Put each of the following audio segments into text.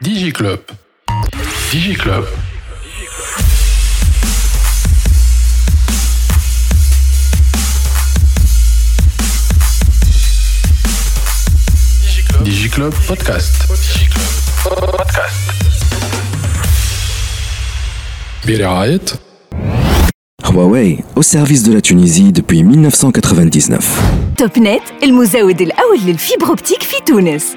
DigiClub. DigiClub. DigiClub Podcast. DigiClub Podcast. برعاية Huawei, au service de la Tunisie depuis 1999. توب نت المزود الأول للفيبر اوبتيك في تونس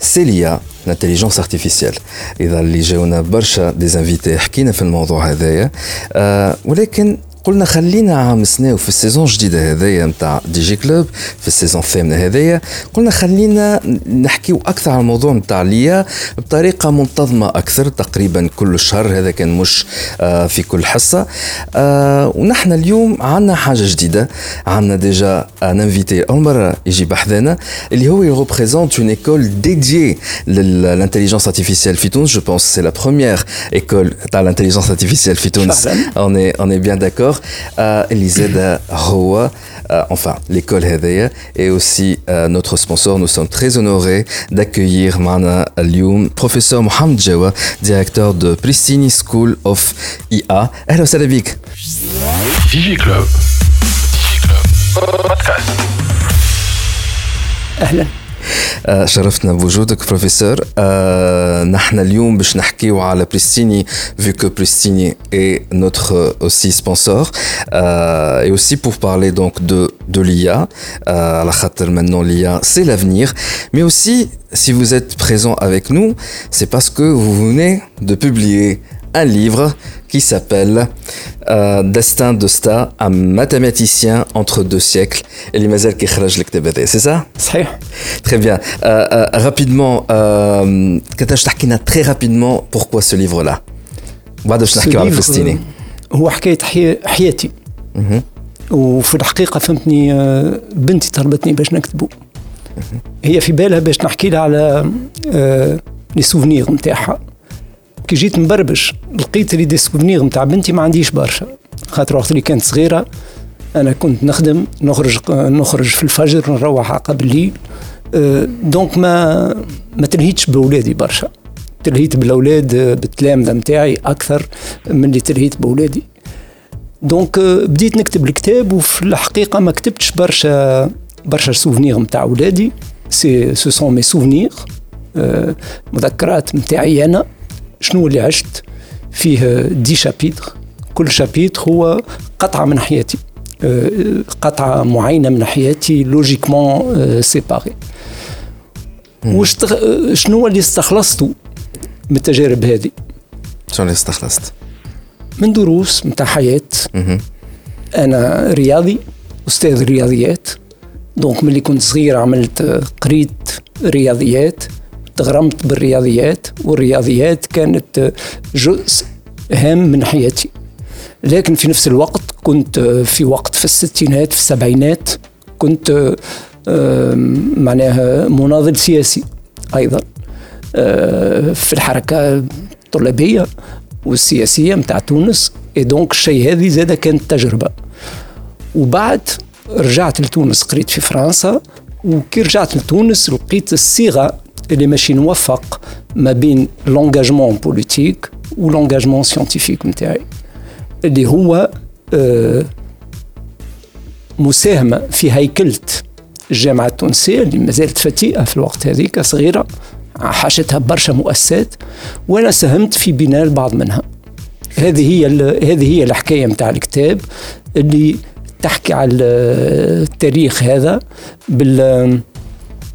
سي ليا l'intelligence artificielle اذا اللي جاونا برشا دي انفيتي حكينا في الموضوع هذايا آه ولكن قلنا خلينا عام سنة في ال saison الجديدة هذايا نتاع DigiClub في ال saison الثامنة هذايا. قلنا خلينا نحكيو أكثر على الموضوع نتاع l'IA بطريقة منتظمة أكثر تقريبا كل شهر هذا كان مش آه في كل حصة. آه ونحن اليوم عندنا حاجة جديدة. عندنا déjà un invité أول مرة يجي بحذانا اللي هو يغوبريزونت اون ايكول ديديي للإنتليجنس ارتيفيسيال في تونس. جو بونس سي لا بروميير ايكول تاع الإنتليجنس ارتيفيسيال في تونس. on est bien d'accord. euh, اللي زاد هو euh, enfin l'école هذايا et aussi euh, notre sponsor nous sommes très honorés d'accueillir معنا اليوم professeur محمد جوا directeur de Pristini School of IA اهلا وسهلا بك DigiClub. DigiClub. Podcast. اهلا آه، شرفتنا بوجودك بروفيسور آه، نحن اليوم باش نحكيو على بريستيني vu que Pristini est notre euh, aussi sponsor euh, et aussi pour parler donc de de l'IA euh, على خاطر maintenant l'IA c'est l'avenir mais aussi si vous êtes présent avec nous c'est parce que vous venez de publier un livre qui s'appelle euh, Destin de star, un mathématicien entre deux siècles. Et les qui خرج الكتاب هذا, c'est ça صحيح Très bien. Euh, euh, rapidement, euh, كتاش تحكينا très rapidement pourquoi ce livre-là بعد باش نحكيو على Ce livre, فلسطيني. هو حكايه حي... حياتي وفي الحقيقه فهمتني آه، بنتي طلبتني باش نكتبه هي في بالها باش نحكي لها على آه، لي سوفنيغ نتاعها كي جيت نبربش لقيت les des souvenirs نتاع بنتي ما عنديش برشا. خاطر وقت اللي كانت صغيرة أنا كنت نخدم نخرج نخرج في الفجر نروح عقب الليل. آه، donc ما ما تلهيتش بأولادي برشا. تلهيت بالأولاد آه، بالتلامذة نتاعي أكثر من اللي تلهيت بأولادي. donc آه، بديت نكتب الكتاب وفي الحقيقة ما كتبتش برشا برشا souvenirs نتاع أولادي. c'est ce sont mes souvenirs مذكرات نتاعي أنا. شنو اللي عشت فيه des chapitres. كل chapitre هو قطعة من حياتي آه، قطعة معينة من حياتي logiquement séparée واشتغ... شنو اللي استخلصته من التجارب هذه؟ شنو اللي استخلصت؟ من دروس نتاع حياة. مهم. أنا رياضي أستاذ رياضيات. دونك ملي كنت صغير عملت قريت رياضيات. تغرمت بالرياضيات والرياضيات كانت جزء هام من حياتي. لكن في نفس الوقت كنت في وقت في الستينات في السبعينات كنت معناها مناضل سياسي أيضا آه، في الحركة الطلابية والسياسية متاع تونس. et donc الشيء هذه زاد كانت تجربة. وبعد رجعت لتونس قريت في فرنسا وكي رجعت لتونس لقيت الصيغة اللي ماشي نوفق ما بين l'engagement politique و l'engagement scientifique نتاعي اللي هو مساهمه في هيكله الجامعة التونسيه اللي ما زالت فتيئه في الوقت هذيك صغيره حاشتها برشا مؤسسات وأنا ساهمت في بناء البعض منها هذه هي هذه هي الحكاية نتاع الكتاب اللي تحكي على التاريخ هذا بال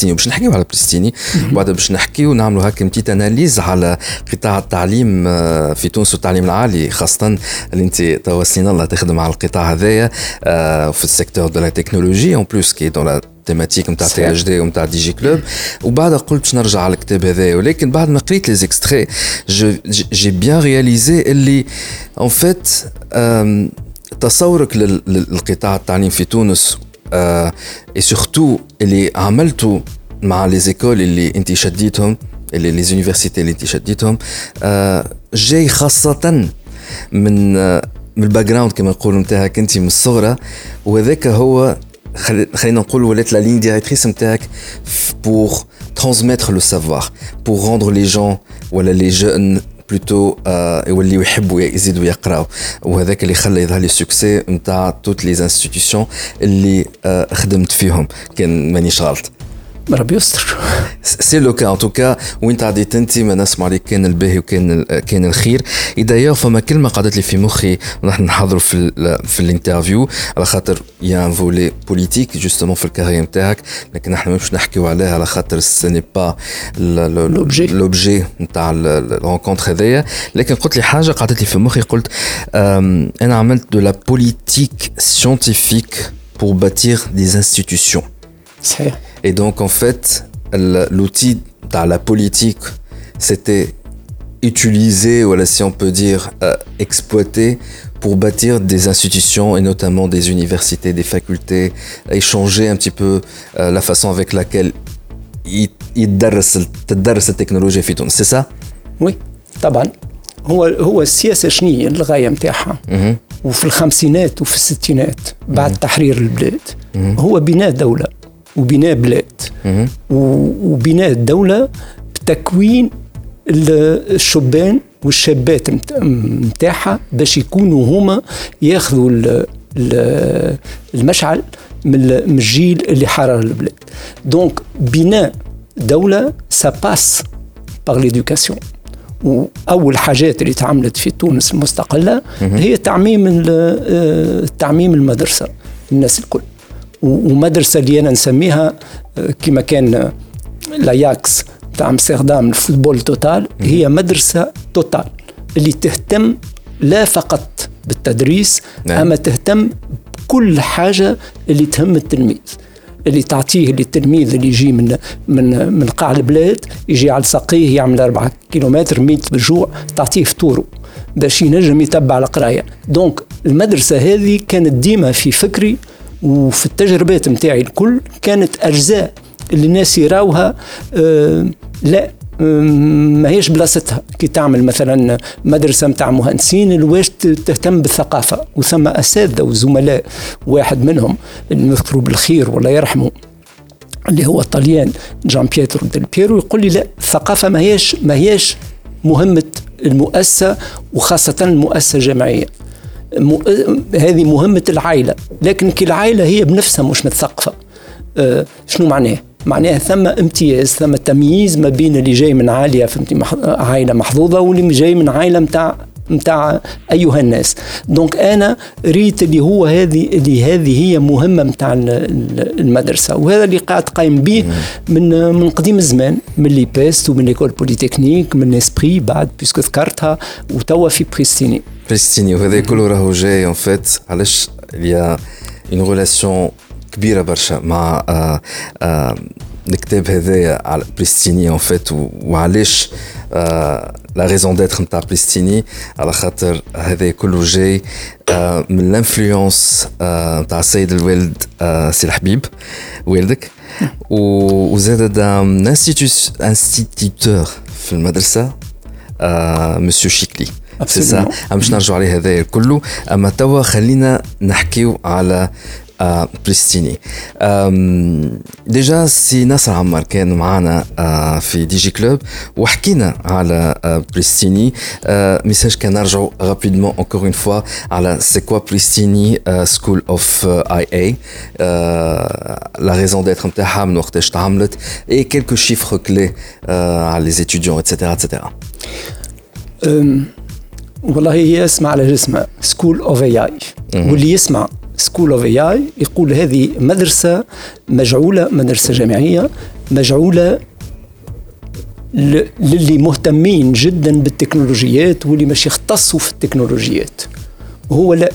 فلسطين باش نحكيو على بريستيني وبعد باش نحكيو نعملوا هكا petite analyse على قطاع التعليم في تونس والتعليم العالي خاصة اللي انت توا الله تخدم على القطاع هذايا في ال secteur de la technologie en plus qui est dans la thématique نتاع THD ونتاع DigiClub وبعد قلت باش نرجع على الكتاب هذايا ولكن بعد ما قريت les extraits j'ai bien réalisé اللي en fait تصورك للقطاع التعليم في تونس et surtout اللي عملته مع les écoles اللي انت شديتهم اللي les universités اللي انت شديتهم جاي خاصة من من ال background كما نقولوا نتاعك انت من الصغرى وهذاك هو خلينا نقول ولات la ligne directrice نتاعك pour transmettre le savoir pour rendre les jeunes ولا les jeunes plutôt يوليو يحبوا يزيدوا يقراو. وهذاك اللي خلى يظهر لي succès نتاع toutes les institutions اللي خدمت فيهم. كان مانيش غلط. ربي يستر. c'est le cas en tout cas وين تعديت انت ما نسمع عليك كان الباهي وكان كان الخير. دايوغ فما كلمه قعدت لي في مخي ونحن نحضروا في في ال interview. على خاطر y a un volet politique justement في ال carrière نتاعك لكن إحنا مش نحكيو عليها. على خاطر c'est pas l'objet l'objet نتاع ال rencontre هذايا. لكن قلت لي حاجة قعدت لي في مخي قلت أنا عملت دو لا بوليتيك سيونتيفيك pour bâtir des institutions. صحيح. Et donc, en fait, l'outil dans la politique, c'était utilisé, voilà, si on peut dire, euh, exploité pour bâtir des institutions et notamment des universités, des facultés, échanger un petit peu euh, la façon avec laquelle يدرس التكنولوجيا في تونس سي سا وي طبعا هو هو السياسه شنية الغايه نتاعها وفي الخمسينات وفي الستينات بعد تحرير البلاد هو بناء دوله وبناء بلاد. وبناء الدولة بتكوين الشبان والشابات نتاعها باش يكونوا هما ياخذوا المشعل من الجيل اللي حرر البلاد. donc بناء دولة ça passe par l'éducation وأول حاجات اللي تعملت في تونس المستقله هي تعميم آه، تعميم المدرسة. الناس الكل. ومدرسة اللي أنا نسميها آه، كما كان l'Ajax تاع أمستردام ال football total هي مدرسة totale اللي تهتم لا فقط بالتدريس نعم. أما تهتم بكل حاجة اللي تهم التلميذ اللي تعطيه للتلميذ اللي يجي من من من قاع البلاد يجي على ساقيه يعمل 4 كيلومتر ميت بالجوع تعطيه فطوره باش ينجم يتبع القراية donc المدرسة هذه كانت ديما في فكري وفي التجربات متاعي الكل كانت أجزاء اللي الناس يراوها آه لا ما هيش بلاصتها. كي تعمل مثلا مدرسة متاع مهندسين علاش تهتم بالثقافة وثم أساتذة وزملاء واحد منهم اللي نذكروا بالخير ولا يرحمه اللي هو الطليان جان بيترو ديل بيرو يقول لي لا الثقافة ما هيش ما هيش مهمة المؤسسة وخاصة المؤسسة الجامعية. هذه مهمة العائلة لكن كي العائلة هي بنفسها مش متثقفة أه شنو معناه؟ معناها ثم امتياز ثم تمييز ما بين اللي جاي من عائلة فهمتي مح... عائلة محظوظة واللي جاي من عائلة متاع متاع أيها الناس. donc أنا ريت اللي هو هذه اللي هذه هي مهمة متاع المدرسة. وهذا اللي قاعد قايم به من من قديم الزمان من l'IPEST ومن l'École polytechnique من ESPRIT بعد بيسكو ذكرتها وتوا في بريستيني. بريستيني وهذا كله راهو جاي en fait علاش؟ il اون ريلاسيون كبيرة برشا مع آه آه الكتاب هذايا على بريستيني اون فيت وعلاش لا ريزون ديتر نتاع بريستيني على خاطر هذا كله جاي آه من الانفلونس آه نتاع السيد الوالد آه سي الحبيب والدك وزاد انستيتيوتور في المدرسه مسيو شيكلي سي سا باش نرجعوا عليه هذايا كله اما توا خلينا نحكيو على à Pristini. Euh, déjà, si Nasser Ammar كان معنا في دي جي كلوب وحكينا على بريستيني ميساج كان نرجعوا رابيدمون encore une fois على c'est quoi Pristini School of IA la raison d'être نتاعها من وقتاش تعملت et quelques chiffres clés على les étudiants etc etc. والله هي اسمها على اسمها سكول اوف اي اي واللي يسمع سكول اوف اي اي يقول هذه مدرسة مجعولة مدرسة جامعية مجعولة للي مهتمين جدا بالتكنولوجيات واللي مش يختصوا في التكنولوجيات. وهو لا.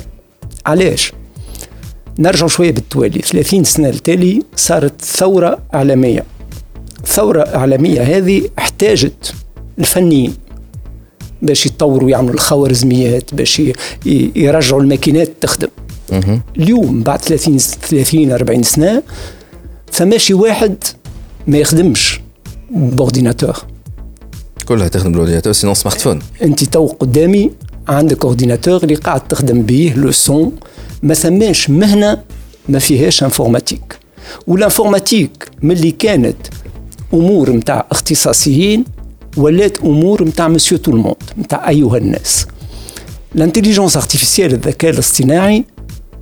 علاش؟ نرجع شوية بالتوالي. 30 سنة التالي صارت ثورة إعلامية. ثورة إعلامية هذه احتاجت الفنيين باش يطوروا يعملوا الخوارزميات باش يرجعوا الماكينات تخدم. اليوم بعد 30 30 40 سنة فماشي واحد ما يخدمش باورديناتور كلها تخدم بال ordinateur sinon smartphone أنت تو قدامي عندك ordinateur اللي قاعد تخدم به le son ما ثماش مهنة ما فيهاش informatique. وال informatique ملي كانت أمور نتاع اختصاصيين ولات أمور نتاع monsieur tout le monde نتاع أيها الناس. ال intelligence artificielle الذكاء الاصطناعي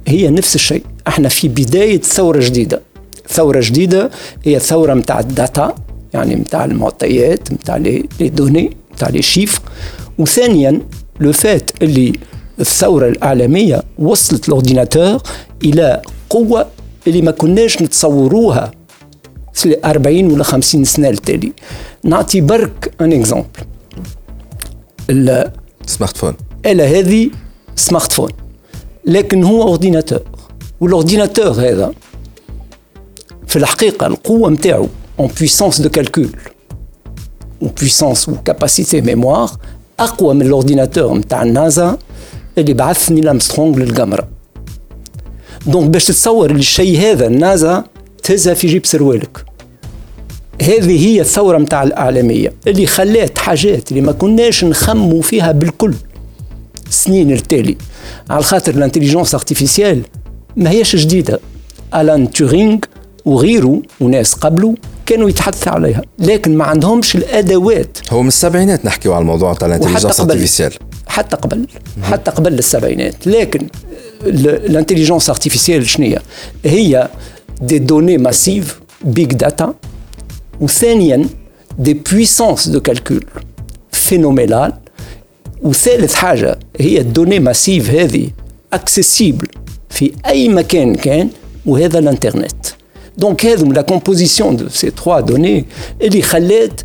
هي نفس الشيء. إحنا في بداية ثورة جديدة. ثورة جديدة هي ثورة نتاع ال data يعني نتاع المعطيات نتاع les données نتاع les chiffres وثانيا le fait اللي الثورة الإعلامية وصلت ال ordinateur إلى قوة اللي ما كناش نتصوروها 40 ولا 50 سنة التالي. نعطي برك un exemple smartphone الا هذه smartphone لكن هو ordinateur وال ordinateur هذا في الحقيقة القوة نتاعو une puissance de calcul و puissance و capacité mémoire أقوى من ال ordinateur نتاع النازا اللي بعث نيل ارمسترونغ للقمر. donc باش تتصور الشيء هذا النازا تهزها في جيب سروالك. هذه هي الثورة متاع الإعلامية اللي خلات حاجات اللي ما كناش نخموا فيها بالكل. سنين التالي على خاطر ال intelligence artificielle ما هيش جديدة. ألان تورينغ وغيره وناس قبله كانوا يتحدثوا عليها لكن ما عندهمش الأدوات. هو من السبعينات نحكيو على الموضوع تاع ال intelligence artificielle حتى قبل. حتى قبل السبعينات. لكن ال intelligence artificielle شنو هي des données massives big data وثانيا des puissances de calcul phénoménales وثالث حاجة هي ال données massives هذه accessibles في أي مكان كان وهذا الإنترنت. donc هذم la composition de ces trois données اللي خلات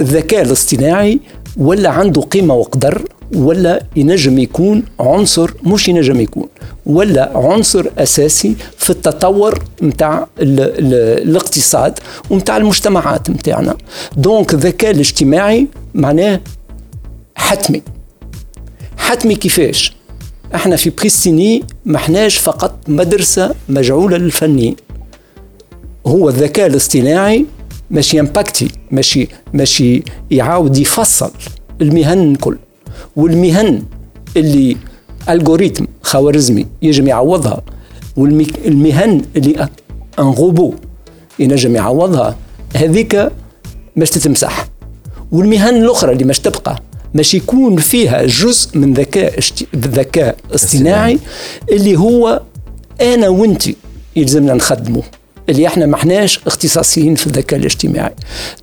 الذكاء الاصطناعي ولا عنده قيمة وقدر ولا ينجم يكون عنصر مش ينجم يكون ولا عنصر أساسي في التطور نتاع الاقتصاد ونتاع المجتمعات نتاعنا donc الذكاء الاجتماعي معناه حتمي. حتمي كيفاش؟ إحنا في بريستيني ما احناش فقط مدرسة مجعولة للفنيين هو الذكاء الاصطناعي ماشي impacter ماشي ماشي يعاود يفصل المهن الكل. والمهن اللي algorithme خوارزمي يجم يعوضها والمهن اللي un robot ينجم يعوضها هذيك باش تتمسح. والمهن الأخرى اللي مش تبقى باش يكون فيها جزء من ذكاء ذكاء اصطناعي اللي هو أنا وأنت يلزمنا نخدمه اللي إحنا ما إحناش اختصاصيين في الذكاء الاجتماعي.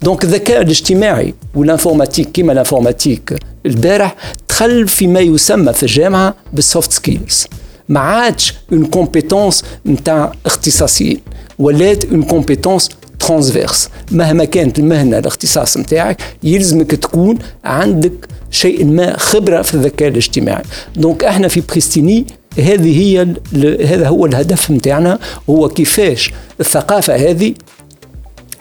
donc الذكاء الاجتماعي وال informatique كيما ال informatique البارح دخل فيما يسمى في الجامعة بال soft skills ما عادش une compétence نتاع اختصاصيين ولات une compétence transverse مهما كانت المهنة الاختصاص نتاعك يلزمك تكون عندك شيء ما خبرة في الذكاء الاجتماعي. donc إحنا في بريستيني هذه هي هذا هو الهدف نتاعنا هو كيفاش الثقافة هذه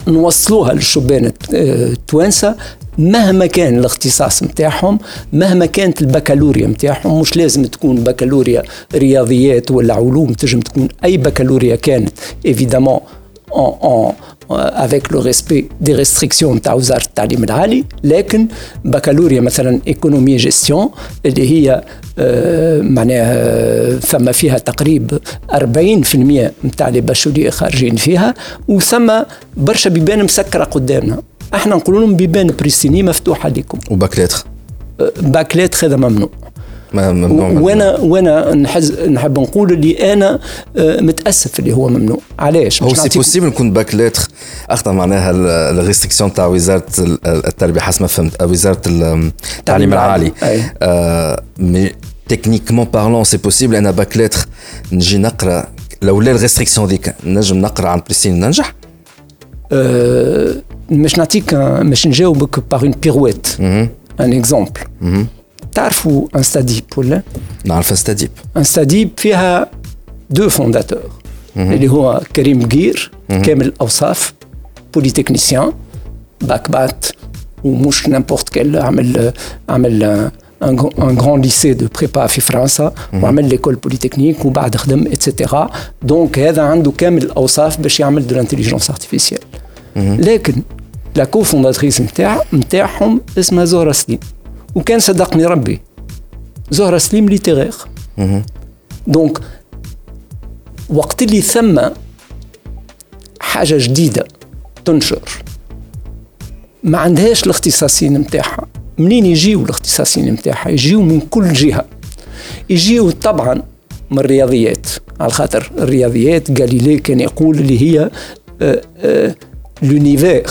نوصلوها للشبان التوانسة مهما كان الاختصاص نتاعهم مهما كانت البكالوريا نتاعهم. مش لازم تكون بكالوريا رياضيات ولا علوم تنجم تكون أي بكالوريا كانت. évidemment avec le respect des restrictions تاع وزاره التعليم العالي لكن بكالوريا مثلا économie gestion اللي هي آه، معناها ثم فيها تقريب 40% نتاع les bacheliers خارجين فيها وثم برشا بيبان مسكرة قدامنا. إحنا نقول لهم بيبان بريستيني مفتوحة لكم و bac lettres bac lettres هذا ممنوع. ممنوع وأنا وأنا نحز نحب نقول اللي أنا آه، متأسف اللي هو ممنوع. علاش؟ هو سي بوسيبل نكون باك ليتر أخطأ معناها ال restriction تاع وزارة التربية. حسب ما فهمت. وزارة التعليم العالي. mais techniquement parlant c'est possible أنا bac lettres نجي نقرأ. لولا ال restriction ذيك نجم نقرأ عند بريستيني ننجح؟ أه مش نعطيك مش نجاوبك par une pirouette, un exemple تعرفوا ان ستاديب ولا؟ نعرف ستاديب ان ستاديب فيها دو فونداتور اللي هو كريم قير كامل الاوصاف بوليتكنيسيان باك بات ومش نامبورت كيل عمل عمل ان غران ليسي دو بريبا في فرنسا وعمل ليكول بوليتكنيك وبعد خدم اتسيتيرا دونك هذا عنده كامل الاوصاف باش يعمل دو لانتيليجونس ارتيفيسيال لكن لا كو فونداتريس نتاع نتاعهم اسمها زهره سليم وكان صدقني ربي. زهرة سليم ليتيغير دونك وقت اللي ثم حاجة جديدة تنشر. ما عندهاش الاختصاصين نتاعها منين يجيو الاختصاصين نتاعها يجيو من كل جهة. يجيو طبعا من الرياضيات. على خاطر الرياضيات غاليلي كان يقول اللي هي لونيفير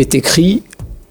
est écrit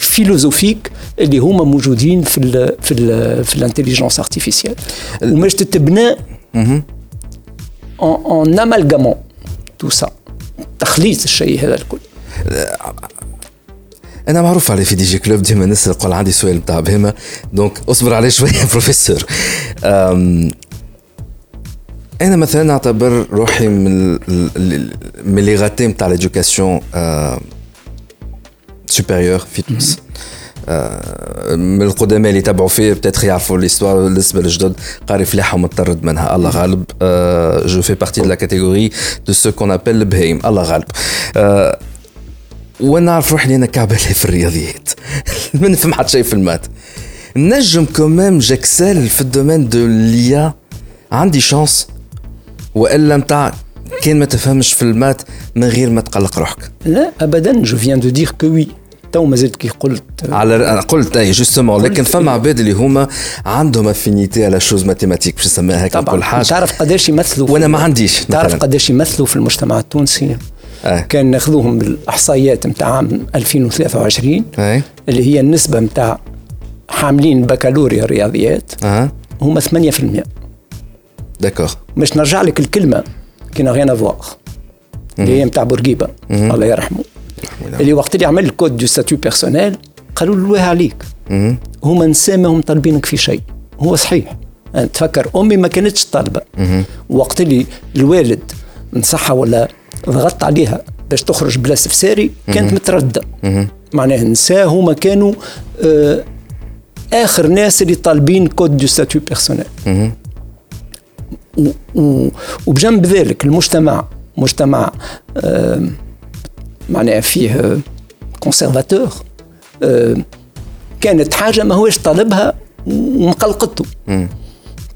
philosophiques اللي هما موجودين في ال في ال في ال intelligence artificielle وماش تتبنى en amalgamant tout ça تخليط الشيء هذا الكل. أنا معروف علي في DigiClub ديما نسال قول عندي سؤال نتاع بهمه donc اصبر عليه شوية بروفيسور أنا مثلا نعتبر روحي من من les ratés نتاع l'éducation supérieure في تونس من القدماء اللي تابعوا فيه peut-être يعرفوا l'histoire بالنسبة للجدد قاري فلاحه ومطرد منها الله غالب. je fais partie de la catégorie de ceux qu'on appelle البهايم الله غالب. وأنا نعرف روحي أنا كعبة في الرياضيات. ما نفهم حتى شيء في ال maths. نجم quand même j'excelle في ال domaine de l'IA عندي chance والا نتاع كان ما تفهمش في ال maths من غير ما تقلق روحك. لا ابدا. je viens de dire que oui توا ما زلت كي قلت. على قلت أي justement لكن فما عباد اللي هما عندهم affinité على choses mathématiques باش نسميها هيك كل حاجة. تعرف قداش يمثلوا وأنا ما عنديش تعرف قداش يمثلوا في المجتمع التونسي؟ أه. كان ناخذوهم بالإحصائيات نتاع عام 2023 أه. اللي هي النسبة نتاع حاملين بكالوريا رياضيات. أه. هما 8% d'accord باش نرجع لك الكلمة. qui a rien à voir اللي هي نتاع بورقيبه الله يرحمه. اللي وقت اللي عمل ال code de statut personnel قالوا له عليك. هما نساء ماهم طالبينك في شيء. هو صحيح. أنا تفكر أمي ما كانتش طالبة. وقت اللي الوالد نصحها ولا ضغطت عليها باش تخرج بلا سفساري كانت متردده معناها النساء هما كانوا آه آخر ناس اللي طالبين code de statut personnel وبجنب ذلك المجتمع مجتمع آه معناها فيه conservateur آه، كانت حاجة ما هوش طالبها ومقلقته.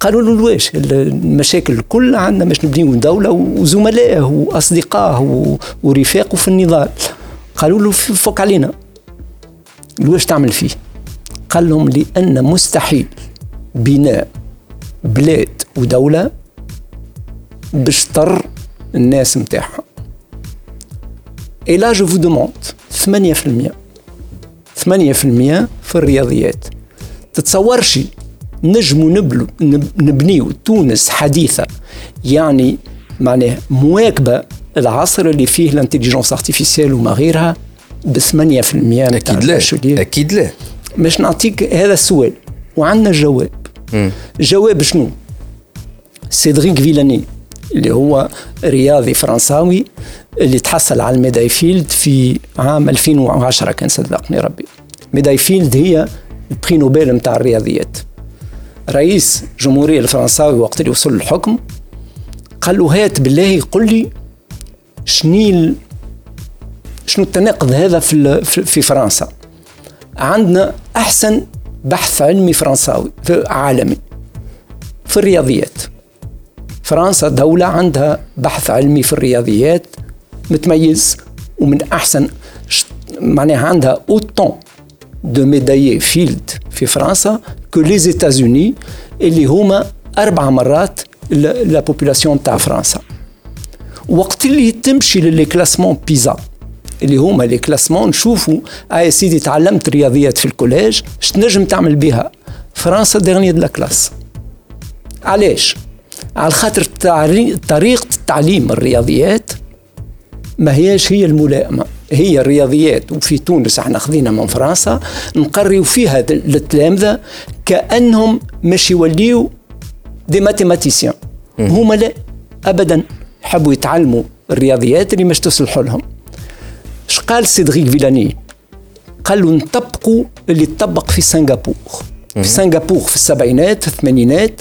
قالوا له لواش المشاكل الكل عندنا باش نبنيو دولة وزملائه وأصدقائه ورفاقه في النضال. قالوا له فوق علينا. لواش تعمل فيه؟ قال لهم لأن مستحيل بناء بلاد ودولة بشطر الناس متاعها Et là, je vous demande 8% 8% في الرياضيات. تتصورش نجموا نبلو نبنيو تونس حديثة يعني معناه مواكبة العصر اللي فيه ال intelligence artificielle وما غيرها ب 8% نتاع أكيد لا. أكيد لا. باش نعطيك هذا السؤال. وعندنا الجواب. الجواب شنو؟ سيدريك فيلاني. اللي هو رياضي فرنساوي اللي تحصل على ال médaille Fields في عام 2010 كان صدقني ربي. médaille Fields هي ال prix Nobel نتاع الرياضيات. رئيس جمهورية الفرنساوي وقت اللي وصل للحكم قال له هات بالله قل لي شني ال- شنو التناقض هذا في في فرنسا. عندنا أحسن بحث علمي فرنساوي عالمي في الرياضيات. فرنسا دولة عندها بحث علمي في الرياضيات متميز ومن أحسن معناها عندها اوتون de médaillés Fields في فرنسا que les États-Unis اللي هما أربع مرات la population تاع فرنسا. وقت اللي تمشي ل les classements PISA اللي هما les classements نشوفوا آه يا سيدي تعلمت رياضيات في ال collège اش تنجم تعمل بها؟ فرنسا dernière de la classe علاش؟ على خاطر طريقة تعليم الرياضيات ما هياش هي الملائمة هي الرياضيات. وفي تونس إحنا خذينا من فرنسا نقريو فيها للتلامذة كأنهم مش يوليو دي ماتيماتيسيان هما لا ابدا حبوا يتعلموا الرياضيات اللي مش تصلح لهم. اش قال سيدريك فيلاني؟ قال له نطبقوا اللي تطبق في سنغافور. في سنغافور في السبعينات في الثمانينات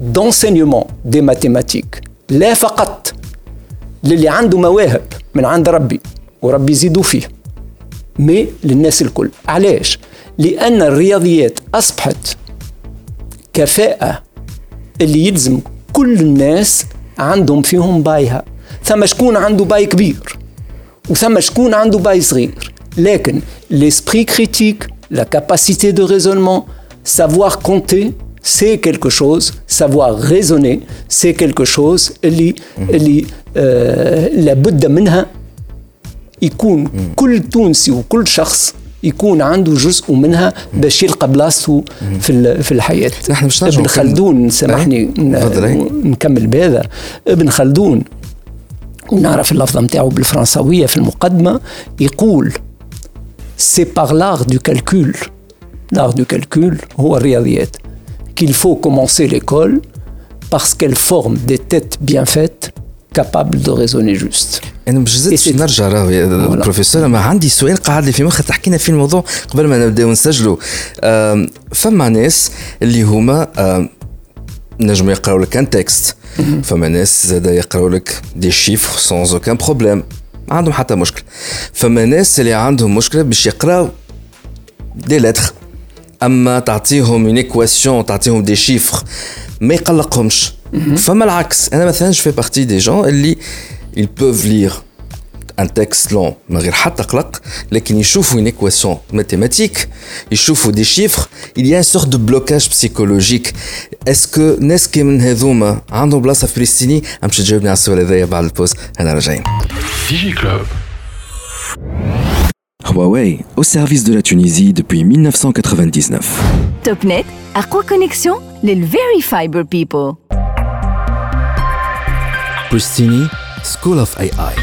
d'enseignement des mathématiques. لا فقط للي عنده مواهب من عند ربي وربي يزيدوا فيه mais للناس الكل. علاش؟ لأن الرياضيات أصبحت كفاءة اللي يلزم كل الناس عندهم فيهم بايها. ثم شكون عنده باي كبير؟ وثم شكون عنده باي صغير؟ لكن l'esprit critique la capacité de raisonnement savoir compter c'est quelque chose savoir raisonner c'est quelque chose اللي اللي آه لابد منها يكون كل تونسي وكل شخص يكون عنده جزء منها باش يلقى بلاصته في في الحياة. نحن نرجعوا ابن. خلدون سامحني ن- تفضل، أي. نكمل بهذا. ابن خلدون ونعرف اللفظة نتاعو بالفرنساوية في المقدمة يقول c'est par l'art du calcul. L'art du calcul هو الرياضيات. qu'il faut commencer l'école parce qu'elle forme des têtes bien faites capables de raisonner juste انا مش زدتش إيه نرجع راهو يا فوالا. بروفيسور ما عندي سؤال قاعد لي في مخي تحكينا في الموضوع قبل ما نبداو نسجلوا آم، فما ناس اللي هما آم، نجموا يقراو لك ان تكست فما ناس زاد يقراو لك دي شيفر سونز اوكان بروبليم ما عندهم حتى مشكل فما ناس اللي عندهم مشكله باش يقراو دي لتر اما تعطيهم اون ايكواسيون تعطيهم دي شيفر ما يقلقهمش فما العكس انا مثلا جو في بارتي دي جون اللي ils peuvent lire un texte long من غير حتى قلق لكن يشوفوا une équation mathématique يشوفوا des chiffres il y a une sorte de blocage psychologique est-ce que ناس كي من هذوما عندهم بلاصه في فلسطيني امشي تجاوبني على السؤال هذايا بعد البوز انا راجعين Digi Club. Huawei au service de la Tunisie depuis 1999. Topnet, à quoi connexion The Very Fiber People. Pristini, School of AI.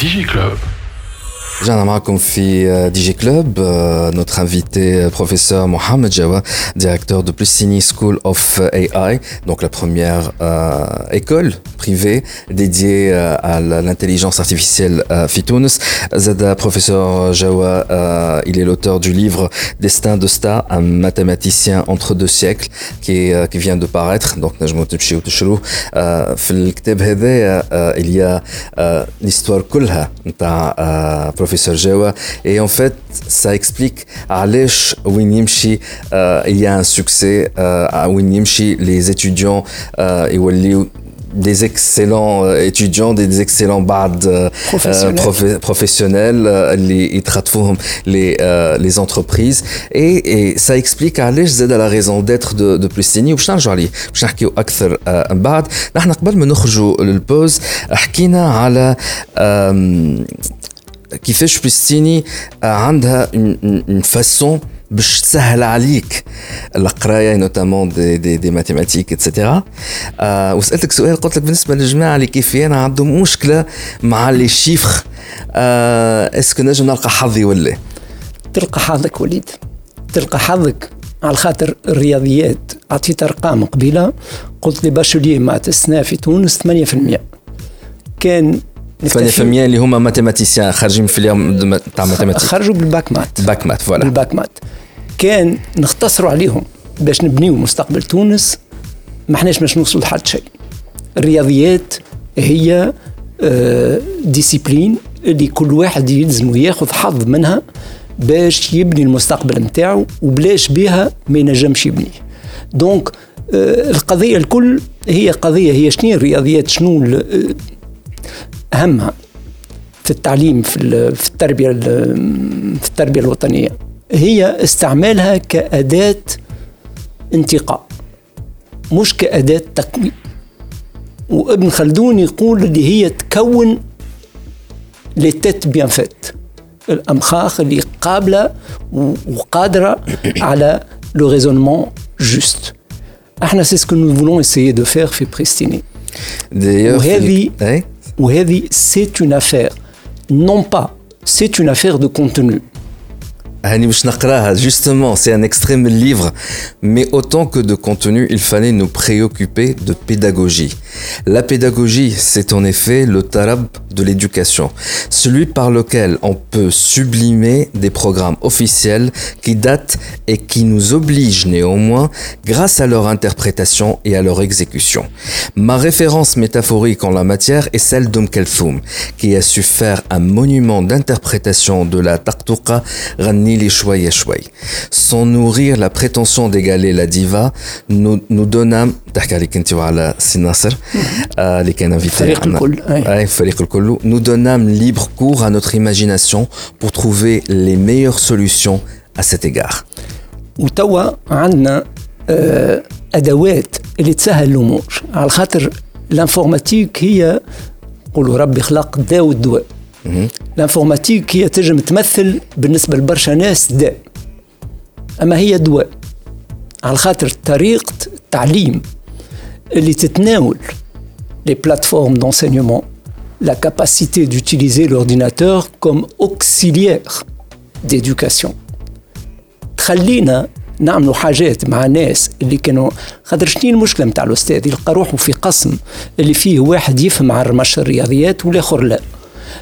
DigiClub. رجعنا معكم في دي جي كلوب notre invité professeur Mohamed Jawa directeur de Plessini School of AI donc la première euh, école privée dédiée euh, à l'intelligence artificielle euh, في تونس زاد professeur Jawa euh, il est l'auteur du livre Destin de star un mathématicien entre deux siècles qui est, euh, qui vient de paraître donc نجموا تمشيو تشروه آه، في الكتاب هذا آه، il y a آه، l'histoire كلها نتاع آه، بروفيسور جاوا et en fait ça explique علاش وين يمشي آه، il y a un succès آه، وين يمشي les étudiants آه، يوليو des excellents euh, étudiants, des excellents bards euh, professionnels, professionnels les, les, les entreprises. Et, et ça explique à l'aise la raison d'être de, de Plustini. باش نرجعوا عليه باش نحكيو اكثر من بعد نحن قبل ما نخرجوا للبوز حكينا على كيفاش Pristini عندها une façon باش تسهل عليك القراية notamment des des, des mathématiques et cetera آه وسألتك سؤال قلت لك بالنسبة للجماعة اللي كيفي أنا عندهم مشكلة مع les chiffres آه est-ce que نجم نلقى حظي ولا تلقى حظك وليد. تلقى حظك على خاطر الرياضيات. عطيت أرقام قبيلة قلت لي bacheliers مع السنة في تونس 8% كان 8% اللي هما mathématiciens خارجين في اليوم تاع mathématiques. خرجوا بالباك مات باك مات فوالا. بالباك مات كان نختصروا عليهم باش نبنيو مستقبل تونس ما احناش باش نوصلوا لحد شيء. الرياضيات هي discipline آه، اللي كل واحد يلزم ياخذ حظ منها باش يبني المستقبل نتاعو وبلاش بها ما ينجمش يبني. دونك آه، القضية الكل هي قضية هي شنو؟ الرياضيات شنو؟ اهمها في التعليم في في التربية في التربية الوطنية. هي استعمالها كأداة انتقاء مش كأداة تقويم وابن خلدون يقول اللي هي تكون لي تيت بيان فيت الأمخاخ اللي قابلة وقادرة على لو ريزونمون جوست إحنا سي سكو نو فولون اسيي دو فير في بريستيني وهذه Ou c'est une affaire. Non pas, c'est une affaire de contenu. Justement, c'est un extrait de livre, mais autant que de contenu, il fallait nous préoccuper de pédagogie. La pédagogie, c'est en effet le tarab de l'éducation, celui par lequel on peut sublimer des programmes officiels qui datent et qui nous obligent néanmoins grâce à leur interprétation et à leur exécution. Ma référence métaphorique en la matière est celle d'Om Kelfoum, qui a su faire un monument d'interprétation de la Tartuqa Rani les chouai Sans nourrir la prétention d'égaler la diva, nous, nous donnâmes nous donnâmes libre cours à notre imagination pour trouver les meilleures solutions à cet égard. وتوا عندنا ادوات اللي تسهل الامور على خاطر الانفورماتيك هي قولوا ربي خلق الداء والدواء الانفورماتيك هي تنجم تمثل بالنسبة لبرشا ناس داء. أما هي دواء. على خاطر طريقة التعليم اللي تتناول les plateformes d'enseignement la capacité d'utiliser l'ordinateur comme auxiliaire d'éducation. تخلينا نعملوا حاجات مع ناس اللي كانوا خاطر شنو المشكلة نتاع الأستاذ؟ يلقى روحه في قسم اللي فيه واحد يفهم على الرياضيات والآخر لا.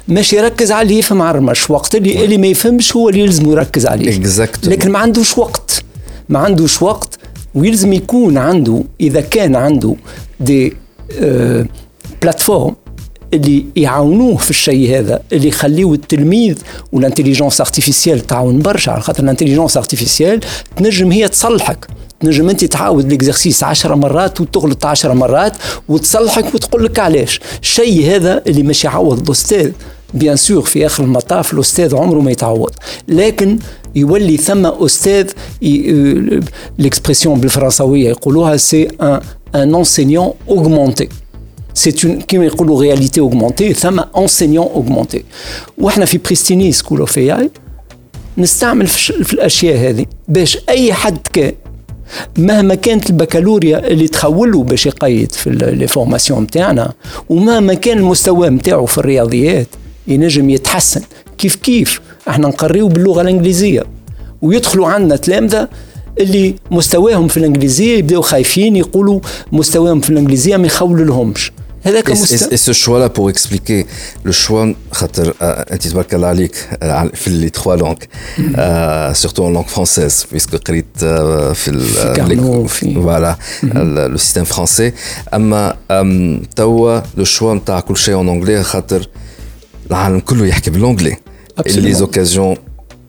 ماشي يركز على اللي يفهم على الرمش. وقت اللي اللي ما يفهمش هو اللي يلزم يركز عليه. Exactly. لكن ما عندوش وقت. ما عندوش وقت ويلزم يكون عنده إذا كان عنده des آه plateformes اللي يعاونوه في الشيء هذا اللي يخليو التلميذ وال intelligence artificielle تعاون برشا على خاطر ال intelligence artificielle تنجم هي تصلحك. تنجم أنت تعاود l'exercice 10 مرات وتغلط 10 مرات وتصلحك وتقول لك علاش. الشيء هذا اللي مش يعوض. الأستاذ bien sûr في آخر المطاف الأستاذ عمره ما يتعوض. لكن يولي ثم أستاذ l'expression بالفرنساوية يقولوها c'est un un enseignant augmenté c'est كيما يقولوا réalité augmentée ثم enseignant augmenté وإحنا في Pristini School of AI نستعمل في الأشياء هذه. باش أي حد كان مهما كانت البكالوريا اللي تخوله باش يقيد في les formations نتاعنا ومهما كان المستوى نتاعو في الرياضيات ينجم يتحسن. كيف كيف؟ إحنا نقريو باللغة الإنجليزية. ويدخلوا عندنا تلامذة اللي مستواهم في الإنجليزية يبداو خايفين يقولوا مستواهم في الإنجليزية ما يخولوا لهمش هذاك مست... et ce choix là pour expliquer le choix خاطر انت تبارك الله عليك في لي تخوا لونغ surtout en langue française puisque قريت في ال فوالا لو سيستيم فرونسي اما توا لو شوا نتاع كل شيء اون انجلي خاطر العالم كله يحكي بالانجلي لي زوكازيون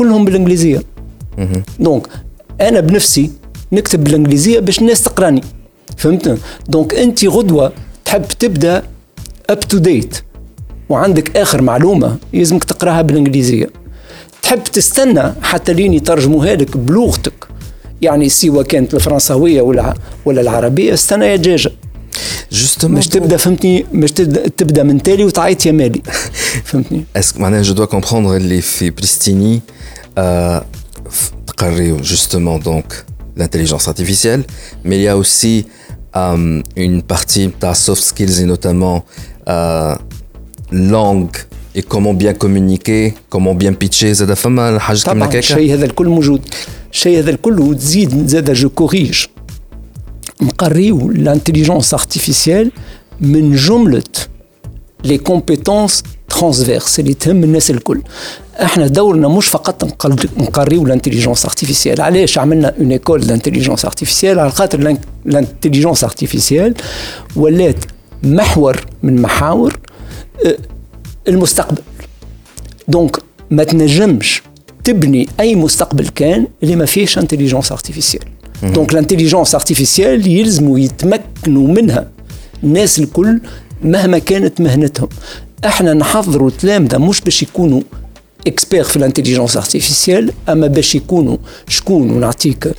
كلهم بالإنجليزية. donc أنا بنفسي نكتب بالإنجليزية باش الناس تقراني. فهمت donc انت غدوة تحب تبدأ up to date وعندك آخر معلومة يلزمك تقراها بالإنجليزية. تحب تستنى حتى لين يترجموها لك بلغتك. يعني سواء كانت الفرنساوية ولا ولا العربية استنى يا دجاجه جوستومون مش تبدا فهمتني مش تبدا من تالي وتعيط يا مالي فهمتني اسك معناها جو دوا كومبروندر اللي في بريستيني تقريو جوستومون دونك l'intelligence artificielle, mais il y a aussi euh, une partie de soft skills et notamment euh, langue et comment bien communiquer comment bien pitcher زاد فما حاجه كيما هكاك الشيء هذا الكل موجود الشيء هذا الكل وتزيد زاد جو كوريج نقريو لانتيليجونس ارتيفيسيال من جملة les compétences transverses اللي تهم الناس الكل. إحنا دورنا مش فقط نقريو ال intelligence artificielle علاش عملنا une école d'intelligence artificielle على خاطر الانتيليجونس ارتيفيسيال ولات محور من محاور المستقبل. donc ما تنجمش تبني أي مستقبل كان اللي ما فيهش intelligence artificielle donc ال intelligence artificielle يلزموا يتمكنوا منها الناس الكل مهما كانت مهنتهم إحنا نحضروا تلامذه مش باش يكونوا experts في ال intelligence artificielle اما باش يكونوا شكون ونعطيك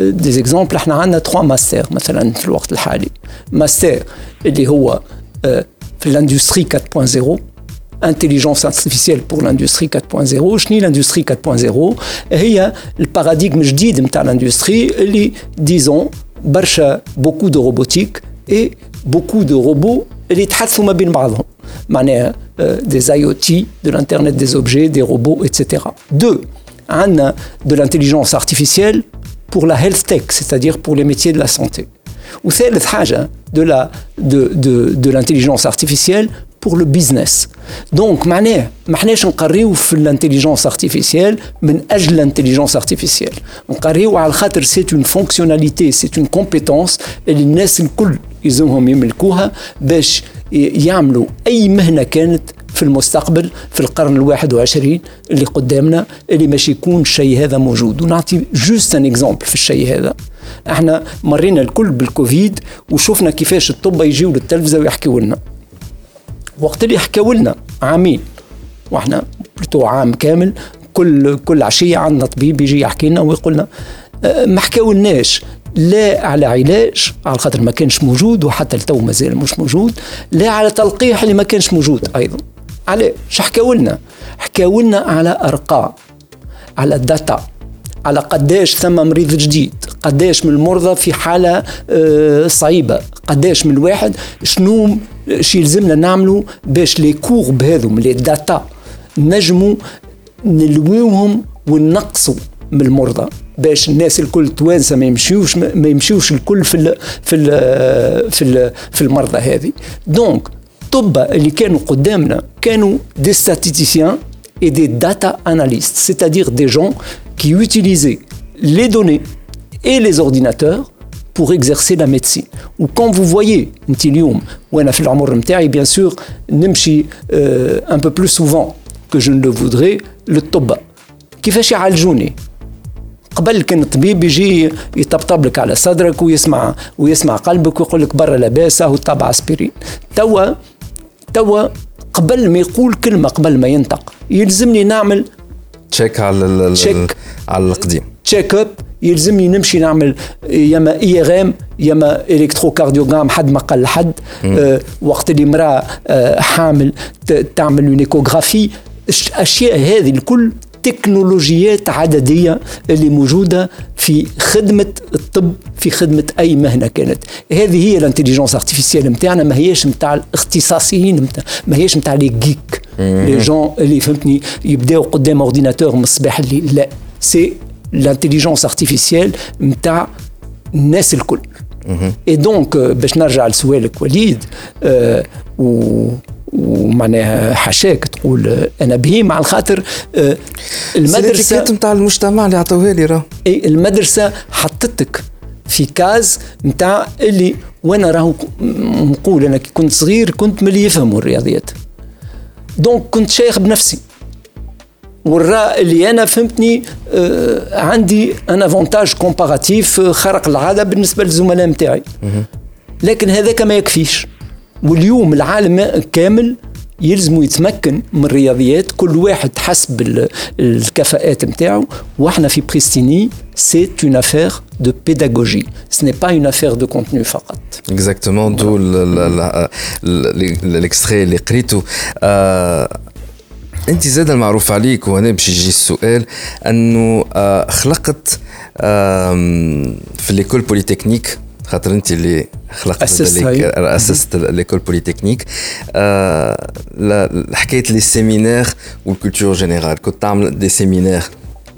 des exemples إحنا عندنا trois masters مثلا في الوقت الحالي ماستر اللي هو في ال industrie 4.0 intelligence artificielle pour l'industrie 4.0 شنو l'industrie 4.0 هي الباراديغم جديد نتاع l'industrie اللي ديزون برشا بوكو دو روبوتيك اي بوكو دو روبو اللي يتحدثوا ما بين بعضهم معناها des IoT, de l'internet des objets, des robots, etc. Deux, عندنا de l'intelligence artificielle pour la health tech, c'est-à-dire pour les métiers de la santé. وثالث حاجة de la de de de l'intelligence artificielle pour le business. Donc معناه ما احناش نقريو في ال intelligence artificielle من أجل ال intelligence artificielle نقريو على خاطر c'est une fonctionnalité c'est une compétence اللي الناس الكل يلزمهم يملكوها باش يعملوا أي مهنة كانت في المستقبل في القرن الواحد وعشرين اللي قدامنا اللي مش يكون الشيء هذا موجود. ونعطي juste un exemple في الشيء هذا. إحنا مرينا الكل بالكوفيد وشفنا كيفاش الطب يجيو للتلفزة ويحكيوا لنا. وقت اللي حكاوا لنا عامين. وإحنا plutôt عام كامل كل كل عشية عندنا طبيب يجي يحكي لنا ويقول لنا أه، ما حكاولناش. لا على علاج على خاطر ما كانش موجود وحتى التو مازال مش موجود. لا على تلقيح اللي ما كانش موجود أيضا. على شو حكاوا لنا حكاوا لنا على أرقام على data على قداش ثم مريض جديد قداش من المرضى في حالة أه، صعيبة. قداش من الواحد شنو شي يلزمنا نعملوا باش les courbes هذوم les data نجموا نلويوهم ونقصوا من المرضى باش الناس الكل توانسة ما يمشيوش ما يمشيوش الكل في ال في ال في ال في المرضى هذه. donc طب اللي كانوا قدامنا كانوا des statisticiens et des data analysts, c'est-à-dire des gens qui utilisaient les données et les ordinateurs pour exercer la médecine. Ou quand vous voyez اليوم وأنا في العمر نتاعي bien sûr نمشي un peu plus souvent que je ne le voudrais للطب كيفاش يعالجوني قبل كان الطبيب يجي يطبطب لك على صدرك ويسمع ويسمع قلبك ويقول لك برا لاباس هو طابع اسبرين توا توا قبل ما يقول كلمه قبل ما ينطق يلزمني نعمل check على check على القديم check up يلزمني نمشي نعمل ياما IRM ياما électrocardiogramme حد ما قال لحد آه وقت اللي امراه آه حامل تعمل une échographie الأشياء هذه الكل تكنولوجيات عددية اللي موجودة في خدمة الطب في خدمة أي مهنة كانت. هذه هي ال intelligence artificielle نتاعنا ما هيش نتاع الاختصاصيين متاع ما هيش نتاع les geeks les gens اللي فهمتني يبداو قدام ordinateur من الصباح الليل لا. c'est l'intelligence artificielle نتاع الناس الكل et donc باش نرجع لسؤالك وليد آه و ومعناها حاشاك تقول أنا بهيم على الخاطر آه المدرسة نتاع المجتمع اللي عطوها لي راه اي المدرسة حطتك في case نتاع اللي وأنا راهو نقول أنا كي كنت صغير كنت من اللي يفهموا الرياضيات Donc كنت شيخ بنفسي والراء اللي أنا فهمتني آه عندي un avantage comparatif خارق العادة بالنسبة للزملاء نتاعي لكن هذاك ما يكفيش. واليوم العالم كامل يلزم يتمكن من الرياضيات كل واحد حسب الكفاءات نتاعو وإحنا في Pristini c'est une affaire de pédagogie ce n'est pas une affaire de contenu فقط Exactement de l'extrait اللي قريته أنت زاد المعروف عليك وهنا باش يجي السؤال أنه آه، خلقت في l'école polytechnique خاطر أنت اللي خلقت أسست l'école polytechnique. حكاية les séminaires وال culture générale. كنت تعمل des séminaires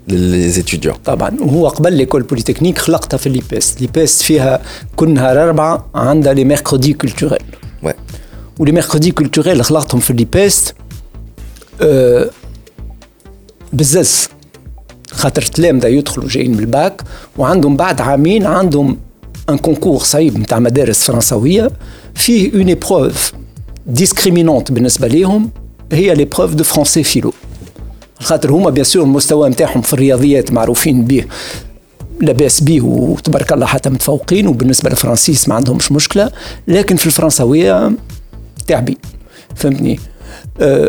لل étudiants طبعا. وهو قبل l'école polytechnique خلقتها في l'IPEST l'IPEST فيها كل نهار اربعه عندها les mercredis culturels. و les mercredis culturels خلقتهم في l'IPEST أه بزز. خاطر تلامذة يدخلوا جايين من الباك وعندهم بعد عامين عندهم un concours صعيب نتاع مدارس فرنسوية. فيه une épreuve discriminante بالنسبة ليهم هي l'épreuve de français philo خاطر هما bien sûr المستوى نتاعهم في الرياضيات معروفين به لاباس به وتبارك الله حتى متفوقين وبالنسبة للفرنسيس ما عندهمش مشكلة. لكن في الفرنسوية تعبي. فهمتني؟ أه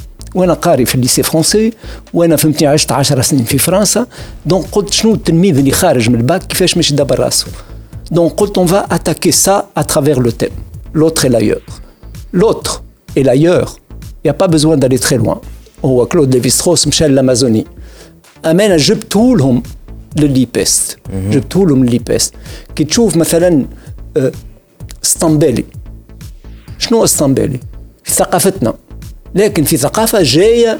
وانا قاري في الليسي فرونسي وانا فهمتني عشت 10 سنين في فرنسا دونك قلت شنو التلميذ اللي خارج من الباك كيفاش مش يدبر راسه Donc quand on va attaquer ça à travers le thème, l'autre et l'ailleurs. L'autre et l'ailleurs, il n'y a pas besoin d'aller très loin. هو كلود ليفي ستروس مشى للامازوني اما انا جبته لهم للليبست جبته لهم للليبست كي تشوف مثلا اسطنبالي شنو اسطنبالي في ثقافتنا لكن في ثقافه جايه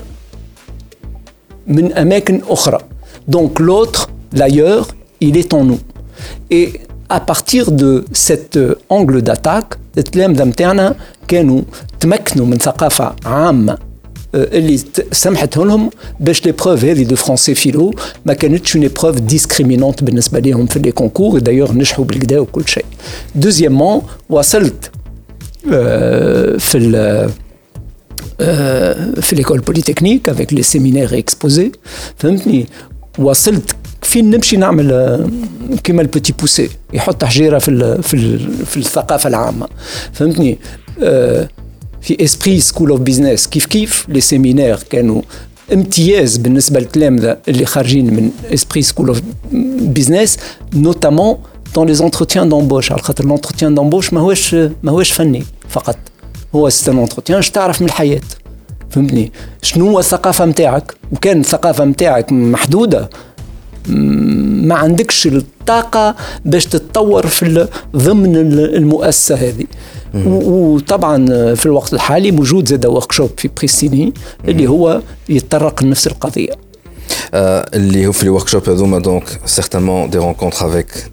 من اماكن اخرى دونك لوتر لايور il est en nous et à partir de cet angle d'attaque التلامذة نتاعنا كانوا تمكنوا من ثقافة عامة اللي سمحت لهم باش لي بروف هذه دو فرونسي فيلو ما كانتش اون بروف ديسكريمينونت بالنسبه لهم في لي كونكور دايوغ نجحوا بالكدا وكل شيء دوزيامون وصلت في ال في ليكول بوليتكنيك افيك لي سيمينير اكسبوزي فهمتني وصلت فين نمشي نعمل آه، كيما البوتي بوسي يحط حجيره في ال في ال في الثقافه العامه فهمتني آه، في اسبري سكول اوف بيزنس كيف كيف لي سيمينار كانوا امتياز بالنسبه للتلامذه اللي خارجين من اسبري سكول اوف بيزنس نوتامون دون لي زونتروتيان دومبوش على خاطر لونتروتيان دومبوش ماهوش ماهوش فني فقط هو cet entretien اش تعرف من الحياة؟ فهمتني؟ شنو هو الثقافة نتاعك وكان الثقافة نتاعك محدودة. ما عندكش الطاقة باش تتطور في ضمن المؤسسة هذه. وطبعا في الوقت الحالي موجود زاد workshop في Pristini اللي هو يتطرق لنفس القضية. آه اللي هو في الورك شوب هذوما دونك سيغتامون دي رونكونتر افيك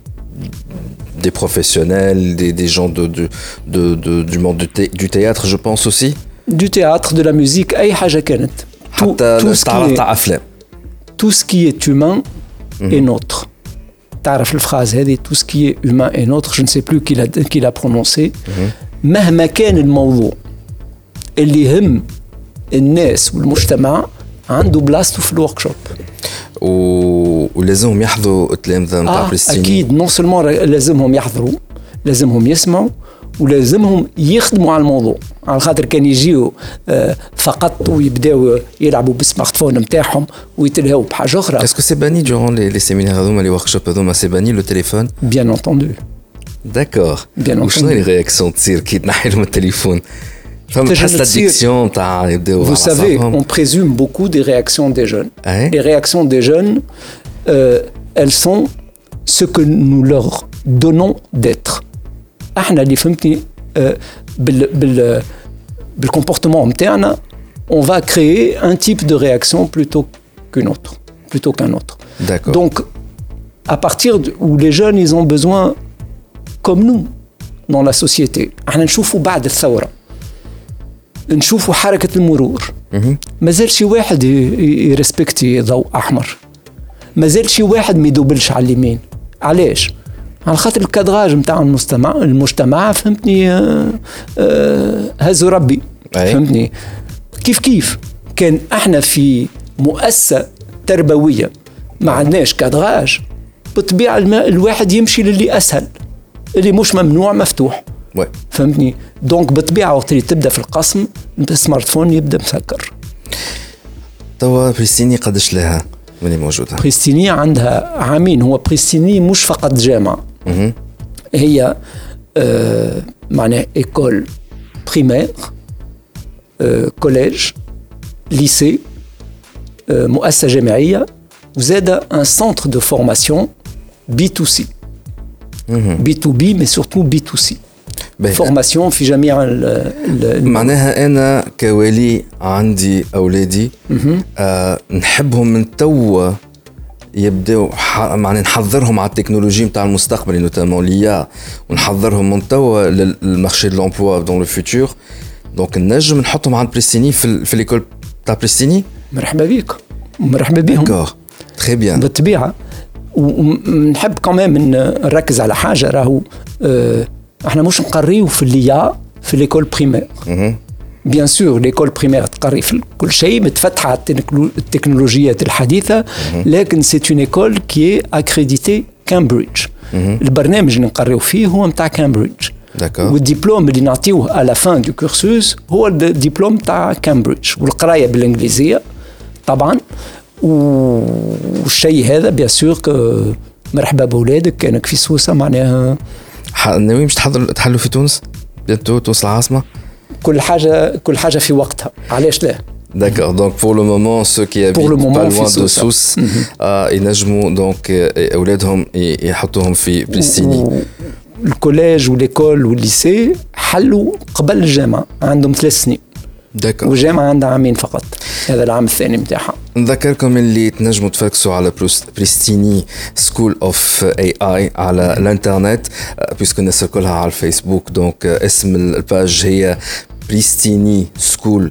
des professionnels, des, des gens de, de, de, de, du monde du, thé, du théâtre, je pense aussi Du théâtre, de la musique, أي حاجة كانت. حتى تعرضت على أفلام. Tout ce qui est humain et notre. تعرف الفراز هذه tout ce qui est humain et notre je ne sais plus qui l'a qui l'a prononcé مهما كان الموضوع اللي يهم الناس والمجتمع عنده بلاصته في الورك شوب و... ولازمهم يحضروا التلامذه نتاع آه أكيد. Non seulement لازمهم يحضروا لازمهم يسمعوا ولازمهم يخدموا على الموضوع. على خاطر كان يجيو آه، فقط ويبداو يلعبوا بال smartphone نتاعهم ويتلهوا بحاجة أخرى. Est-ce que c'est banni durant les séminaires هذوما les workshops هذوما c'est banni le téléphone Bien entendu داكور Bien وشنو entendu. هي الرياكسيون تصير كي تنحي لهم التليفون فما تنجم تحس تصير. الاديكسيون تاع يبداو Vous على savez, أعصابهم. on présume beaucoup des réactions des jeunes. Ouais. Les réactions des jeunes, euh, elles sont ce que nous leur donnons d'être. احنا اللي فهمتني آه، بال بال بالcomportement نتاعنا on va créer un type de réaction plutôt qu'une autre, plutôt qu'un autre. D'accord. Donc, à partir de- où les jeunes, ils ont besoin, comme nous, dans la société, احنا نشوفوا بعد الثورة نشوفوا حركة المرور. ما زال شي واحد يرسبكتي ضوء أحمر. ما زال شي واحد ما يدوبلش على اليمين. علاش؟ على خاطر الكادراج نتاع المجتمع المجتمع فهمتني آه، آه، هزوا ربي. أي. فهمتني؟ كيف كيف؟ كان أحنا في مؤسسة تربوية. ما عندناش cadrage بالطبيعة الم- الواحد يمشي للي أسهل اللي مش ممنوع مفتوح. فهمتني؟ Donc بالطبيعة وقت اللي تبدأ في القسم ال smartphone يبدأ مسكر. توا Pristini قداش لها ملي موجودة؟ Pristini عندها عامين هو Pristini مش فقط جامعة. مهم. هي آه معناها école primaire آه collège lycée آه مؤسسة جامعية وزاد un centre de formation B to C B to B mais surtout B to C. formation في جميع ال ال معناها أنا كوالي عندي أولادي آه نحبهم من توا يبداو معناها نحضرهم على ال technologies نتاع المستقبل notamment l'IA ونحضرهم من توا لل marché de dans le futur donc نجم نحطهم عند Pristini في, في l'école تاع Pristini. مرحبا بك مرحبا بهم d'accord très bien بالطبيعة. ونحب كمان نركز على حاجة راهو آه، إحنا مش نقريو في l'IA في l'école primaire bien sûr l'école primaire تقري في كل شيء متفتحة على التكنولو- التكنولوجيات الحديثة لكن c'est une école qui est accréditée كامبريدج البرنامج اللي نقريو فيه هو نتاع كامبريدج والدبلوم اللي نعطيوه à la fin de cursus هو الدبلوم تاع كامبريدج والقراية بالإنجليزية طبعا. والشيء هذا bien sûr مرحبا بولادك كانك في سوسه معناها ناويين مش تحضروا تحلوا في تونس؟ bientôt تونس العاصمة؟ كل حاجة كل حاجة في وقتها. علاش لا؟ D'accord, donc pour le moment, ceux qui habitent moment, pas loin في de. Sousse, ينجموا donc أولادهم ي- يحطوهم في Pristini. و- ال collège و l'école وال lycée حلوا قبل الجامعة عندهم ثلاث سنين. D'accord والجامعة عندها عامين فقط. هذا العام الثاني نتاعها نذكركم اللي تنجموا تفركسوا على Pristini School of AI على الانترنت آه، puisque الناس كلها على الفيسبوك. Donc آه، اسم ال page هي بريستيني سكول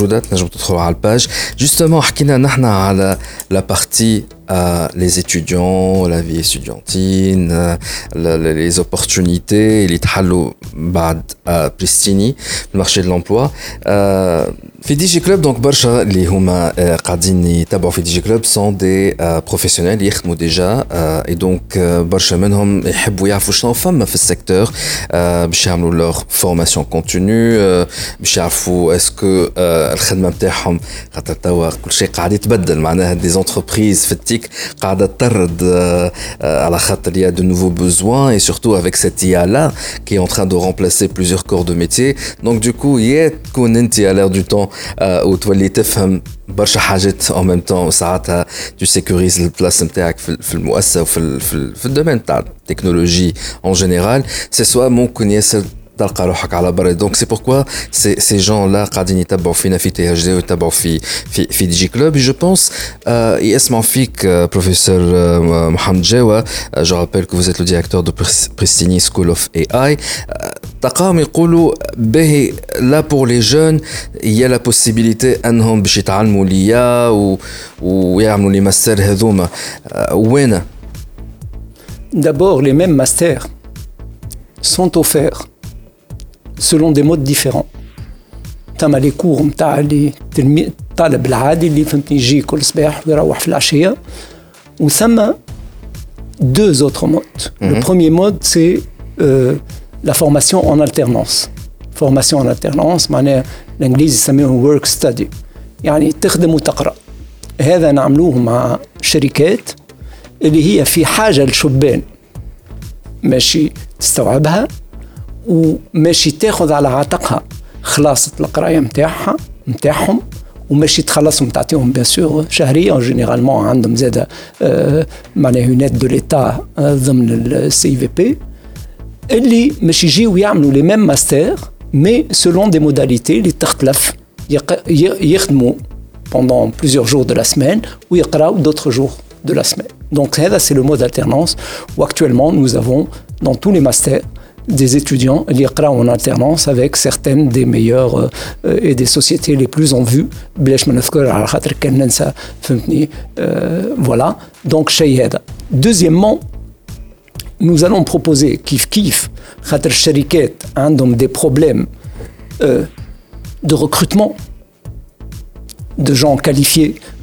تنجم تدخلوا على الباج جوستومون حكينا نحن على لا بارتي les étudiants, la vie étudiantine, euh, la- la- les opportunités اللي تحلوا بعد آه، بريستيني في المارشي دو لومبلوا في دي جي كلوب دونك برشا اللي هما آه، قاعدين يتبعوا في دي جي كلوب سون دي بروفيسيونيل يخدموا ديجا اي دونك برشا منهم يحبوا يعرفوا شنو فما في السيكتور آه، باش يعملوا لور فورماسيون كونتينيو باش يعرفوا اسكو الخدمه نتاعهم خاطر توا كل شيء قاعد يتبدل معناها دي زونتربريز في التيك قاعده تطرد آه، آه، على خاطر il y a de nouveaux besoins et surtout avec cette IA là qui est en train de remplacer plusieurs corps de métier donc du coup يا تكون انت à l'air du temps آه، وتولي تفهم برشا حاجات en même temps وساعتها tu sécurises البلاس نتاعك في في المؤسسه وفي ال- في, ال- في الدومين تاع التكنولوجي en général c'est soit ممكن ياسر تلقى روحك على برا دونك سي بوركوا سي سي جون لا قاعدين يتبعوا فينا في تي اتش دي ويتبعوا في في في دي جي كلوب جو بونس يسمعوا فيك بروفيسور محمد جاوا جو رابيل كو فوزيت لو ديريكتور دو بريستيني سكول اوف اي اي تلقاهم يقولوا باهي لا بور لي جون يا لا بوسيبيليتي انهم باش يتعلموا ليا و- ويعملوا لي ماستر هذوما آه، وين D'abord, les mêmes masters sont offerts selon des modes différents. تما لي كور نتاع اللي الطالب العادي اللي فهمتني يجي كل صباح ويروح في العشيه وثم deux autres modes. Mm -hmm. Le premier mode, c'est euh, la formation en alternance. Formation en alternance, معناها الانجليزي يسميوه work study. يعني تخدم وتقرا. هذا نعملوه مع شركات اللي هي في حاجه لشبان ماشي تستوعبها وماشي تاخذ على عاتقها خلاصة القراية نتاعها نتاعهم وماشي تخلصهم تعطيهم بيان سور شهريا جينيرالمون عندهم زاد آه معناها يونات دو ليتا آه ضمن السي في بي اللي مش يجيو يعملوا لي ميم ماستر مي سولون دي موداليتي اللي تختلف يخدموا pendant plusieurs jours de la semaine ou يقراو d'autres jours de la semaine. Donc ça c'est le mode d'alternance où actuellement nous avons dans tous les masters des étudiants l'IRCRA en alternance avec certaines des meilleures euh, et des sociétés les plus en vue. Euh, voilà. Donc deuxièmement nous allons proposer kif kif des problèmes euh, de recrutement de gens qualifiés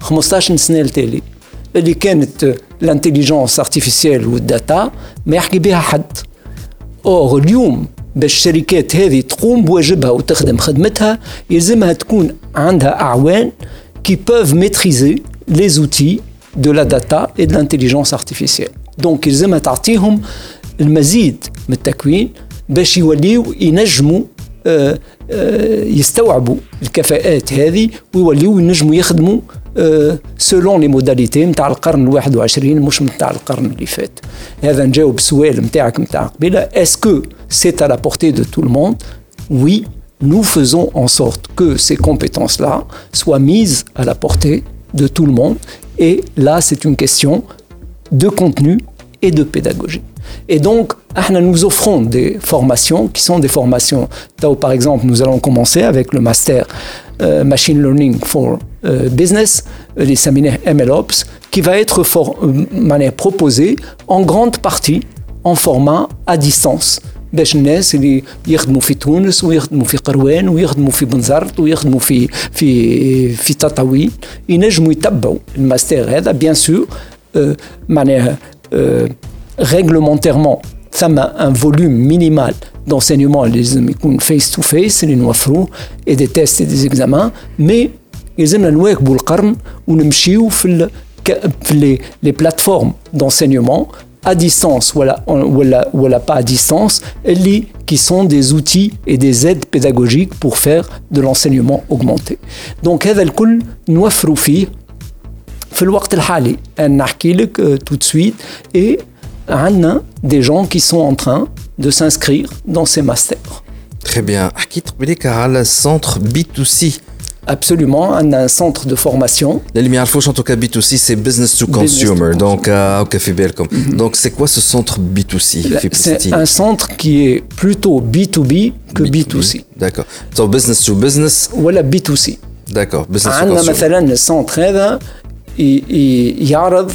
15 سنة التالي اللي كانت ال intelligence artificielle وال data ما يحكي بها حد. Or اليوم باش الشركات هذه تقوم بواجبها وتخدم خدمتها يلزمها تكون عندها أعوان qui peuvent maîtriser les outils de la data et de l'intelligence artificielle donc يلزمها تعطيهم المزيد من التكوين باش يوليو ينجموا يستوعبوا الكفاءات هذه ويوليو ينجموا يخدموا سولون لي موداليتي نتاع القرن الواحد وعشرين مش نتاع القرن اللي فات هذا نجاوب السؤال نتاعك نتاع قبيله اسكو سي à la portée de tout le monde oui nous faisons en sorte que ces compétences là soient mises à la portée de tout le monde et là c'est une question de contenu et de pédagogie et donc, nous offrons des formations qui sont des formations. Par exemple, nous allons commencer avec le master euh, Machine Learning for euh, Business, les séminaires MLOps, qui va être euh, proposé en grande partie en format à distance. باش الناس اللي يخدموا في تونس ويخدموا في قروان ويخدموا في بنزرت ويخدموا في في في تطاوين ينجموا يتبعوا الماستر هذا بيان سور معناها réglementairement un volume minimal d'enseignement face to face et des tests et des examens mais يلزمنا نواكبوا القرن ونمشيو في في les plateformes d'enseignement à distance voilà, voilà, voilà pas à distance qui sont des outils et des aides pédagogiques pour faire de l'enseignement augmenté donc هذا الكل نوفروا فيه في الوقت الحالي نحكي لك tout de suite et a des gens qui sont en train de s'inscrire dans ces masters. Très bien. tu à le centre B2C. Absolument, on a un centre de formation. La lumière en tout cas B2C, c'est business to consumer. donc, euh, mhm. donc c'est quoi ce centre B2C C'est un centre qui est plutôt B2B que B2C. D'accord. Donc business to business. Voilà B2C. D'accord. Business to consumer. مثلا السنتر هذا يعرض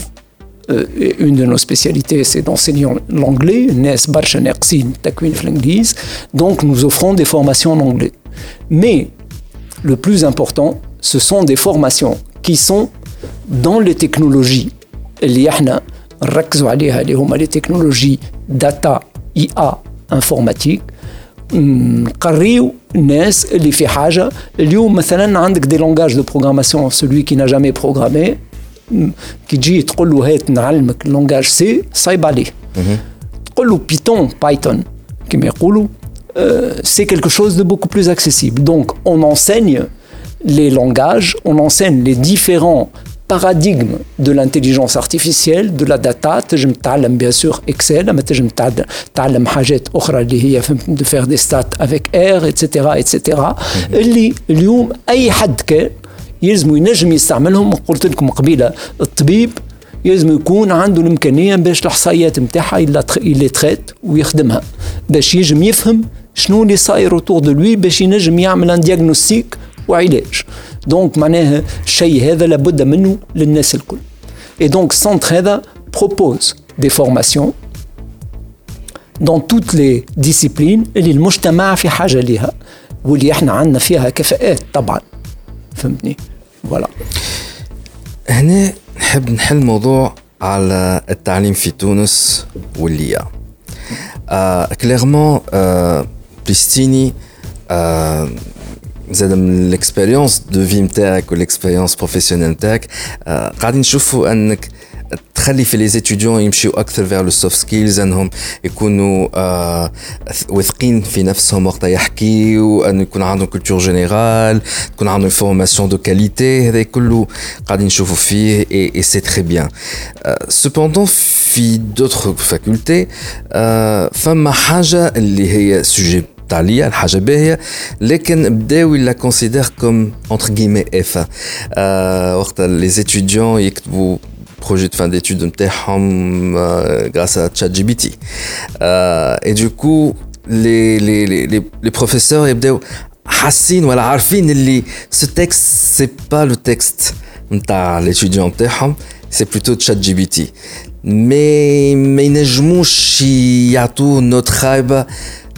euh, une de nos spécialités, c'est d'enseigner l'anglais. Donc, nous offrons des formations en anglais. Mais le plus important, ce sont des formations qui sont dans les technologies. les technologies data, IA, informatique. نقريو الناس اللي في حاجه اليوم مثلا عندك des langages de programmation celui qui n'a jamais programmé كي تجي تقول له هات نعلمك اللونجاج سي صايب عليه تقول له بيتون بايثون كما يقولوا c'est quelque chose de beaucoup plus accessible. Donc on enseigne les langages, on enseigne les différents paradigme de l'intelligence artificielle, de la data, je me bien sûr Excel, mais je me حاجات أخرى اللي هي de faire des stats avec R, etc. etc. اللي اليوم أي حد كان يلزم ينجم يستعملهم قلت لكم قبيله الطبيب يلزم يكون عنده الامكانيه باش الاحصائيات نتاعها اللي تريت ويخدمها باش ينجم يفهم شنو اللي صاير autour de lui باش ينجم يعمل un diagnostic وعلاج donc معناها الشيء هذا لابد منه للناس الكل. Et donc ال centre هذا propose des formations dans toutes les disciplines اللي المجتمع في حاجة ليها واللي إحنا عندنا فيها كفاءات طبعا. فهمتني؟ voilà هنا نحب نحل موضوع على التعليم في تونس و il y a آه clairement آه بليستيني آه زاد من الاكسبيريونس دو في نتاعك والاكسبيريونس بروفيسيونيل نتاعك آه قاعدين نشوفوا انك تخلي في لي زيتيديون يمشيو اكثر فيغ لو سوفت سكيلز انهم يكونوا آه واثقين في نفسهم وقت يحكيوا انه يكون عندهم كولتور جينيرال تكون عندهم فورماسيون دو كاليتي هذا كله قاعدين نشوفوا فيه اي سي تري بيان سوبوندون في دوتر فاكولتي فما حاجه اللي هي سوجي تاع الحاجه باهيه لكن بداو لا كونسيدير كوم اونتر غيمي اف وقت لي زيتيديون يكتبوا projet de fin d'études euh, grâce à ChatGPT. Euh, et du coup, les, les, les, les professeurs يبداو حاسين ولا عارفين اللي ce texte c'est pas le texte نتاع l'étudiant نتاعهم c'est plutôt ChatGPT. Mais ما ينجموش يعطوا نوت خايبه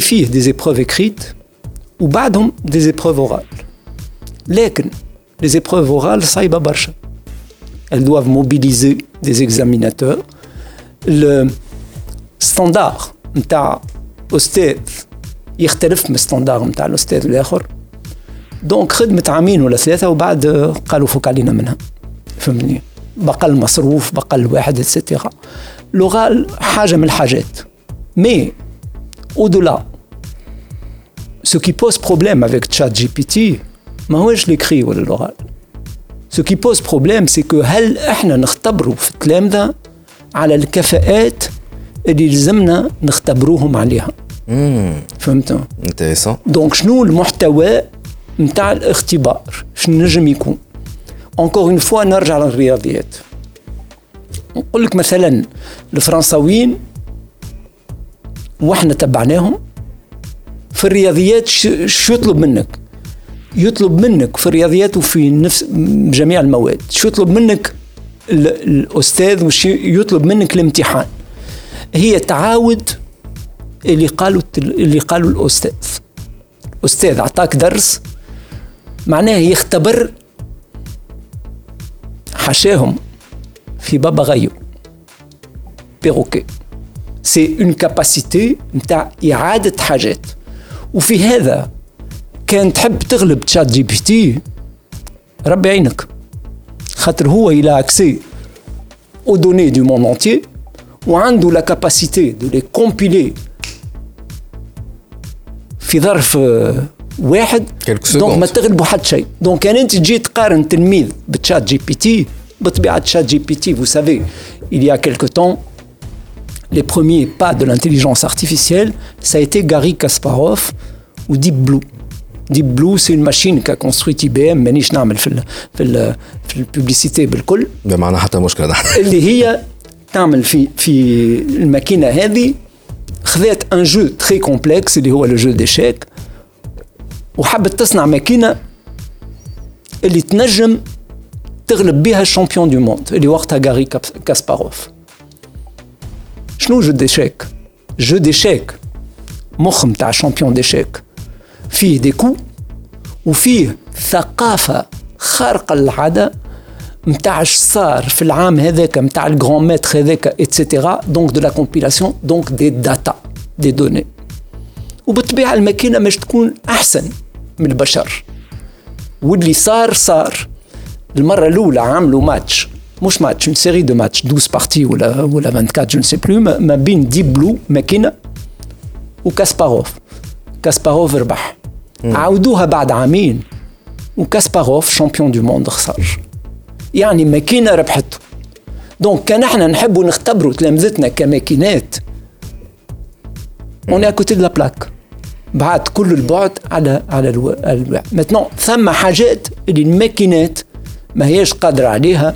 فيه دي زيبروف اكريت وبعدهم دي زيبروف اورال لكن لي زيبروف اورال صايبه برشا elles doivent mobiliser des examinateurs. Le standard نتاع أستاذ يختلف من الستاندار نتاع الأستاذ الآخر دونك خدمة عامين ولا ثلاثة وبعد قالوا فك علينا منها فهمتني بقل مصروف بقل واحد اتسيتيرا لغال حاجة من الحاجات مي au-delà ce qui pose problème avec ChatGPT ما هوش l'écrit ولا l'oral Ce qui pose problème, c'est que هل احنا نختبروا في التلامذة على الكفاءات اللي لزمنا نختبروهم عليها. فهمت؟ انتريسون. دونك شنو المحتوى نتاع الاختبار؟ شنو نجم يكون؟ اونكور اون فوا نرجع للرياضيات. نقول لك مثلا الفرنساويين وإحنا تبعناهم في الرياضيات شو يطلب منك؟ يطلب منك في الرياضيات وفي نفس جميع المواد شو يطلب منك؟ الأستاذ وش يطلب منك؟ الامتحان. هي تعاود اللي قالوا اللي قالوا الأستاذ. الاستاذ اعطاك درس معناه يختبر حشاهم في بابا غيو. بيروكي سي اون كاباسيتي نتاع اعاده حاجات وفي هذا كان تحب تغلب تشات جي بي تي ربي عينك خاطر هو الى اكسي او دوني دو موند انتيي وعنده لا كاباسيتي دو لي كومبيلي في ظرف واحد دونك ما تغلبوا حد شيء دونك كان انت تجي تقارن تلميذ بتشات جي بي تي بطبيعه تشات جي بي تي vous savez il y a quelque temps les premiers pas de l'intelligence artificielle ça a été Gary Kasparov ou Deep Blue ديب بلو سي ماشين كا كونسترويت اي بي ام مانيش نعمل في ال في ال في الببليسيتي بالكل ما معنا حتى مشكله اللي هي تعمل في في الماكينه هذه خذات ان جو تري كومبلكس اللي هو لو جو ديشيك وحبت تصنع ماكينه اللي تنجم تغلب بها الشامبيون دو موند اللي وقتها غاري كاسباروف شنو jeu d'échecs jeu d'échecs مخ نتاع champion d'échecs فيه des coups وفيه ثقافة خارقة للعادة نتاع صار في العام هذاك نتاع ال grands maîtres هذاك et cetera donc de la compilation donc des data des données وبالطبيعه الماكينه مش تكون احسن من البشر واللي صار صار المره الاولى عملوا ماتش مش ماتش une série de matchs 12 parties ولا ولا 24 je ne sais plus ما بين Deep Blue ماكينه وكاسباروف كاسباروف ربح عاودوها بعد عامين وكاسباروف champion du monde خسر يعني ماكينه ربحته donc كان إحنا نحبوا نختبروا تلامذتنا كماكينات on est à côté de la plaque بعد كل البعد على على الواقع maintenant ثم حاجات اللي الماكينات ما هيش قادره عليها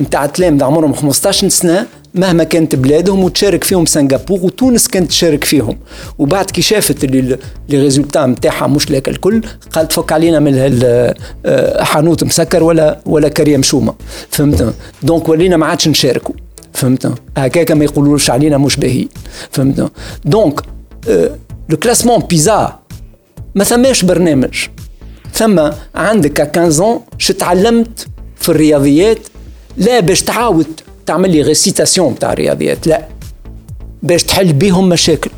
نتاع تلامذة عمرهم 15 سنة مهما كانت بلادهم وتشارك فيهم سنغافور وتونس كانت تشارك فيهم. وبعد كي شافت اللي les résultats نتاعها مش لاك الكل قالت فك علينا من آه، حانوت مسكر ولا ولا كريه مشومه فهمت؟ donc ولينا ما عادش نشاركوا. فهمت؟ هكاك ما يقولوش علينا مش باهي فهمت؟ donc le classement PISA ما ثماش برنامج. ثم عندك 15 شو تعلمت في الرياضيات لا باش تعاود تعمل لي récitation تاع الرياضيات لا. باش تحل بيهم مشاكل.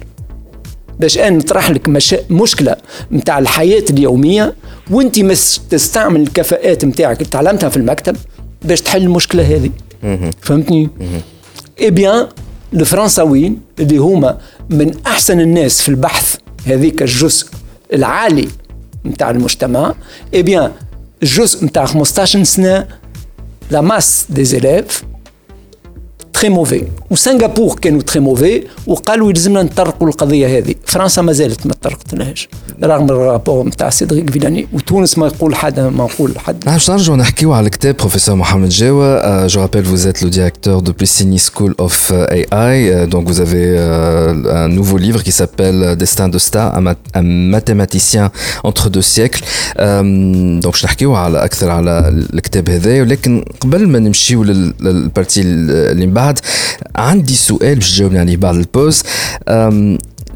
باش أنا نطرح لك مشا... مشكلة نتاع الحياة اليومية وأنت مس تستعمل الكفاءات نتاعك اللي تعلمتها في المكتب باش تحل المشكلة هذه. فهمتني؟ eh bien الفرنساويين اللي هما من احسن الناس في البحث هذيك الجزء العالي نتاع المجتمع اي بيان الجزء نتاع 15 سنه la masse des élèves تري موفي وسنغافور كانوا تري موفي وقالوا يلزمنا نطرقوا القضيه هذه فرنسا ما زالت ما طرقت لهاش رغم الرابور نتاع سيدريك فيلاني وتونس ما يقول حد ما نقول حد باش نرجعوا نحكيو على الكتاب بروفيسور محمد جاوا جو رابيل vous êtes le directeur de Plessini School of AI donc vous avez un nouveau livre qui s'appelle Destin de star un mathématicien entre deux siècles donc باش نحكيو على اكثر على الكتاب هذا ولكن قبل ما نمشيو للبارتي اللي من بعد de بعد عندي سؤال باش تجاوبني عليه بعد ال pause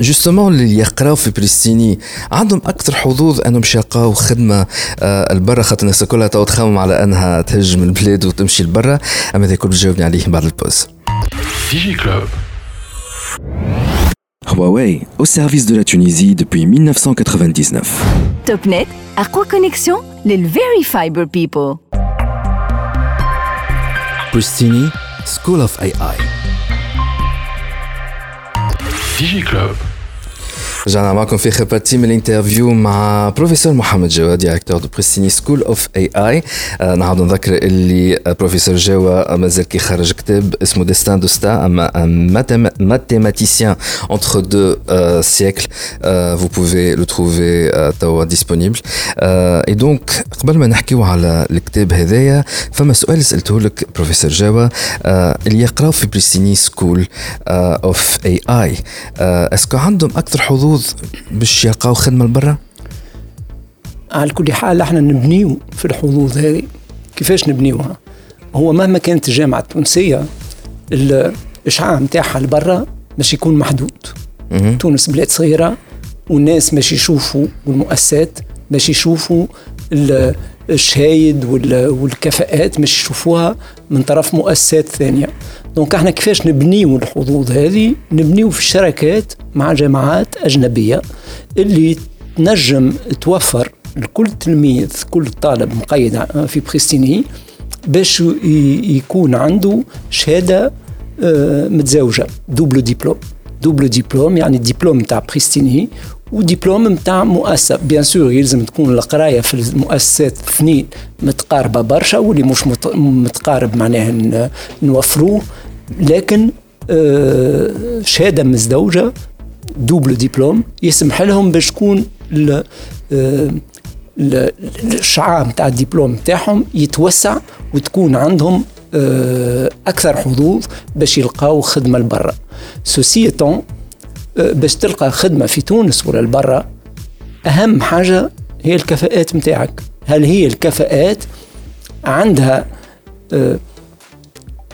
justement اللي يقراو في Pristini عندهم أكثر حظوظ أنهم باش يلقاو خدمه البرا خاطر الناس كلها تو تخمم على أنها تهج من البلاد وتمشي لبرا أما هذا كل تجاوبني عليه بعد ال pause DigiClub Huawei, au service de la Tunisie depuis 1999. Topnet, quoi connexion, les Very Fiber People. Pristini School of AI. DigiClub. رجعنا معكم في partie من ال interview مع بروفيسور محمد جوا directeur de Pristini School of AI. نعاود نذكر اللي بروفيسور جوا مازال كي خرج كتاب اسمه Destin de ستا mathématicien entre deux siècles vous pouvez le trouver توا disponible et donc قبل ما نحكيو على الكتاب هذايا فما سؤال سألته لك بروفيسور جوا اللي يقراو في Pristini School of AI. Est-ce que عندهم أكثر حضور حظوظ باش يلقاو خدمة لبرا؟ على كل حال إحنا نبنيو في الحظوظ هذه كيفاش نبنيوها؟ هو مهما كانت الجامعة التونسية الاشعاع نتاعها لبرا باش يكون محدود تونس بلاد صغيرة والناس باش يشوفوا والمؤسسات باش يشوفوا الشهايد والكفاءات باش يشوفوها من طرف مؤسسات ثانية donc إحنا كيفاش نبنيو الحظوظ هذه؟ نبنيو في الشراكات مع جامعات أجنبية اللي تنجم توفر لكل تلميذ كل طالب مقيد في Pristini باش يكون عنده شهادة آه، متزوجة double diplôme double diplôme يعني الدبلوم تاع Pristini ودبلوم نتاع مؤسسة. bien sûr يلزم تكون القراية في المؤسسات اثنين متقاربة برشا واللي مش متقارب معناها نوفروه. لكن آه، شهادة مزدوجه double diplôme يسمح لهم باش تكون آه، الشعاع نتاع الدبلوم نتاعهم يتوسع وتكون عندهم آه، أكثر حظوظ باش يلقاو خدمة لبرا. سوسيتون آه، باش تلقى خدمة في تونس ولا لبرا أهم حاجة هي الكفاءات نتاعك هل هي الكفاءات عندها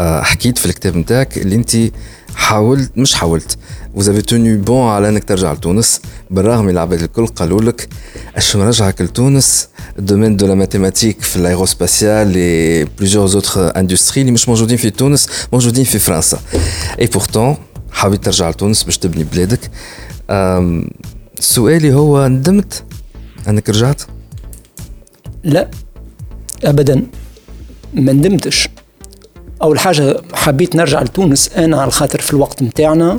حكيت في الكتاب نتاعك اللي انت حاولت مش حاولت avez tenu bon على انك ترجع لتونس بالرغم العباد الكل قالوا لك اش مرجعك لتونس؟ ال domaine de la mathématique في ال aérospatial et plusieurs autres industries اللي مش موجودين في تونس موجودين في فرنسا. Et pourtant حبيت ترجع لتونس باش تبني بلادك. سؤالي هو ندمت أنك رجعت؟ لا ابدا. ما ندمتش. أول حاجة حبيت نرجع لتونس أنا على خاطر في الوقت نتاعنا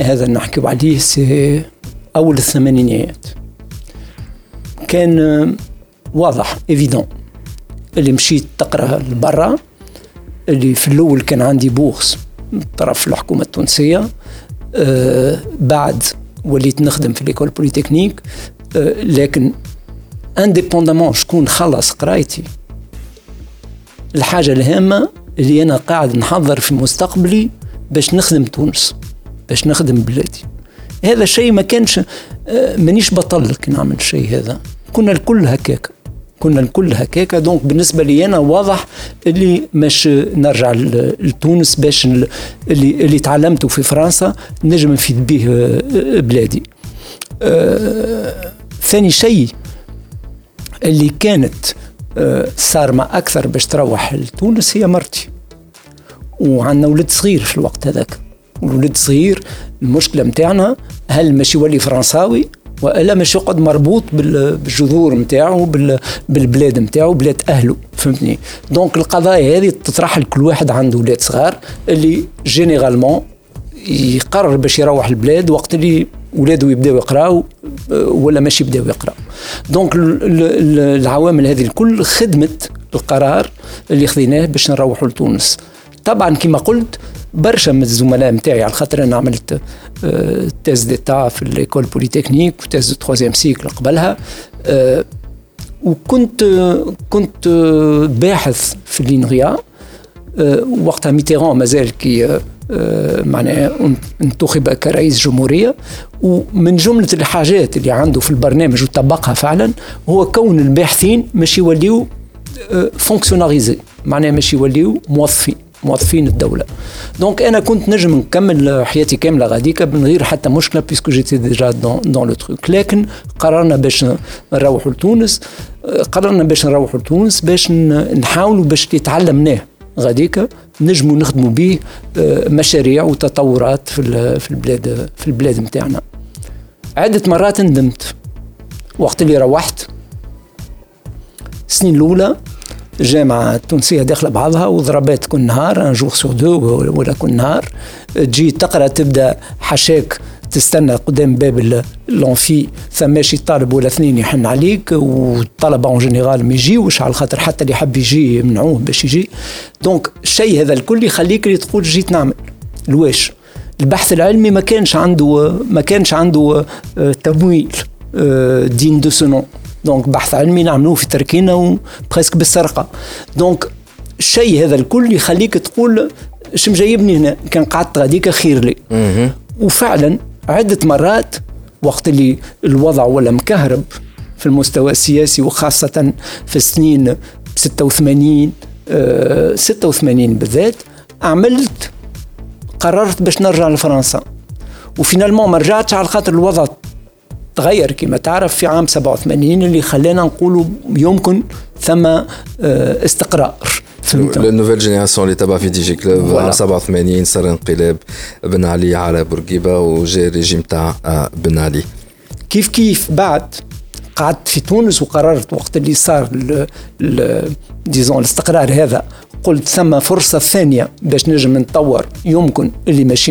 هذا نحكي عليه c'est أول الثمانينيات. كان واضح évident اللي مشيت تقرأ لبرا اللي في الأول كان عندي bourse من طرف الحكومة التونسية. آه بعد وليت نخدم في l'école polytechnique. آه لكن indépendamment شكون خلص قرايتي الحاجة الهامة اللي أنا قاعد نحضر في مستقبلي باش نخدم تونس باش نخدم بلادي. هذا الشيء ما كانش آه، مانيش بطل كي نعمل الشيء هذا. كنا الكل هكاك كنا الكل هكاك donc بالنسبة لي أنا واضح اللي مش نرجع لتونس باش اللي اللي تعلمته في فرنسا نجم نفيد به آه، بلادي. آه ثاني شيء اللي كانت صارمة أكثر باش تروح لتونس هي مرتي. وعندنا ولد صغير في الوقت هذاك. ولد صغير المشكلة متاعنا هل ماشي يولي فرنساوي؟ وإلا مش يقعد مربوط بالجذور نتاعو بالبلاد نتاعو بلاد أهله فهمتني؟ donc القضايا هذه تطرح لكل واحد عنده ولاد صغار اللي généralement يقرر باش يروح البلاد وقت اللي ولاده يبداو يقراو ولا ماشي يبداو يقراو. donc العوامل هذه الكل خدمت القرار اللي خذيناه باش نروحوا لتونس. طبعا كما قلت برشا من الزملاء نتاعي على خاطر أنا عملت thèse d'État في l'école polytechnique و thèse de troisième cycle قبلها. آه، وكنت كنت باحث في l'INRIA آه، وقتها ميتيران مازال كي آه، معناها انتخب كرئيس جمهورية. ومن جملة الحاجات اللي عنده في البرنامج وطبقها فعلا هو كون الباحثين مش يوليو fonctionnarisés معناها مش يوليو موظفين موظفين الدولة. donc أنا كنت نجم نكمل حياتي كاملة غاديكا من غير حتى مشكلة puisque j'étais déjà dans, le truc لكن قررنا باش نروحوا لتونس قررنا باش نروحوا لتونس باش نحاولوا باش اللي تعلمناه غاديكا نجموا نخدموا به آه، مشاريع وتطورات في في البلاد في البلاد نتاعنا. عدة مرات ندمت. وقت اللي روحت السنين الأولى الجامعة التونسية داخلة بعضها وضربات كل نهار un jour sur deux ولا كل نهار. تجي تقرأ تبدأ حشاك تستنى قدام باب l'amphi ثماشي طالب ولا اثنين يحن عليك والطلبة en général ما يجيوش على خاطر حتى اللي حب يجي يمنعوه باش يجي. donc الشيء هذا الكل يخليك اللي تقول جيت نعمل. الواش البحث العلمي ما كانش عنده ما كانش عنده آه، تمويل آه، digne de son nom donc بحث علمي نعملوه في تركينا و presque بالسرقة. donc الشيء هذا الكل يخليك تقول شم جايبني هنا كان قعدت غاديك خير لي. وفعلا عدة مرات وقت اللي الوضع ولا مكهرب في المستوى السياسي وخاصة في السنين 86 آه 86 بالذات عملت قررت باش نرجع لفرنسا. وفينالمون ما رجعتش على خاطر الوضع تغير. كما تعرف في عام 87 اللي خلانا نقولوا يمكن ثم آه، استقرار. ال nouvelle génération اللي تبع في DigiClub عام 87 صار انقلاب بن علي على بورقيبة وجا ريجيم تاع آه، بن علي. كيف كيف بعد قعدت في تونس وقررت وقت اللي صار disons الاستقرار هذا قلت ثم فرصة ثانية باش نجم نطور يمكن اللي ماشي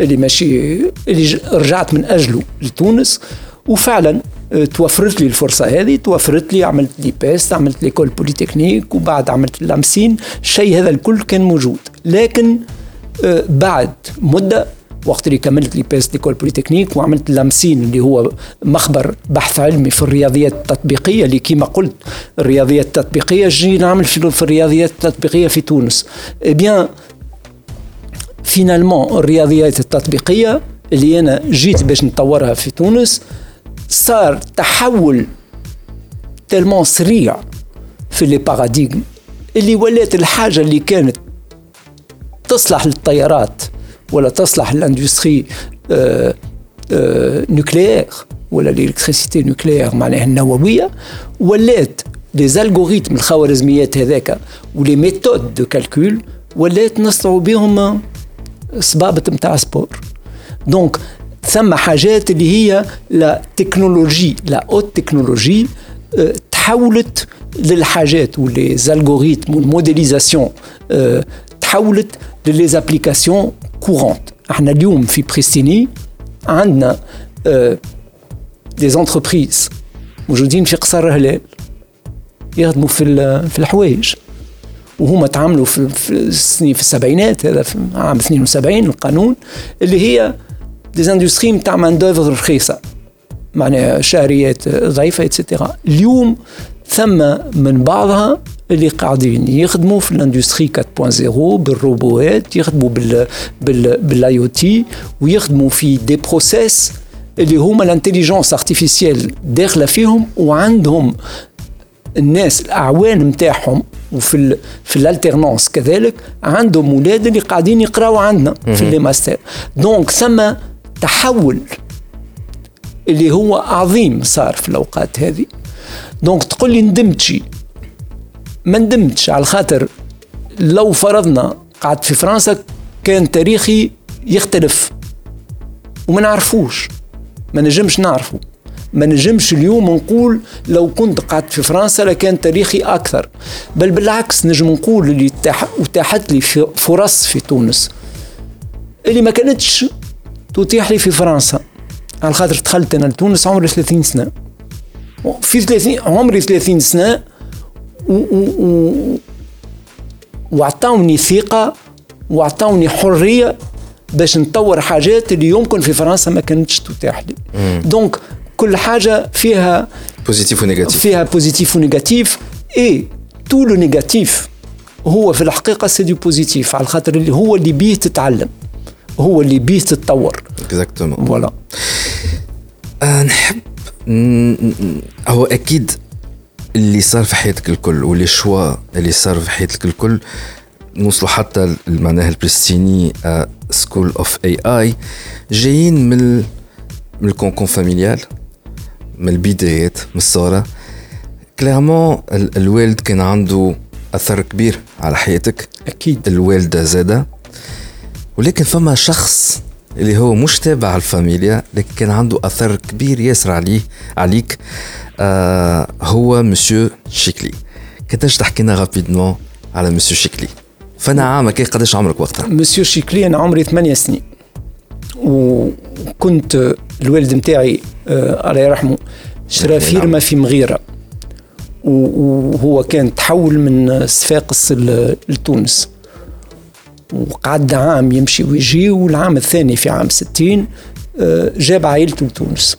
اللي ماشي اللي رجعت من أجله لتونس وفعلا آه، توفرت لي الفرصة هذه توفرت لي عملت l'IPEST عملت l'école polytechnique وبعد عملت LAMSIN الشيء هذا الكل كان موجود. لكن آه، بعد مدة وقت اللي كملت l'IPEST l'école polytechnique وعملت LAMSIN اللي هو مخبر بحث علمي في الرياضيات التطبيقية اللي كما قلت الرياضيات التطبيقية. جي نعمل في الرياضيات التطبيقية في تونس. eh bien finalement الرياضيات التطبيقية اللي أنا جيت باش نطورها في تونس صار تحول tellement سريع في les paradigmes اللي ولات الحاجة اللي كانت تصلح للطيارات ولا تصلح l'industrie nucléaire ولا l'électricité nucléaire معناها النووية ولات les algorithmes الخوارزميات هذاك و les méthodes de calcul ولات نصنعوا بهم صبابط نتاع sport. donc ثم حاجات اللي هي la technologie la haute technologie تحولت للحاجات و les algorithmes وال modélisation تحولت ل les applications courantes إحنا اليوم في Pristini عندنا des entreprises موجودين في قصر هلال يخدموا في في الحوايج. وهما تعاملوا في السنين في السبعينات هذا في عام 72 القانون اللي هي des industries نتاع main d'œuvre رخيصه معناها شهريات ضعيفة et cetera اليوم ثم من بعضها اللي قاعدين يخدموا في ال industrie 4.0 بال robots يخدموا بال بال بال IoT ويخدموا في des process اللي هما l'intelligence artificielle داخلة فيهم وعندهم الناس الأعوان نتاعهم وفي ال في ال alternance كذلك عندهم أولاد اللي قاعدين يقراوا عندنا في les masters donc ثم تحول اللي هو عظيم صار في الأوقات هذه. donc تقول لي ندمت شي ما ندمتش. على خاطر لو فرضنا قعدت في فرنسا كان تاريخي يختلف. وما نعرفوش. ما نجمش نعرفه ما نجمش اليوم نقول لو كنت قعدت في فرنسا لكان تاريخي أكثر. بل بالعكس نجم نقول اللي اتاحت لي فرص في تونس. اللي ما كانتش تتيح لي في فرنسا على خاطر دخلت أنا لتونس عمري 30 سنة. في 30 عمري 30 سنة واعطوني ثقة واعطوني حرية باش نطور حاجات اللي يمكن في فرنسا ما كانتش تتاح لي. donc كل حاجة فيها positif و négatif فيها positif و négatif et tout le négatif هو في الحقيقة c'est du positif على خاطر اللي هو اللي بيه تتعلم. هو اللي بيه تتطور. exactement voilà آه نحب هو أكيد اللي صار في حياتك الكل واللي شوا اللي صار في حياتك الكل نوصلوا حتى معناها ال Pristini School of AI جايين من من ال cocon familial من البدايات من الصغرى clairement الوالد كان عنده أثر كبير على حياتك. أكيد. الوالدة زادة. ولكن فما شخص اللي هو مش تابع الفاميليا لكن كان عنده أثر كبير ياسر عليه عليك آه هو مسيو شيكلي كنتاش تحكي لنا rapidement على مسيو شيكلي فأنا عام كي قداش عمرك وقتها؟ مسيو شيكلي أنا عمري ثمانية سنين. وكنت الوالد نتاعي آه الله يرحمه شرا فيرما في مغيرة. وهو كان تحول من صفاقس لتونس. وقعد عام يمشي ويجي والعام الثاني في عام 60 آه، جاب عائلته لتونس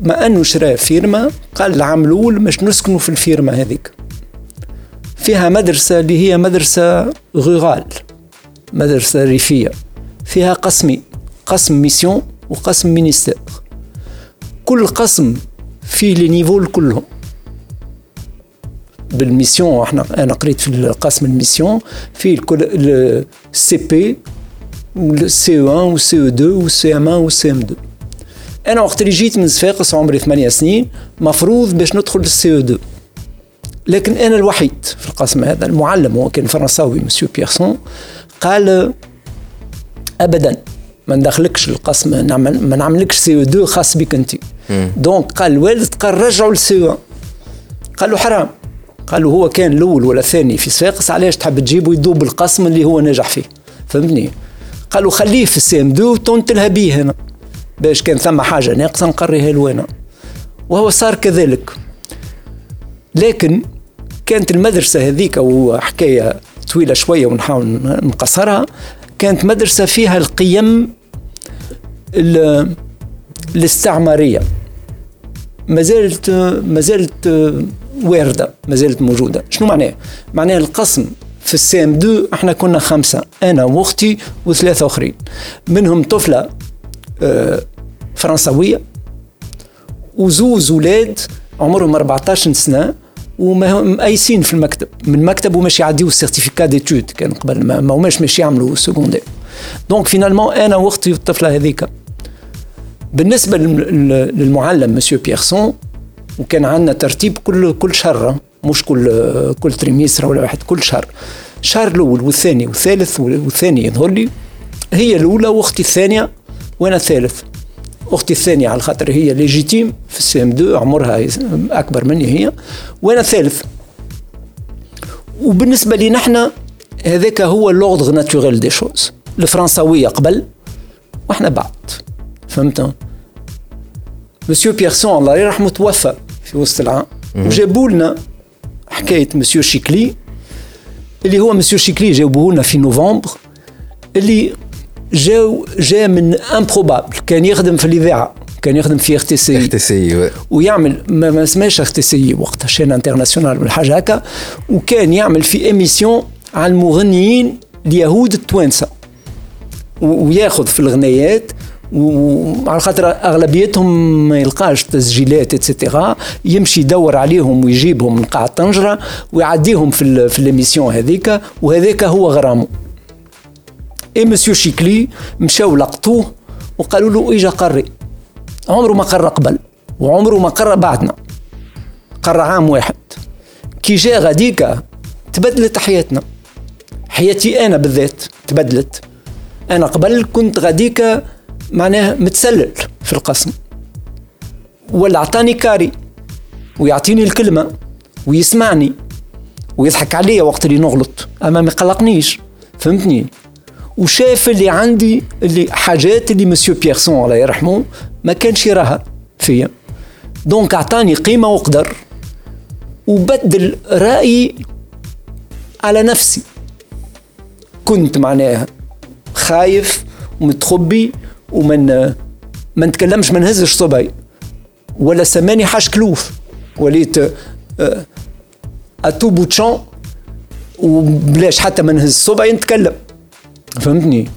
ما أنه شرا فيرما قال العام الأول باش نسكنوا في الفيرما هذيك. فيها مدرسة اللي هي مدرسة rurale مدرسة ريفية. فيها قسمين قسم mission وقسم ministère. كل قسم فيه les niveaux كلهم بال mission إحنا أنا قريت في القسم ال mission فيه ال CP وال CE 1 وال CE 2 وال CM 1 وال CM 2 أنا وقت اللي جيت من صفاقس عمري ثمانية سنين مفروض باش ندخل لل CE 2 لكن أنا الوحيد في القسم هذا المعلم هو كان فرنساوي مسيو بيرسون قال ابدا ما ندخلكش القسم نعمل ما نعملكش CE 2 خاص بك انت donc قال الوالد قال رجعوا لل CE 1 قال له حرام قال له هو كان الأول ولا الثاني في صفاقس علاش تحب تجيبه يدوب القسم اللي هو ناجح فيه؟ فهمتني؟ قال له خليه في السي ام 2 وتنتلها بيه هنا. باش كان ثم حاجة ناقصة نقريها له أنا. وهو صار كذلك. لكن كانت المدرسة هذيك وحكاية طويلة شوية ونحاول نقصرها كانت مدرسة فيها القيم الاستعمارية. ما زالت ما زالت واردة ما زالت موجودة. شنو معناه؟ معناه القسم في ال CM 2 إحنا كنا خمسة أنا وأختي وثلاثة آخرين. منهم طفلة آه، فرنسوية وزوز ولاد عمرهم 14 سنة ومقايسين في المكتب. من المكتب وماشي يعديو ال certificat d'études كان قبل ما هماش ماشي يعملوا secondaire donc finalement أنا وأختي والطفلة هذيك بالنسبة للمعلم مسيو بيرسون وكان عندنا ترتيب كل كل شهر مش كل كل trimestre ولا واحد كل شهر. الشهر الأول والثاني والثالث والثاني يظهر لي هي الأولى وأختي الثانية وأنا الثالث. أختي الثانية على خاطر هي légitime في ال CM 2 عمرها أكبر مني هي وأنا الثالث. وبالنسبة لي نحن هذاك هو l'ordre naturel des choses الفرنساوية قبل وإحنا بعد. فهمت؟ مسيو بيرسون الله يرحمه توفى. في وسط العام. وجابوا لنا حكاية مسيو شيكلي اللي هو مسيو شيكلي جابوه لنا في نوفمبر اللي جاو جا من improbable كان يخدم في الاذاعه كان يخدم في RTC اخ تي سي ويعمل ما اسمهاش اخ تي سي وقتها chaîne internationale ولا حاجة هكا وكان يعمل في émission على المغنيين اليهود التوانسة وياخذ في الغنايات وعلى خاطر أغلبيتهم ما يلقاش تسجيلات et cetera يمشي يدور عليهم ويجيبهم من قاع طنجرة ويعديهم في في ال émission هذيك وهذاك هو غرامه. اي مسيو شيكلي مشاو لقطوه وقالوا له إجا قري. عمره ما قرى قبل وعمره ما قرى بعدنا. قرى عام واحد. كي جا غاديك تبدلت حياتنا. حياتي أنا بالذات تبدلت. أنا قبل كنت غاديك معناه متسلل في القسم. ولا عطاني كاري ويعطيني الكلمة ويسمعني ويضحك عليا وقت اللي نغلط. أما ما يقلقنيش فهمتني؟ وشاف اللي عندي اللي حاجات اللي مسيو بيرسون الله يرحمه ما كانش يراها فيا. donc أعطاني قيمة وقدر وبدل رايي على نفسي. كنت معناها خايف ومتخبي ومن ما نتكلمش ما نهزش صبعي ولا سماني حاش كلوف. وليت آه، à tout bout de champ وبلاش حتى ما نهز صبعي نتكلم. فهمتني؟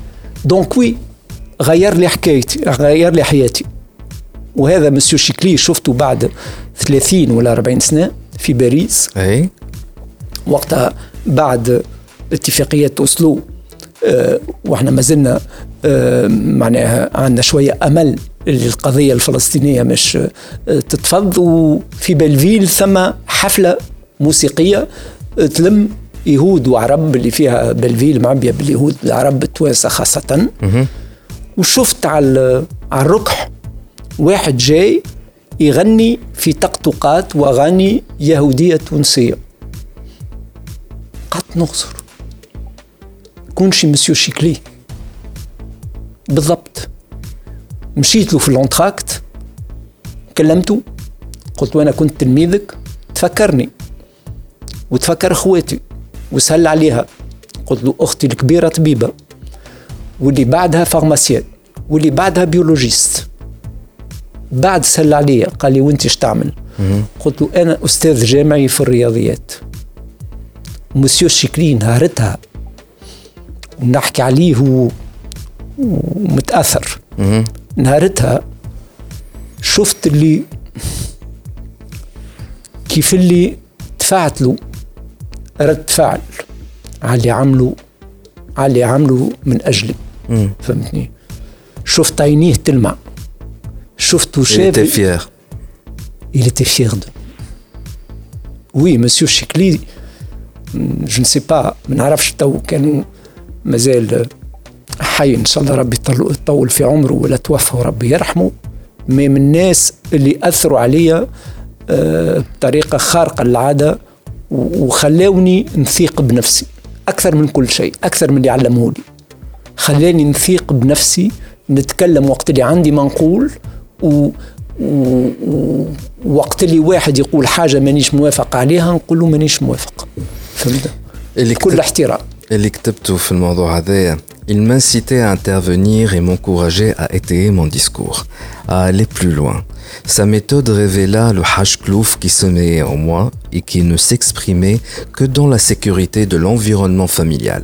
donc oui غير لي حكايتي غير لي حياتي. وهذا مسيو شيكلي شفته بعد 30 ولا 40 سنة في باريس. أي. وقتها بعد اتفاقية أوسلو أه وإحنا ما زلنا معناها عندنا شوية أمل اللي القضية الفلسطينية مش أه تتفض. وفي Belleville ثم حفلة موسيقية تلم يهود وعرب اللي فيها بلفيل معبية باليهود العرب التوانسة خاصة. وشفت على على الركح واحد جاي يغني في طقطقات وأغاني يهودية تونسية. قعدت نغصر كونشي مسيو شيكلي. بالضبط. مشيت له في ال entracte كلمته قلت وأنا كنت تلميذك تفكرني. وتفكر أخواتي وسهل عليها. قلت له أختي الكبيرة طبيبة واللي بعدها pharmacienne واللي بعدها biologiste. بعد سهل عليا قال لي وأنت إيش تعمل؟ قلت له أنا أستاذ جامعي في الرياضيات. مسيو شكلي نهارتها ونحكي عليه ومتاثر نهارتها شفت اللي كيف اللي دفعت له رد فعل على اللي عملوا على اللي عملوا من أجلي. فهمتني؟ شفت عينيه تلمع. شفته était fier. Il était fier de. Oui, monsieur Chikli, je ne sais pas, ما نعرفش تو كانوا مازال حي إن شاء الله ربي يطول في عمره ولا توفى وربي يرحمه. من الناس اللي أثروا عليا آه، بطريقة خارقة للعادة وخلاوني نثيق بنفسي. أكثر من كل شيء أكثر من اللي علموني خلاني نثيق بنفسي نتكلم وقت اللي عندي ما نقول و... و... وقت اللي واحد يقول حاجة مانيش موافق عليها نقول له مانيش موافق. فهمت؟ كل احترام. اللي كتبته في الموضوع هذايا Il m'incitait à intervenir et m'encourageait à étayer mon discours, à aller plus loin. Sa méthode révéla le hashklouf qui sommeillait en moi et qui ne s'exprimait que dans la sécurité de l'environnement familial.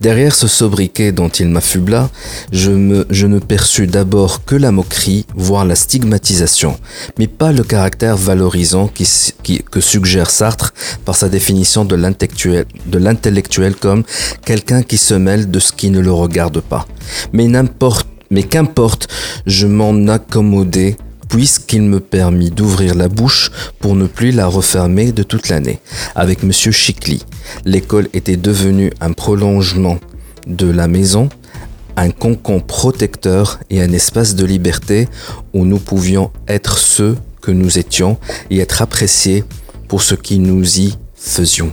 Derrière ce sobriquet dont il m'affubla, je, ne perçus d'abord que la moquerie, voire la stigmatisation, mais pas le caractère valorisant que suggère Sartre par sa définition de l'intellectuel comme quelqu'un qui se mêle de ce qui ne regarde pas. Mais n'importe mais qu'importe, je m'en accommodais puisqu'il me permit d'ouvrir la bouche pour ne plus la refermer de toute l'année. Avec Monsieur Chicli, l'école était devenue un prolongement de la maison, un concon protecteur et un espace de liberté où nous pouvions être ceux que nous étions et être appréciés pour ce que nous y faisions.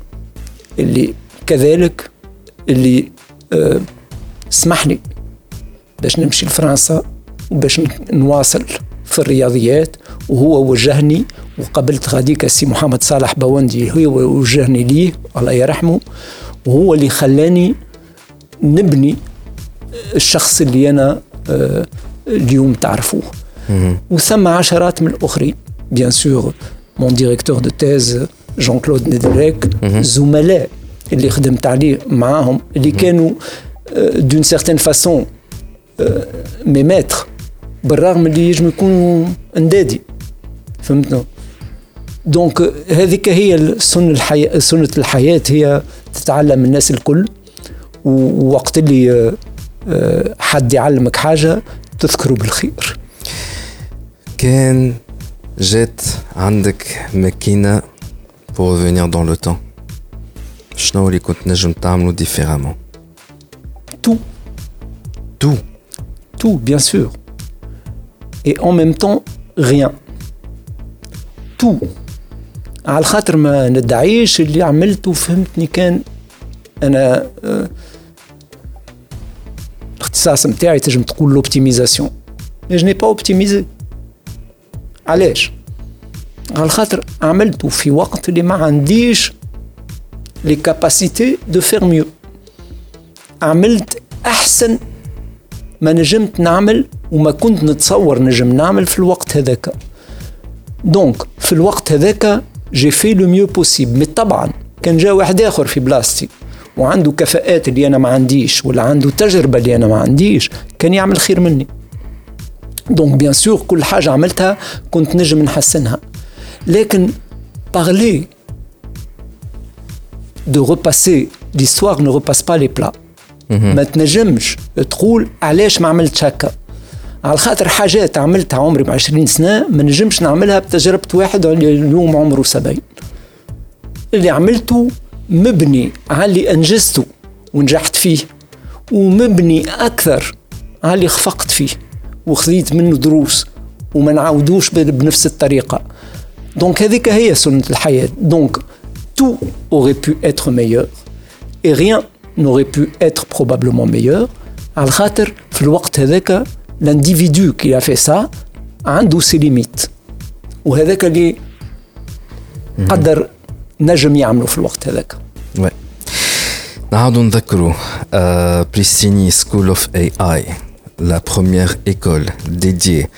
اللي كذلك اللي أه سمح لي باش نمشي لفرنسا باش نواصل في الرياضيات وهو وجهني وقابلت غاديك السي محمد صالح بوندي هو وجهني ليه الله يرحمه وهو اللي خلاني نبني الشخص اللي أنا آه، اليوم تعرفوه. وثم عشرات من الأخرين bien sûr mon directeur de thèse جون كلود ندريك زملاء اللي خدمت عليه معاهم اللي كانوا d'une certaine façon mes maîtres بالرغم اللي يجم يكونوا اندادي فهمتنا donc هذيك هي سنة الحياة سنة الحياة هي تتعلم الناس الكل ووقت اللي حد يعلمك حاجة تذكره بالخير كان جات عندك ماكينة pour revenir dans le temps شنو اللي كنت نجم تعملو différemment Tout. Tout. Tout, bien sûr. et en même temps rien تو على خاطر ما ندعيش اللي عملته فهمتني كان انا اه الاختصاص نتاعي تنجم تقول لوبتيميزاسيون مي جو ني با اوبتيميزي علاش على خاطر عملته في وقت اللي ما عنديش les capacités de faire mieux عملت أحسن ما نجمت نعمل وما كنت نتصور نجم نعمل في الوقت هذاك. donc في الوقت هذاك j'ai fait le mieux possible mais طبعا كان جا واحد آخر في بلاصتي وعنده كفاءات اللي أنا ما عنديش ولا عنده تجربة اللي أنا ما عنديش كان يعمل خير مني. donc bien sûr كل حاجة عملتها كنت نجم نحسنها. لكن par les deux repasser l'histoire ne repasse pas les plats ما تنجمش تقول علاش ما عملتش هكا على خاطر حاجات عملتها عمري ب 20 سنه ما نجمش نعملها بتجربه واحد اليوم عمره 70 اللي عملته مبني على اللي انجزته ونجحت فيه ومبني أكثر على اللي خفقت فيه وخذيت منه دروس وما نعاودوش بنفس الطريقة دونك هذيك هي سنه الحياه دونك tout aurait pu être meilleur et rien n'aurait pu être probablement meilleur على خاطر في الوقت هذاك l'individu qui a fait ça عنده سي ليميت وهذاك اللي قدر نجم يعمله في الوقت هذاك نعاودوا نذكروا بريستيني سكول اوف اي اي لا بروميير ايكول ديديي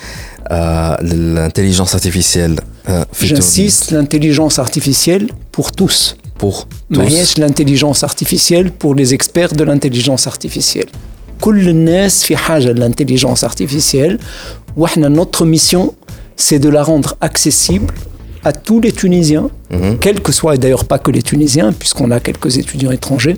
l'intelligence artificielle. Euh, J'insiste, l'intelligence artificielle pour tous. Pour tous. l'intelligence artificielle pour les experts de l'intelligence artificielle. كل الناس في حاجه للانتليجنس ارتيفيسيال واحنا notre mission c'est de la rendre accessible à tous les Tunisiens, Mhm. quels que soient, et d'ailleurs pas que les Tunisiens, puisqu'on a quelques étudiants étrangers,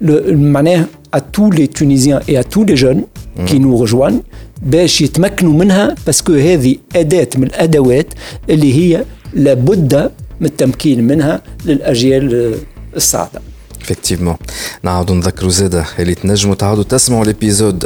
le, المعناه à tous les Tunisiens et à tous les jeunes qui nous rejoignent باش يتمكنوا منها باسكو هذه أداة من الأدوات اللي هي لابد من التمكين منها للأجيال الصاعدة Effectivement. نعاودوا نذكروا زاده اللي تنجموا تعاودوا تسمعوا ليبيزود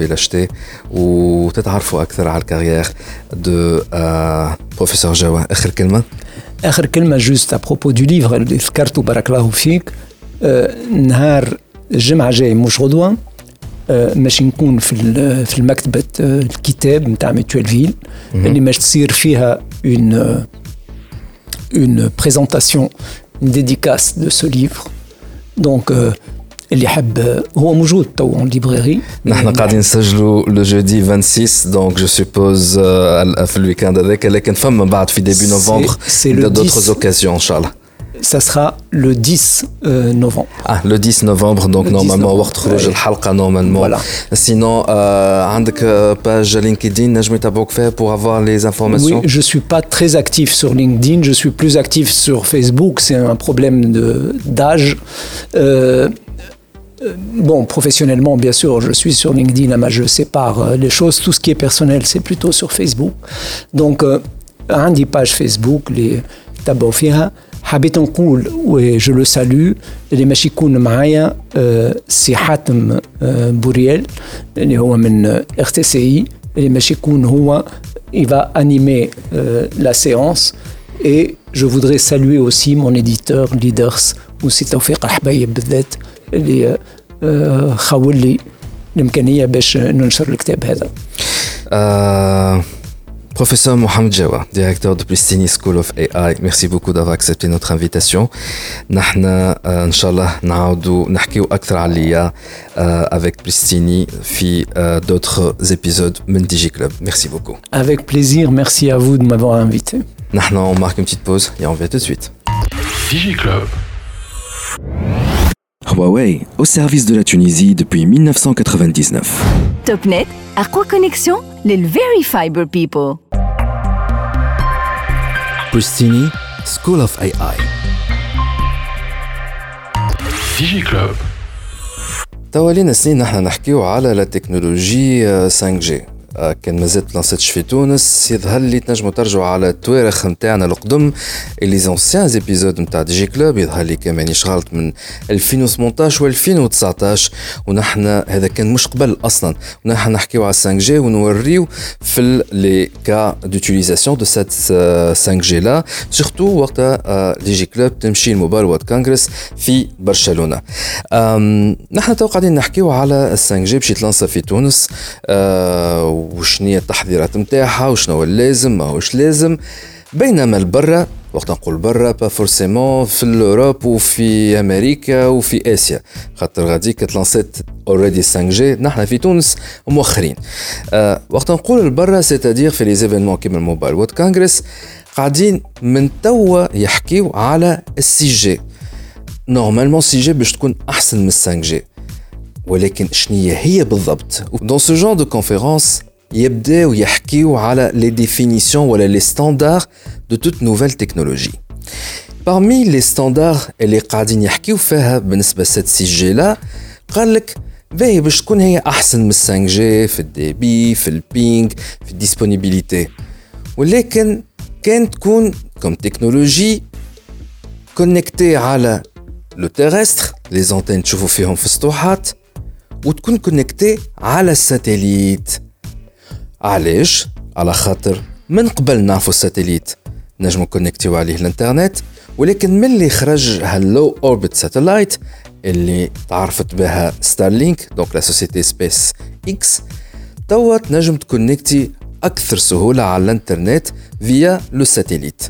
l'acheter وتتعرفوا أكثر على ال carrière de professeur جوا اخر كلمه اخر كلمه juste à propos du livre اللي ذكرته بارك الله فيك نهار الجمعه جاي مش غدوه ماشي نكون في في المكتبه آه، الكتاب نتاع Mutuelleville اللي ماش تصير فيها une une présentation dédicace de ce livre دونك اللي حب آه، هو موجود تو اون ليبراري نحن قاعدين نسجلوا لو جودي 26 دونك جو سوبوز في الويكاند هذاك لكن فما بعد في ديبي سي- نوفمبر سي لو دوترز 10. اوكازيون ان شاء الله ça sera le 10 euh, novembre اه لو 10 نوفمبر دونك Le 10 نورمالمون نوفمبر. وقت خروج أي. الحلقه نورمالمون Voilà. سينون عندك باج لينكدين نجم يتابعوك فيها بور افوار لي Oui, انفورماسيون je suis pas très actif sur LinkedIn, je suis plus actif sur Facebook, c'est un problème de- d'âge. Euh, euh, bon, professionnellement, bien sûr, je suis sur LinkedIn, mais je sépare euh, les choses. Tout ce qui est personnel, c'est plutôt sur Facebook. Donc, euh, عندي page Facebook اللي تبعوا فيها حبيت نقول وجو لو سالو اللي ماشي يكون معايا آه، سي حاتم آه، بوريال اللي هو من ار تي سي اي اللي ماشي يكون هو il va animer euh, la séance et je voudrais saluer aussi mon éditeur Leaders وسي توفيق الحبايب بالذات اللي آه، آه، خول لي الامكانيه باش ننشر الكتاب هذا Euh, Professeur Mohamed Jawa, directeur de Pristini School of AI, merci beaucoup d'avoir accepté notre invitation. نحن آه، ان شاء الله نعاودوا نحكيو اكثر على اليا آه، avec Pristini في آه، d'autres épisodes من دي جي كلوب. Merci beaucoup. avec plaisir merci à vous de m'avoir invité نحن on marque une petite pause et on revient tout de suite. DigiClub. Huawei, au service de la Tunisie depuis 1999. توب نت أقوى كونيكسيون للفيري فايبر بيبل Pristini School of AI. DigiClub. توا لينا سنين نحن نحكيو على لا تكنولوجي آه، 5G آه، كان مازالت lancéتش في تونس. يظهر لي تنجموا ترجعوا على التواريخ نتاعنا القدم. les anciens épisodes نتاع DigiClub يظهر لي كان مانيش غلط من 2018 و 2019 ونحن هذا كان مش قبل أصلا. ونحن نحكيو على 5G ونوريو في les cas d'utilisation de cette 5G là surtout وقتها DigiClub تمشي World Congress في برشلونة. نحن تو قاعدين نحكيو على ال 5G باش يت lanca في تونس. أه وشنو هي التحضيرات نتاعها وشنو اللازم ماهوش لازم. بينما البرا وقت نقول برا pas forcément في ال Europe وفي أمريكا وفي آسيا. خاطر غاديك ت lancات already 5G نحن في تونس مؤخرين أه وقت نقول البرا c'est-à-dire في les événements كيما ال Mobile World Congress قاعدين من توا يحكيو على ال 6G. normalement 6G باش تكون أحسن من 5G ولكن شنية هي بالضبط؟ دون سو جون دو كونفيرونس يبداو يحكيو على لي ديفينيسيون ولا لي ستاندار دو توت نوفيل تكنولوجي Parmi les standards اللي قاعدين يحكيو فيها بالنسبة لسات سي جي لا قال لك باهي باش تكون هي احسن من 5 جي في الديبي في البينج في الديسبونيبيليتي ولكن كان تكون كم تكنولوجي كونكتي على لو تيرستر لي زونتين تشوفوا فيهم في السطوحات وتكون كونكتي على الساتيليت علاش؟ على خاطر من قبل نعرفوا ال satellite. نجموا connectيو عليه الانترنت ولكن من اللي خرج ها ال low orbit satellite اللي تعرفت بها Starlink donc la société SpaceX توا تنجم ت connecti أكثر سهولة على الانترنت via le satellite.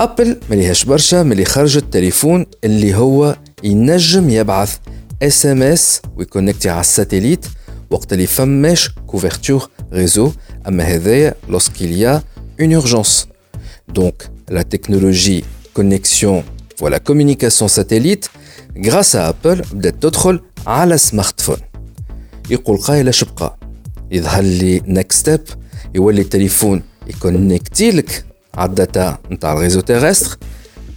Apple مليهاش برشا ملي خرجت تليفون اللي هو ينجم يبعث SMS وي connecti على ال satellite وقت اللي فماش كوفرتور ريزو اما هذايا لوسكيل يا اون اورجونس دونك لا تكنولوجي كونيكسيون ولا كوميونيكاسيون ساتيليت غراس ابل بدات تدخل على سمارت فون يقول قايل اش بقى يظهر لي نيكست ستيب يولي التليفون يكونيكتي لك على الداتا نتاع الريزو تيرستر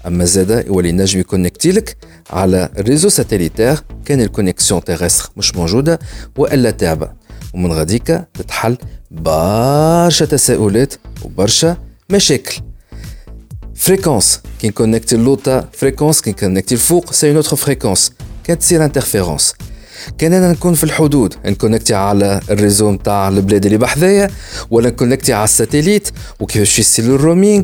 أما زادا يولي نجم ي connecti لك على ال réseau satellitaire. كان ال connexion terrestre مش موجودة وإلا تعبة. ومن غاديكا تتحل برشا تساؤلات وبرشا مشاكل. fréquence كي ن connecti اللوطا fréquence كي ن connecti الفوق c'est une autre fréquence كانت تصير interférence كان أنا نكون في الحدود ن connecti على ال réseau نتاع البلاد اللي بحذايا ولا ن connecti على ال satellite وكيفاش يصير ال roaming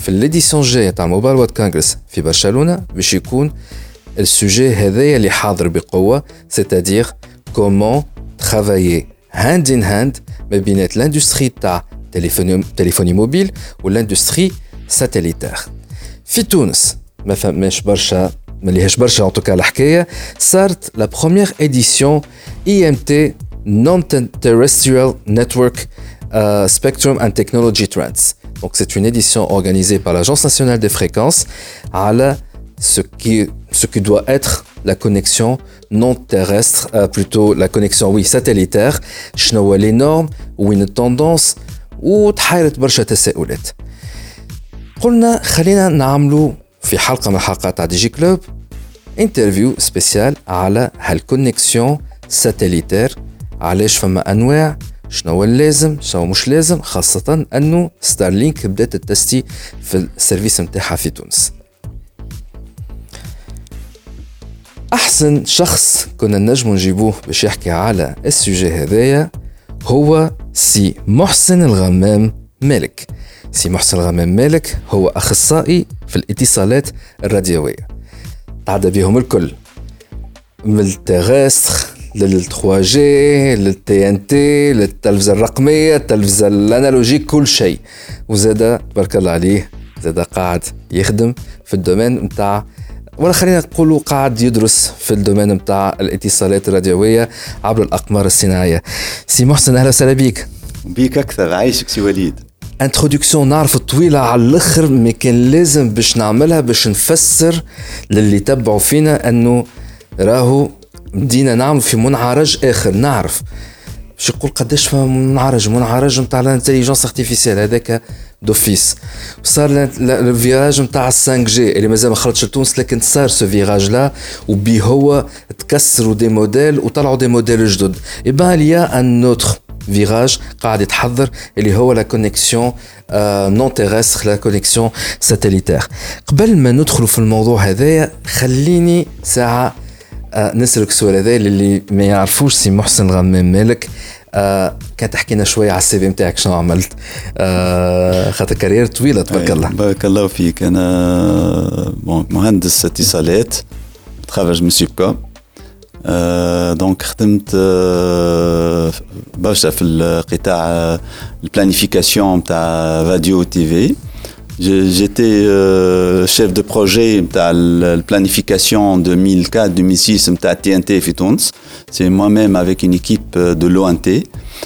في الاديسيون الجايه تاع ال Mobile World Congress في برشلونة باش يكون ال sujet هذايا اللي حاضر بقوة c'est-à-dire comment travailler hand in hand ما بينات l'industrie تاع téléphonie téléphonie mobile و l'industrie satellitaire في تونس ما فماش برشا ما ليهاش برشا en tout cas الحكاية صارت la première édition IMT non-terrestrial network سبيكتروم اند تكنولوجي ترندز Donc c'est une édition organisée par l'Agence nationale des fréquences à ce qui, ce qui doit être la connexion non terrestre, euh, plutôt la connexion oui satellitaire, شنو les normes وين التندونس وتحيرت برشا تساؤلات. قلنا خلينا نعملوا في حلقة من حلقات تاع دي جي كلوب انترفيو سبيسيال على هالكونيكسيون ساتellitaire علاش فما انواع شنو اللازم شنو مش لازم خاصة أنه Starlink بدأت ال tester في ال service متاعها في تونس. أحسن شخص كنا نجم نجيبوه باش يحكي على ال sujet هذايا هو سي محسن الغمام مالك. سي محسن الغمام مالك هو أخصائي في الاتصالات الراديوية. تعدى بهم الكل. من ال terrestre لل 3G لل TNT للتلفزة الرقمية التلفزة ال analogique كل شيء. وزاد تبارك الله عليه زاد قاعد يخدم في ال domaine نتاع ولا خلينا نقولوا قاعد يدرس في ال domaine نتاع الاتصالات الراديوية عبر الأقمار الصناعية. سي محسن أهلا وسهلا بك بيك أكثر عايشك سي وليد. introduction نعرف طويلة على الأخر ما كان لازم باش نعملها باش نفسر للي تبعوا فينا إنه راهو بدينا نعمل في منعرج آخر نعرف. باش يقول قداش فما منعرج منعرج نتاع الانتليجنس ارتيفيسيال هذاك دوفيس صار الفيراج نتاع 5 جي اللي مازال ما خرجش لتونس لكن صار سو فيراج لا وبي هو تكسروا دي موديل وطلعوا دي موديل جدد. اي بان ليا ان اوتر فيراج قاعد يتحضر اللي هو لا كونيكسيون non terrestre la connexion satellitaire قبل ما ندخلوا في الموضوع هذايا خليني ساعة آه نسألك السؤال هذا اللي ما يعرفوش سي محسن الغمام مالك. آه لنا شوية على ال CV نتاعك شنو عملت. آه خاطر carrière طويلة تبارك الله. بارك الله فيك. أنا مهندس اتصالات تخرج من سيبكا. آه donc خدمت آه برشا في القطاع ال planification تاع radio té في J'étais euh, chef de projet de la planification 2004-2006 de TNT Fitons. C'est moi-même avec une équipe de l'ONT.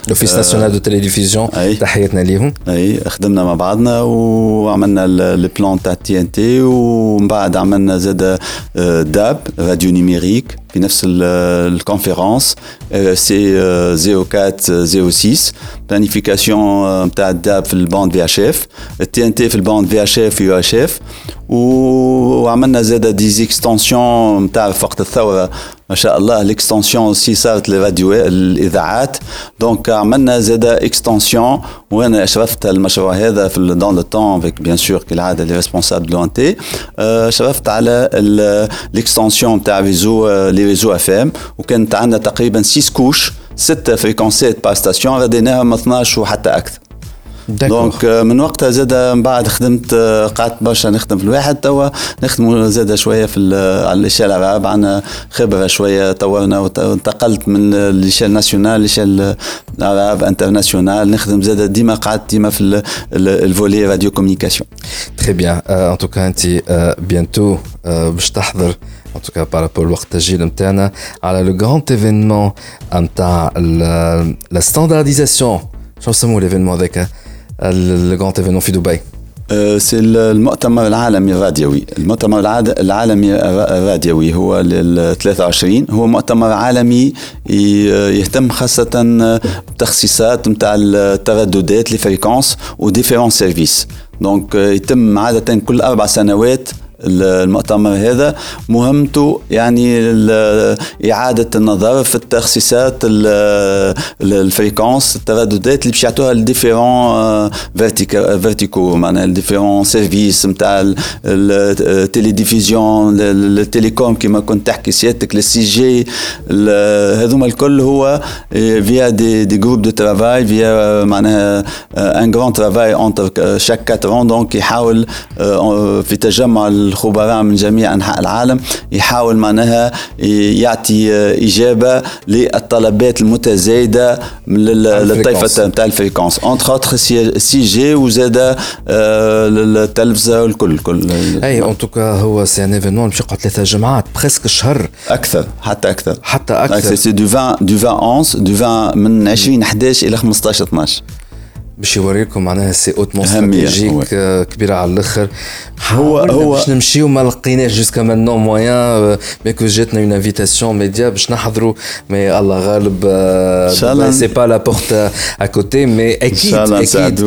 l'Office national de télévision تحياتنا ليهم اي خدمنا مع بعضنا وعملنا ال plan تاع TNT ومن بعد عملنا زاد DAB radio numérique في نفس ال conférence سي 04 06 بلانيفيكاسيون نتاع الداب في الباند في اش اف التي ان تي في الباند في اش اف يو اش اف وعملنا زاد ديز إكستنسيون نتاع وقت الثورة. ما شاء الله الإكستنسيون aussi صارت للراديو الإذاعات. دونك عملنا زاد إكستنسيون. وأنا اشرفت المشروع هذا في دون لو طون افيك بيان سور كالعاده لي ريسبونسابل دو تي شرفت على الإكستنسيون نتاع ريزو لي ريزو اف ام وكانت عندنا تقريبا 6 كوش ستة فريكونسات بار ستاسيون غديناهم 12 وحتى أكثر. دونك من وقتها زاد من بعد خدمت قعدت برشا نخدم في الواحد توا نخدم زاد شوية في على الاشياء العرب عندنا خبرة شوية طورنا وانتقلت من الاشياء ناسيونال للاشياء العرب انترناسيونال نخدم زاد ديما قعدت ديما في الفولي راديو كوميونيكاسيون تري بيان ان توكا انت bientôt باش تحضر en tout cas par rapport au التسجيل نتاعنا على لو grand événement نتاع la standardisation. شنو نسموه l'événement هذاك grand événement في دبي c'est المؤتمر العالمي الراديوي. المؤتمر العالمي الراديوي هو لل 23 هو مؤتمر عالمي يهتم خاصة بتخصيصات نتاع الترددات les fréquences و différents services donc يتم عادة كل أربع سنوات المؤتمر هذا مهمته يعني إعادة النظر في التخصيصات ال fréquences الترددات اللي باش يعطوها ال différents verticaux معناها ال différents services نتاع ال télédiffusion ال télécom كما كنت تحكي سيادتك ال 5G هذوما الكل هو via des des groupes de travail via معناها un grand travail entre chaque 4 donc يحاول في تجمع الخبراء من جميع أنحاء العالم يحاول معناها يعطي إجابة للطلبات المتزايدة للطائفه نتاع ال fréquences. entre autres 5G وزاد التلفزه والكل كل أي en tout cas هو c'est un événement باش يقعد ثلاثة جمعات presque شهر. أكثر حتى أكثر. حتى أكثر. c'est du 20 du 20 11 du 20 من 20 11 إلى 15 12 باش يوريكم معناها c'est hautement stratégique كبيرة على الأخر. هو هو باش نمشيو ما لقيناش jusqu'à maintenant moyen mais que جاتنا une invitation média باش نحضروا. mais الله غالب إن شاء الله. c'est pas la porte à côté mais أكيد أكيد.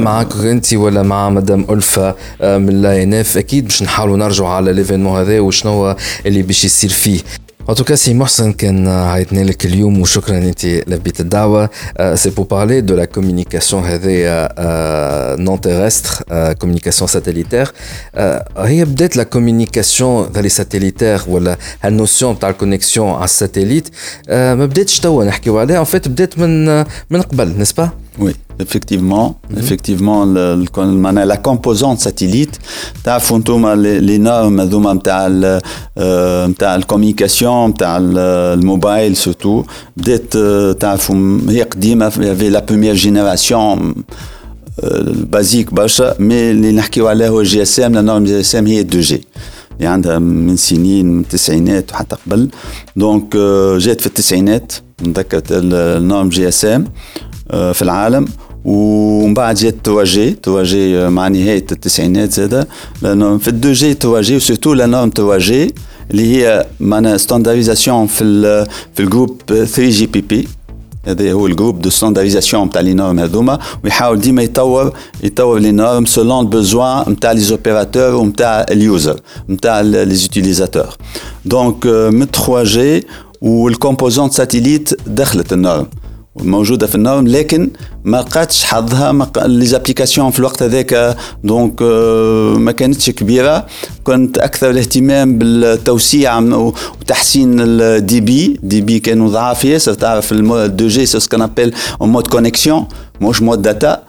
معاك أنت ولا مع مدام ألفا من لا إن إف أكيد باش نحاولوا نرجعوا على l'événement هذا وشنو اللي باش يصير فيه. tout cas, si Mohsen كان عيطنا لك اليوم وشكرا انت لبيت الدعوه سي بو بارلي دو لا كوميونيكاسيون هذه نون تيرستر كوميونيكاسيون ساتيليتير هي بدات لا كوميونيكاسيون تاع لي ساتيليتير ولا هالنوسيون تاع الكونيكسيون على الساتيليت ما بداتش توا نحكيو عليها ان فيت بدات من من قبل نسبه Oui, effectivement, mm -hmm. effectivement, le, le, la composante satellite, تعرفوا انتم les normes هذوما نتاع نتاع الكوميونيكاسيون نتاع الموبايل سورتو بدات تعرفوا هي قديمه في لا بروميير جينيراسيون بازيك برشا مي اللي نحكيو عليه هو الجي اس ام لا نورم جي اس ام هي 2 جي اللي عندها من سنين من التسعينات وحتى قبل دونك جات في التسعينات نتذكر النورم جي اس ام في العالم ومن بعد جات تواجي تواجي مع نهايه التسعينات زاده لانه في الدو جي تواجي وسورتو لا نورم تواجي اللي هي معناها ستاندارديزاسيون في في الجروب 3 جي بي بي هذا هو الجروب دو ستاندارديزاسيون نتاع لي نورم هذوما ويحاول ديما يطور يطور لي نورم سولون البوزوان نتاع لي زوبيراتور ونتاع اليوزر نتاع لي زوتيليزاتور دونك من 3 جي والكومبوزونت ساتيليت دخلت النورم موجودة في النورم لكن ما لقاتش حظها les applications في الوقت هذاك donc ما كانتش كبيرة. كنت أكثر الاهتمام بالتوسيع وتحسين ال débits débits كانوا ضعاف. ياسر تعرف ال deux G c'est ce qu'on en mode connexion مش مود داتا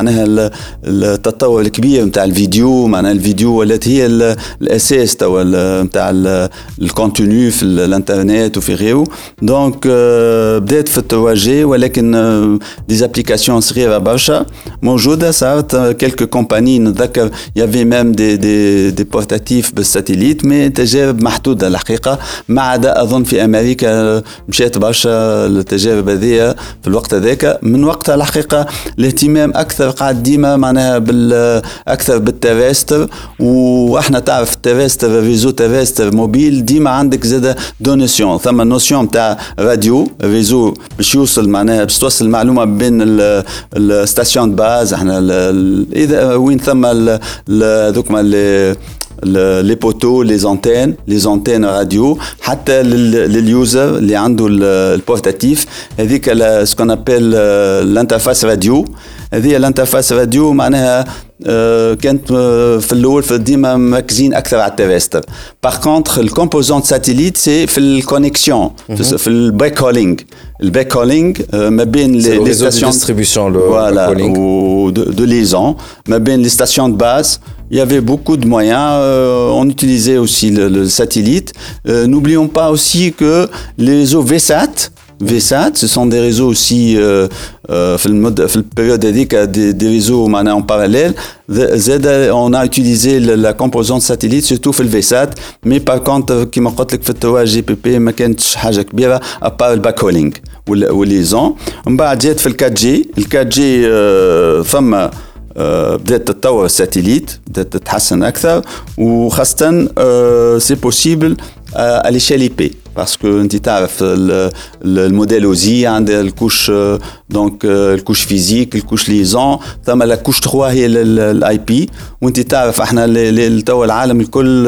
معناها التطور الكبير نتاع الفيديو معناها الفيديو ولات هي الأساس توا نتاع ال contenu في الإنترنت وفي غيره. donc بدات في ال trois G ولكن des applications صغيرة برشا. موجودة صارت quelques compagnies نتذكر il y avait même des des des portatifs بال satellite mais تجارب محدودة الحقيقة. ما عدا أظن في أمريكا مشات برشا التجارب هذه في الوقت هذاك. من وقتها الحقيقة الاهتمام أكثر قاعد ديما معناها بال أكثر بال terrestre وأحنا تعرف ال terrestre réseau terrestre mobile ديما عندك زاد deux notions ثم notion تاع radio réseau باش يوصل معناها باش توصل المعلومة بين ال station base إحنا إذا وين ثم هذوك لي بوتو لي زونتين لي زونتين راديو حتى لليوزر اللي عنده البورتاتيف هذيك سكون ابيل الانترفاس راديو هذه الانترفاس راديو معناها كانت في الاول في ديما مركزين اكثر على التراستر باغ كونتخ الكومبوزونت ساتيليت سي في الكونيكسيون في الباك هولينغ الباك هولينغ ما بين لي ستاسيون ديستريبيوشن فوالا و دو ليزون ما بين لي ستاسيون دو باز il y avait beaucoup de moyens. Euh, on utilisait aussi le, le satellite. Euh, N'oublions pas aussi que les réseaux VSAT, VSAT, ce sont des réseaux aussi euh, euh, في المد في البيريود هذيك دي, دي ريزو معناها en parallèle زاد on a utilisé la composante satellite surtout في الفيسات مي بار كونتر كيما قلت لك في التوا جي بي بي ما كانتش حاجه كبيره ابار الباك هولينغ والليزون من بعد جات في الكات جي الكات جي فما بدات تتطور الساتيليت بدات تتحسن أكثر وخاصة سي بوسيبل à l'échelle IP باسكو انت تعرف الموديل اوزي عندها الكوش دونك الكوش فيزيك الكوش ليزون ثم لا كوش 3 هي الاي بي وانت تعرف احنا توا العالم الكل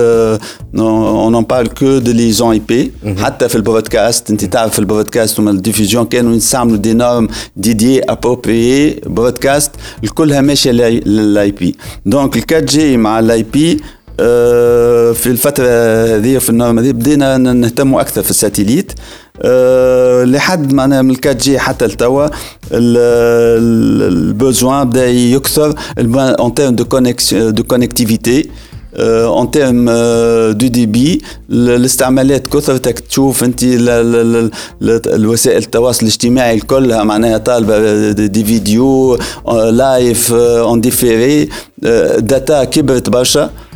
اون بارل كو دو ليزون اي بي حتى في البودكاست انت تعرف في البودكاست وما الديفيزيون كانوا يستعملوا دي نورم ديدي ابروبريي بودكاست الكلها ماشيه للاي بي دونك الكات جي مع الاي بي في الفترة هذه في ال norme هذه بدينا نهتموا أكثر في ال satellite. لحد معناها من ال quatre G حتى لتوا ال besoin بدأ يكثر en termes de de connectivité en termes de débit الاستعمالات كثرتك تشوف أنت الوسائل التواصل الاجتماعي كلها معناها طالبة des vidéos live en différé data كبرت برشا.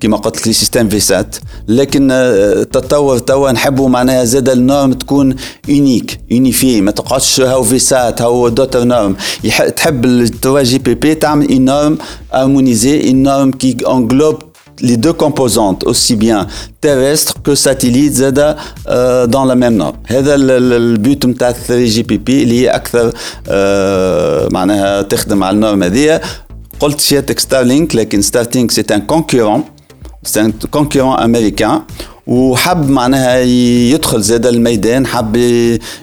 كما قلت لي système VSAT لكن التطور توا نحبوا معناها زاد ال norme تكون unique unifiée ما تقعدش هاو VSAT هاو d'autres normes تحب توا GPP تعمل une norme harmonisée une norme qui englobe les deux composantes, aussi bien terrestre que satellite, euh, dans la même norme. هذا ال but نتاع 3 GPP اللي هي أكثر euh, معناها تخدم على ال norme هذيا. قلت سيادتك ستارلينك لكن ستارلينك c'est un concurrent c'est un concurrent américain وحب معناها يدخل زاد الميدان حب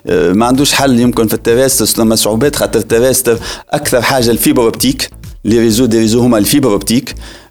ما عندوش حل يمكن في ال terrestre لما صعوبات خاطر ال terrestre أكثر حاجة ال fibre optique les réseaux des réseaux هما ال fibre optique.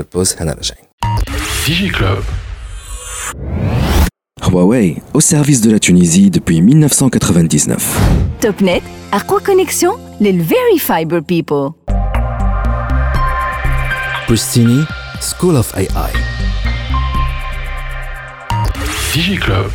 البوز هنا راجعين Fiji Club. Huawei, au service de la Tunisie depuis 1999. TopNet, أقوى كونيكسيون للفيري فايبر بيبل Pristini School of AI Digi Club.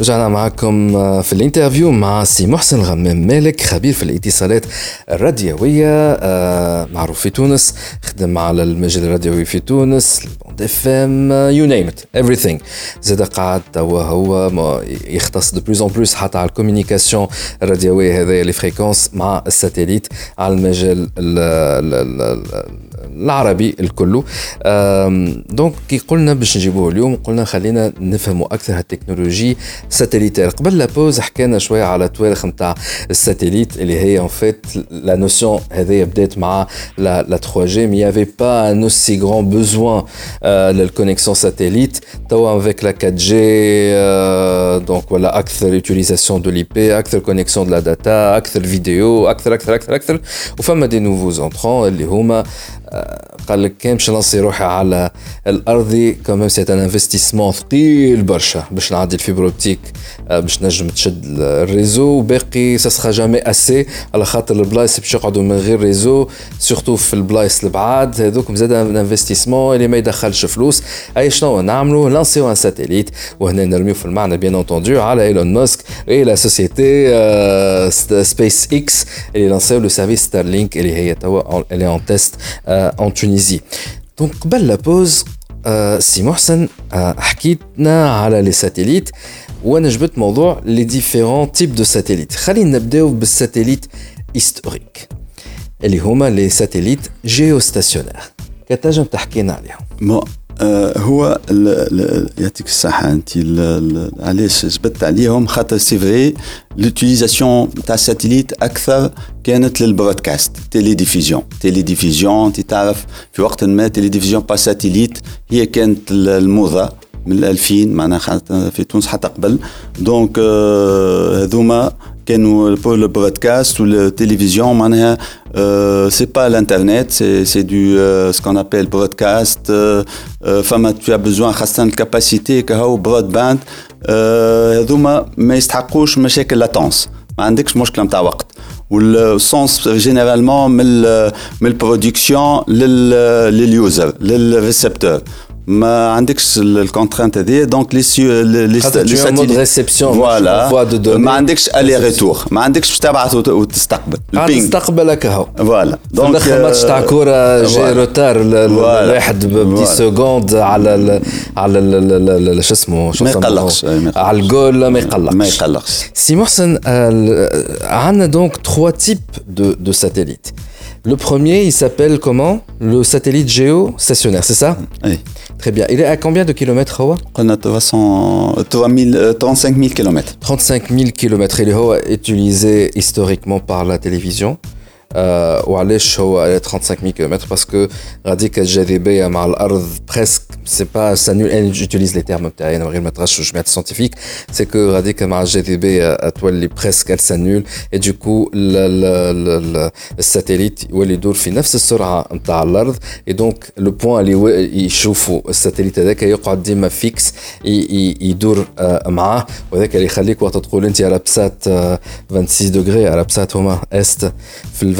رجعنا معكم آه، في الانترفيو مع سي محسن غمام مالك خبير في الاتصالات الراديوية آه، معروف في تونس خدم على المجال الراديوي في تونس ال bande FM you name it everything. زاد قاعد توا هو يختص de plus en plus حتى على ال communication الراديوية هذايا les fréquences مع ال satellite على المجال العربي الكل. donc كي قلنا باش نجيبوه اليوم قلنا خلينا نفهموا أكثر هال technologie satellitaire قبل la pause حكينا شوية على توارخ نتاع ال satellite اللي هي en fait la notion هذه بدات مع la 3 G mais il y avait pas un aussi grand besoin لل connexion satellite توا avec la 4 G donc ولا أكثر utilisation débit أكثر connexion de la data أكثر فيديو أكثر أكثر أكثر أكثر. وفما des nouveaux entrants اللي هما قال لك كان باش نلصي روحي على الأرضي كمان c'est un investissement ثقيل برشا باش نعدي ال fibre optique باش نجم تشد ال réseau. وباقي ça jamais assez على خاطر البلايص باش يقعدوا من غير réseau surtout في البلايص البعاد هذوك زاد un investissement اللي ما يدخلش فلوس. أي شنو نعملوا lancer un satellite وهنا نرميو في المعنى bien entendu على إيلون ماسك et la société سبيس إكس اللي lancé le service ستارلينك اللي هي توا اللي en test en Tunisie. Donc, قبل la pause, سي محسن حكيتنا على لي ساتيليت وانا جبت موضوع لي ديفيرون تيب دو ساتيليت خلينا نبداو بالساتيليت هيستوريك اللي هما لي ساتيليت جيوستاسيونير كتنجم تحكينا عليهم آه، هو يعطيك الصحة أنت علاش جبت عليهم؟ خاطر سي فري لوتيليزاسيون تاع الساتيليت أكثر كانت للبرودكاست تيلي ديفيزيون تيلي ديفيزيون أنت تعرف في وقت ما تيلي ديفيزيون با ساتيليت هي كانت الموضة من 2000 معناها في تونس حتى قبل. دونك آه، هذوما كانوا بور لو برودكاست والتلفزيون معناها سي با الانترنت سي سي دو سكون ابل برودكاست فما تو بزوان خاصه الكاباسيتي كهو برود باند هذوما ما يستحقوش مشاكل لاتونس ما عندكش مشكله نتاع وقت والسونس جينيرالمون من من البرودكسيون لليوزر للريسبتور ما عندكش الكونترانت هذه دونك لي لي لي ساتيليت ريسبسيون فوالا ما عندكش الي ريتور ما عندكش باش تبعث وتستقبل البينج تستقبل هكا هو فوالا دونك دخل ماتش تاع كوره جاي روتار الواحد ب 10 سكوند على ال على ال شو اسمه ما يقلقش على الجول ما يقلقش ما يقلقش سي محسن عندنا دونك 3 تيب دو دو ساتيليت Le premier, il s'appelle comment? Le satellite géostationnaire, c'est ça? Oui. Très bien. Il est à combien de kilomètres On a 35 000 kilomètres. 35 000 kilomètres. Il est utilisé historiquement par la télévision. وعلاش هو 35 km parce que غاديك الجاذبيه مع الارض presque c'est pas ça nul j'utilise les termes تاعي انا غير ما تغش جماعه scientifique c'est que غاديك مع الجاذبيه تولي presque elle s'annule et du coup الساتيليت يولي يدور في نفس السرعه نتاع الارض et donc le point اللي يشوفوا الساتيليت هذاك يقعد ديما فيكس يدور معاه وهذاك اللي يخليك وقت تقول انت على بسات 26 دوغري على بسات هما است في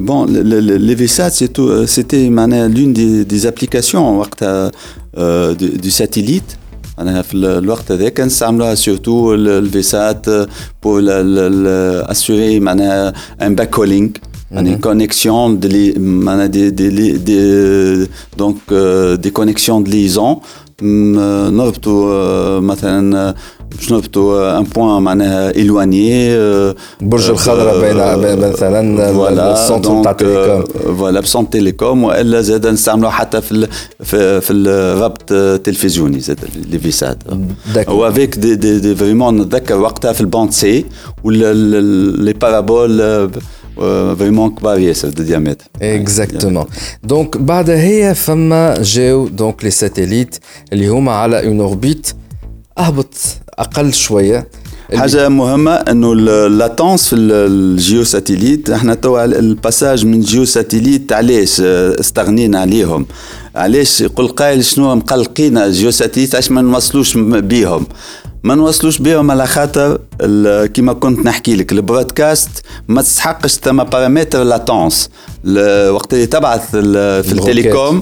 bon, les VSAT, c'était l'une des, applications euh, du, satellite. surtout le VSAT pour assurer un backhauling. une connexion de donc des connexions de liaison نربطوا مثلا باش نربطوا ان بوان معناها الواني برج الخضراء بين مثلا فوالا السونتر تاع تيليكوم فوالا بسون تيليكوم والا زاد نستعملوه حتى في في, في الربط التلفزيوني زاد لي فيسات وافيك دي دي فريمون نتذكر وقتها في الباند سي ولا لي بارابول فريمون كبار ياسر دو ديامتر اكزاكتومون دونك بعد هي فما جاو دونك لي ساتيليت اللي هما على اون اوربيت اهبط أقل شوية. حاجة مهمة إنه ال latence في ال géo satellite إحنا توا ال passage من géo satellite علاش استغنينا عليهم؟ علاش يقول قائل شنو مقلقين ال géo satellite علاش ما نوصلوش بيهم؟ ما نوصلوش بهم على خاطر كيما كنت نحكي لك ال broadcast ما تستحقش ثم paramètre latence وقت اللي تبعث في التليكوم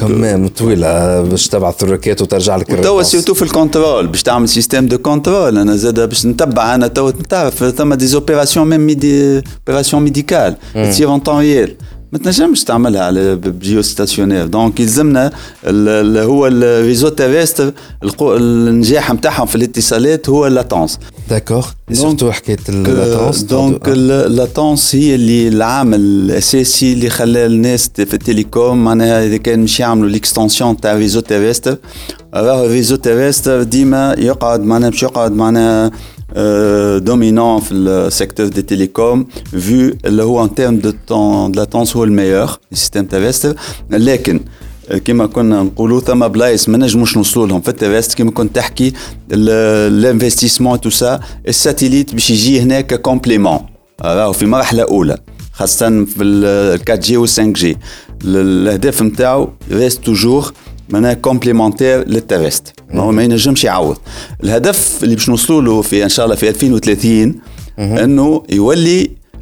كمان طويله باش تبعث ال requêtes وترجع لك توا surtout في ال contrôle باش تعمل système de contrôle أنا زاد باش نتبع أنا توا تعرف ثم des opérations même des opérations médicales تصير en temps réel ما تنجمش تعملها على ب géostationnaire donc يلزمنا هو ال réseau terrestre النجاح نتاعهم في الاتصالات هو اللاتونس داكور سورتو حكايه ال latence donc ال latence هي اللي العامل الاساسي اللي خلى الناس في ال télécom معناها اذا كان مش يعملوا l'extension تاع réseau terrestre راه ال réseau terrestre ديما يقعد معناها باش يقعد معناها dominant في السيكتور دي تيليكوم vu اللي هو en termes de temps de latence هو الميور السيستم تيرستر لكن كما كنا نقولوا ثم بلايص ما نجموش نوصلوا لهم في التيرست كما كنت تحكي الانفستيسمون تو سا الساتيليت باش يجي هناك كومبليمون راهو في مرحله اولى خاصه في ال 4 جي و 5 جي الاهداف نتاعو ريست توجور معناها complémentaire لل terrestre ما هو ما ينجمش يعوض. الهدف اللي باش نوصلوا له في إن شاء الله في 2030 إنه يولي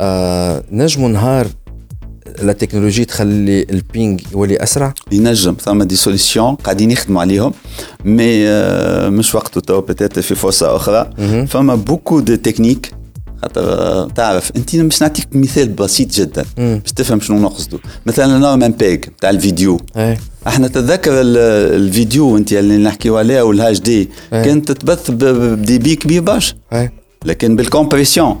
آه نجموا نهار la technologie تخلي ال ping يولي أسرع؟ ينجم ثم des solutions قاعدين يخدموا عليهم mais آه مش وقته توا peut-être في فرصة أخرى. فما beaucoup de techniques خاطر تعرف انت باش نعطيك مثال بسيط جدا باش تفهم شنو نقصدو. مثلا normalement بيج تاع الفيديو. أي. أحنا تتذكر الفيديو انت اللي نحكيو عليها وال HD كانت تتبث ب débit كبير برشا لكن بالكومبريسيون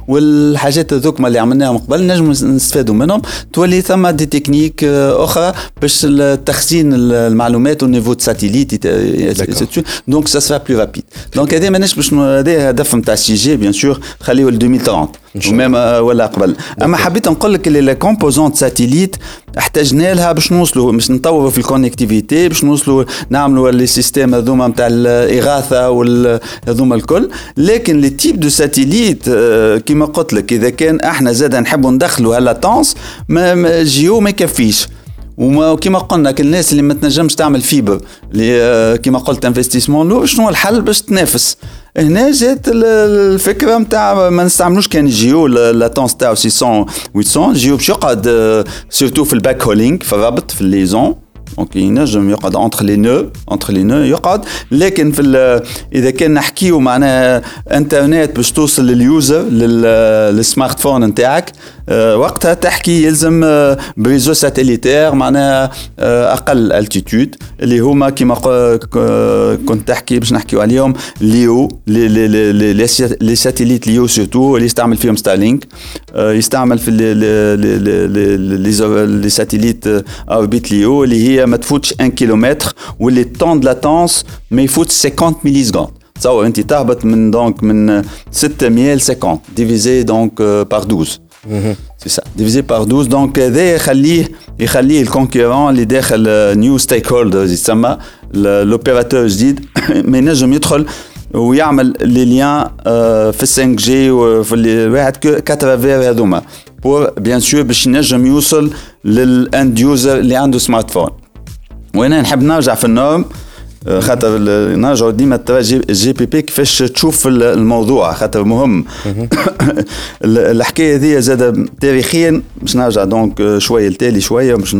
والحاجات هذوك اللي عملناهم قبل نجم نستفادوا منهم. تولي ثم des techniques أخرى باش تخزين المعلومات au niveau satellite donc ça sera plus rapide donc هذا ماناش باش هذا هدف نتاع ال 6G bien sûr خليه ل 2030 و même ولا قبل. أما حبيت نقول لك اللي composante satellite احتاجنا لها باش نوصلوا باش نطوروا في ال connectivité باش نوصلوا نعملوا les systèmes هذوما نتاع الإغاثة هذوما الكل. لكن les types de satellites كيما قلت لك إذا كان إحنا زاد نحبوا ندخلوا ها la latence mais géo ما يكفيش. و mais كما قلنا الناس اللي ما تنجمش تعمل fibre اللي كما قلت investissement شنو الحل باش تنافس؟ هنا جات الفكرة نتاع ما نستعملوش كان géo latence تاعو 600 800 جيو باش يقعد surtout في ال backhauling في الربط في ال liaison donc ينجم يقعد entre les nœuds entre les nœuds يقعد. لكن في إذا كان نحكيو معناها انترنت باش توصل لل user لل smartphone نتاعك وقتها تحكي يلزم ب réseau satellitaire معناها أقل altitude اللي هما كيما كنت تحكي باش نحكيو عليهم LEO les satellites LEO surtout اللي يستعمل فيهم ستارلينك يستعمل في les satellites اوربيت ليو اللي هي ما تفوتش 1 كيلومتر واللي طون دو لاتونس ما يفوتش 50 ملي سكوند تصور انت تهبط من دونك من 600 ل 50 ديفيزي دونك بار 12 سي سا ديفيزي بار 12 دونك هذا يخليه يخليه الكونكورون اللي داخل نيو ستيك هولدرز يتسمى لوبيراتور جديد ما ينجم يدخل ويعمل لي ليان في 5 جي وفي الواحد كاترافير هذوما بور بيان سور باش ينجم يوصل للاند يوزر اللي عنده سمارت فون وانا نحب نرجع في النورم خاطر نرجعوا ديما ترى جي بي بي كيفاش تشوف الموضوع خاطر مهم الحكايه هذه زاد تاريخيا باش نرجع دونك شويه لتالي شويه باش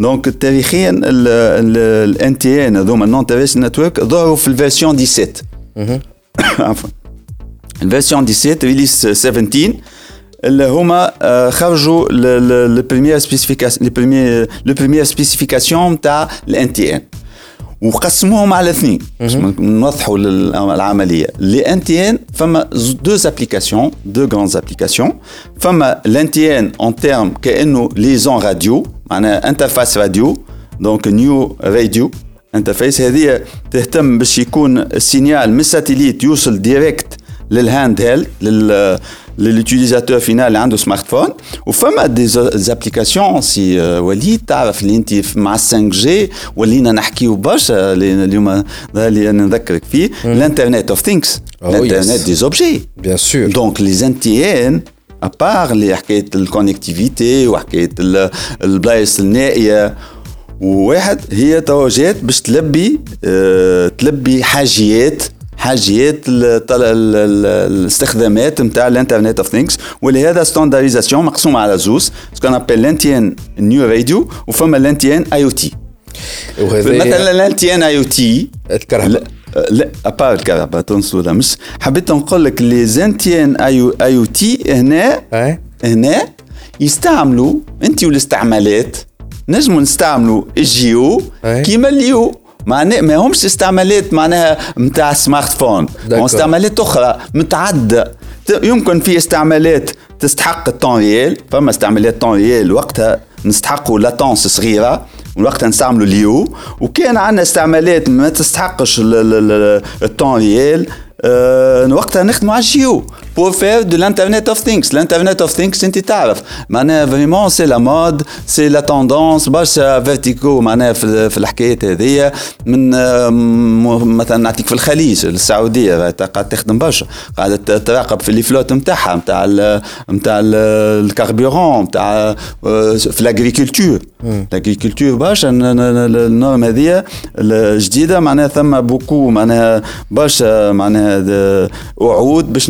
دونك تاريخيا الان تي ان هذوما النون تيريس نتورك ظهروا في الفيرسيون 17 عفوا الفيرسيون 17 ريليس 17 اللي هما خرجوا لو بريمير سبيسيفيكاسيون لو بريمير سبيسيفيكاسيون تاع الان تي ان وقسموهم على اثنين. باش نوضحوا العملية. les NTN فما deux applications deux grandes applications فما ال NTN en terme كأنه liaison radio معناها interface radio donc new radio interface هذه تهتم باش يكون ال signal من ال satellite يوصل direct للهاند هيل لل للutilisateur فينال اللي عنده سمارت فون وفما دي زابليكاسيون سي وليد تعرف اللي انت مع 5 جي ولينا نحكيو برشا اليوم اللي انا نذكرك فيه الانترنت اوف ثينكس الانترنت دي زوبجي بيان سور دونك لي زانتيان ابار اللي حكايه الكونكتيفيتي وحكايه البلايص النائيه وواحد هي توجهات باش تلبي أه تلبي حاجيات حاجيات الاستخدامات نتاع الانترنت اوف ثينكس ولهذا ستاندارديزاسيون مقسومة على زوز سكون ابل لانتيان نيو راديو وفما لانتيان اي أو تي مثلا l'NTN IoT الكهرباء. لا à part الكهرباء تنسوا مش حبيت نقول لك les NTN IoT هنا هنا يستعملوا أنت والاستعمالات. نجموا نستعملوا الجيو كيما اليو. معناها ما همش استعمالات معناها نتاع smartphone استعمالات أخرى متعددة. يمكن في استعمالات تستحق ال temps réel فما استعمالات temps réel وقتها نستحقوا latence صغيرة وقتها نستعملوا اليو. وكان عندنا استعمالات ما تستحقش ال temps réel أه وقتها نخدموا على ال GEO. pour faire de ال Internet of Things ال Internet of Things انت تعرف معناها vraiment c'est la mode c'est la tendance برشا verticaux معناها في, في الحكايات هذيا من مثلا نعطيك في الخليج السعوديه قاعد تخدم برشا قاعدة تراقب في les flottes نتاعها نتاع نتاع ال carburant نتاع في l'agriculture l'agriculture برشا ال normes هذيا الجديده معناها ثم beaucoup معناها برشا معناها وعود باش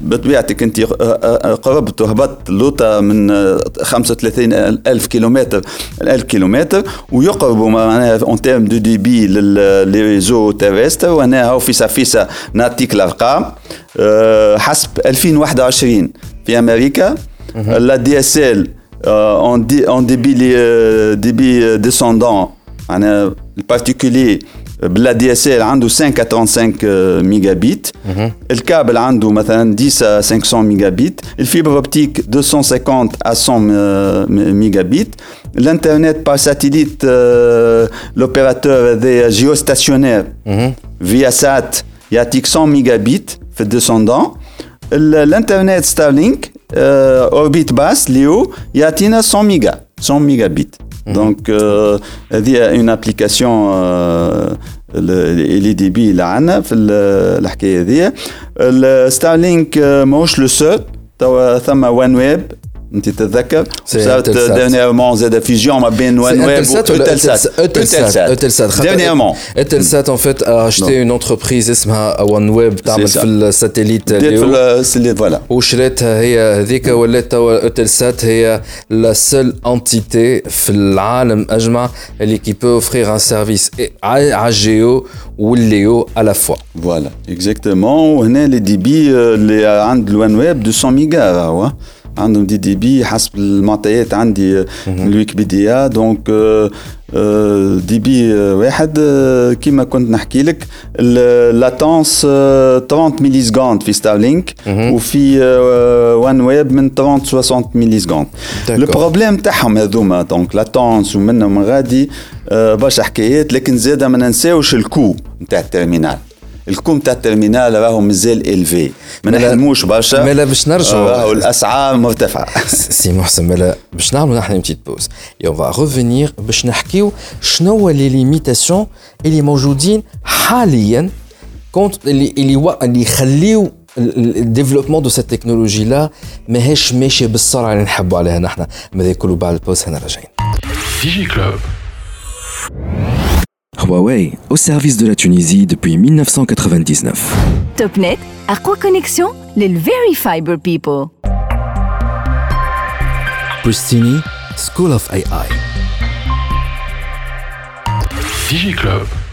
بطبيعتك انت قربت وهبطت لوطا من 35 ألف كيلومتر 1000 كيلومتر ويقربوا معناها en termes de débit لل réseau terrestre وأنا هاو فيسع فيسع نعطيك الأرقام حسب 2021 في أمريكا. la DSL en dé- en débit débit descendant معناها ال particulier بلا دي اس ال عنده 5 à 35 ميجا بيت الكابل عنده مثلا 10 à 500 ميجا بيت الفيبر اوبتيك 250 à 100 ميجا بيت الانترنت بار ساتيليت لوبيراتور هذايا جيو ستاسيونير فيا سات يعطيك 100 ميجا بيت في الديسوندون الانترنت ستارلينك اوربيت باس ليو يعطينا 100 ميجا 100 ميجا بيت دونك هذه اون ابليكاسيون اللي دي بي اللي عندنا في الحكايه هذه الستارلينك ماهوش لو سول توا ثم وان ويب انت تتذكر سي صارت Eutelsat. ديرنييرمون زاد فيزيون ما بين وان ويب Eutelsat ولا وإوتلسات Eutelsat Eutelsat ديرنييرمون Eutelsat en fait a acheté Non. une entreprise اسمها OneWeb تعمل ça. في الساتيليت بديت في اليوم ال- سلي- فوالا وشريتها هي هذيك ولات توا اوتلسات هي لا سول انتيتي في العالم اجمع اللي كي بو اوفرير ان سيرفيس على الجيو والليو على فوا فوالا اكزاكتومون وهنا لي دي بي اللي عند الوان ويب 200 ميجا راهو عندهم دي دي بي حسب المعطيات عندي الويكيبيديا. donc débit واحد آه، كيما كنت نحكي لك ال latence 30 millisecondes في ستارلينك وفي OneWeb من 30 60 millisecondes. ال problème تاعهم هذوما donc latence ومنهم غادي آه، برشا حكايات لكن زاده ما ننساوش الكو نتاع الترمينال الكو نتاع الترمينال راهو مازال الفي ما نحلموش برشا. مالا باش نرجعوا- راهو الأسعار مرتفعة. سي محسن مالا باش نعملوا نحن petite pause et on va revenir باش نحكيو شنو هو les limitations اللي موجودين حاليا كونت اللي اللي اللي يخليو ال développement de cette technologie لا ماهيش ماشيه بالسرعة اللي نحبوا عليها نحن. ماذا كله بعد ال pause هنا راجعين. Digi Club. Huawei au service de la Tunisie depuis 1999. Topnet, à connexion les Very Fiber People. Pristini School of AI. DigiClub.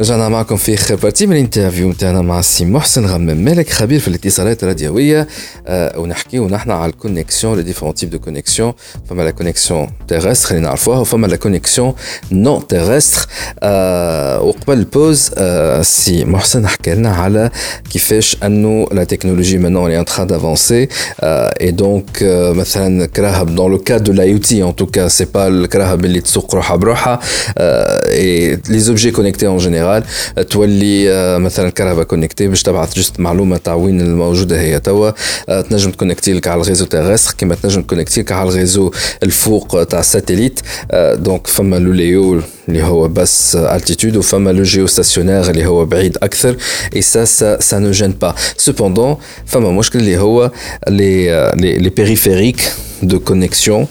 رجعنا معكم في اخر بارتي من الانترفيو نتاعنا مع السي محسن غمام مالك خبير في الاتصالات الراديويه آه ونحكيو نحن على الكونيكسيون لي ديفرون تيب دو كونيكسيون فما لا كونيكسيون تيرستر خلينا نعرفوها وفما لا كونيكسيون نون تيرستر آه وقبل البوز آه السي محسن حكى لنا على كيفاش انه لا تكنولوجي مانون est en train d'avancer euh, et donc euh, مثلا كراهب dans le cas de l'IoT en tout cas c'est pas الكراهب اللي تسوق روحها بروحها euh, et les objets connectés en آه، تولي آه، مثلا كهرباء connectée باش تبعث juste معلومة تاع وين الموجودة هي توا آه، تنجم تconnecti لك على ال réseau terrestre كيما تنجم تconnecti لك على ال réseau الفوق تاع ال satellite. آه، donc فما le LEO اللي هو basse altitude وفما le géostationnaire اللي هو بعيد أكثر et ça ça nous gêne pas cependant فما مشكل اللي هو les les périphériques de connexion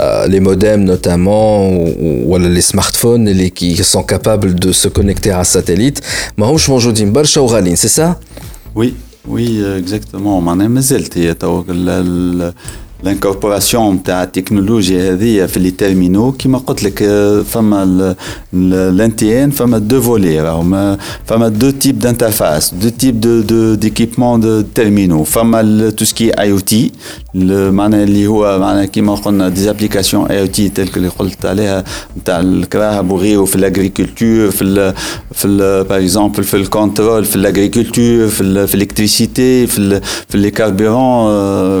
Euh, les modems notamment, ou, les smartphones qui sont capables de se connecter à un satellite. Mahouch c'est ça? Oui, oui, exactement معناها مازالت هي تو الانكوربوراسيون نتاع التكنولوجيا هذه في لي تيرمينو كيما قلت لك آه، فما الان تي ان فما دو فولي راهو فما دو تيب دانترفاس دو تيب دو دو ديكيبمون دو تيرمينو فما تو سكي اي او تي معناها اللي هو معناها كيما قلنا دي ابليكاسيون اي او تي تلك اللي قلت عليها نتاع الكراهب وغيره في الاغريكولتور في ال في ال باغ اكزومبل في الكونترول في الاغريكولتور في ال في الالكتريسيتي في ال في لي كاربيرون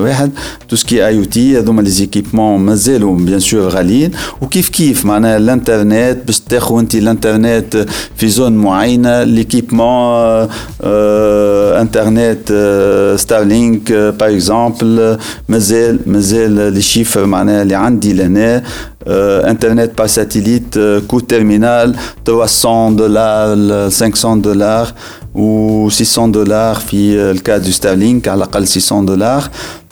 واحد تو سكي اي او تي هذوما لي زيكيبمون مازالوا بيان سور غاليين وكيف كيف معناها الانترنت باش تاخذ انت الانترنت في زون معينه ليكيبمون انترنت ستارلينك باغ اكزومبل مازال مازال لي شيفر معناها اللي عندي لهنا انترنت بار ساتيليت كو تيرمينال 300 دولار 500 دولار و 600 دولار في الكاد دو ستارلينك على الاقل 600 دولار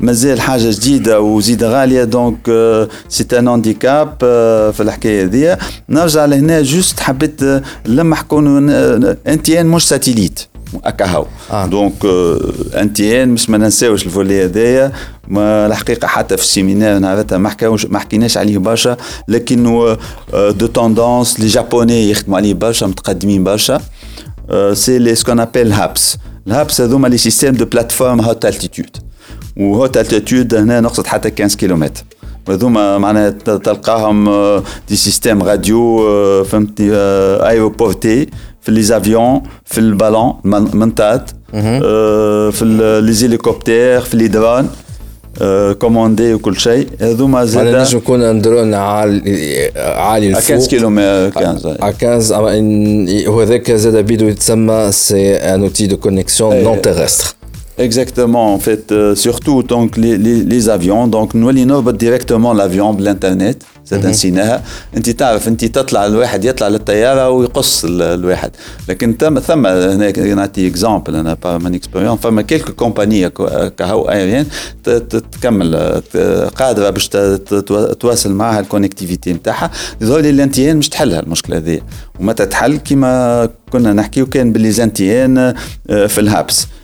مازال حاجه جديده وزيد غاليه دونك سي ان هانديكاب في الحكايه هذيا نرجع لهنا جوست حبيت آه، لما حكون ان تي ان مش ساتيليت هكا هاو آه. دونك ان تي ان مش ما ننساوش الفولي هذايا ما الحقيقه حتى في السيمينار نعرفها ما حكاوش ما حكيناش عليه برشا لكنه دو توندونس لي جابوني يخدموا عليه برشا متقدمين برشا سي لي سكون ابيل هابس الهابس هذوما لي سيستيم دو بلاتفورم هوت التيتود وهوت التيتود هنا نقصد حتى 15 كيلومتر هذوما معناها تلقاهم دي سيستيم راديو آه، فهمتني ايروبورتي في لي زافيون في البالون منطاد آه، في لي زيليكوبتير في لي درون كوموندي وكل شيء هذوما زاد معناها نجم يكون ان درون عالي عالي الفوق 15 كيلومتر 15 15 وهذاك زاد بيدو يتسمى سي ان اوتي دو كونيكسيون نون تيرستر Exactement, en fait, euh, surtout donc les, les, les avions. Donc nous نربط directement l'avion بالانترنت زاد نسيناها انت تعرف انت تطلع الواحد يطلع للطيارة ويقص الواحد. لكن ثم ثم هناك نعطي exemple أنا من expérience فما quelques compagnies aériennes تكمل قادرة باش تواصل معها ال connectivité نتاعها. يظهر لي الانتيان مش تحلها المشكلة هذه. ومتى تحل كما كنا نحكيو كان باللي زانتيان آه، في الهابس.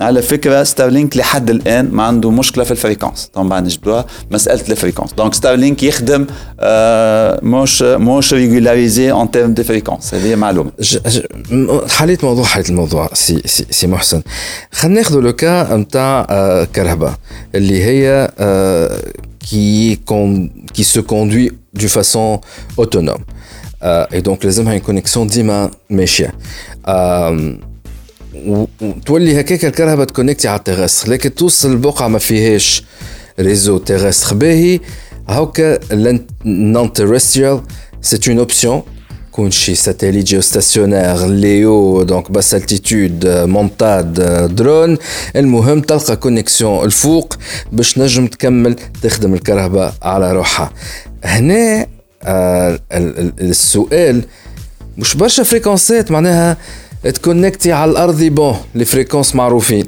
على فكرة ستارلينك لحد الآن ما عنده مشكلة في ال fréquences طبعا نجبدوها مسألة ال fréquences donc ستارلينك يخدم مش مش régularisé en termes des fréquences هذه معلومة. حليت موضوع حليت الموضوع سي سي, سي محسن. خلينا ناخذ le cas نتاع كرهبه اللي هي conduit d'une façon autonome. Euh, et donc, les hommes ont une connexion dima ماشية. وتولي هكاك الكرهبة تconnecti على ال terrestre لكن توصل البقعة ما فيهاش réseau terrestre باهي. هاكا non-terrestrial c'est une option quand شي satellite géostationnaire LEO donc basse altitude مونتاد درون. المهم تلقى connexion الفوق باش نجم تكمل تخدم الكرهبة على روحها. هنا آه السؤال مش برشا فريكونسات معناها تكونكتي على الارض بون لي فريكونس معروفين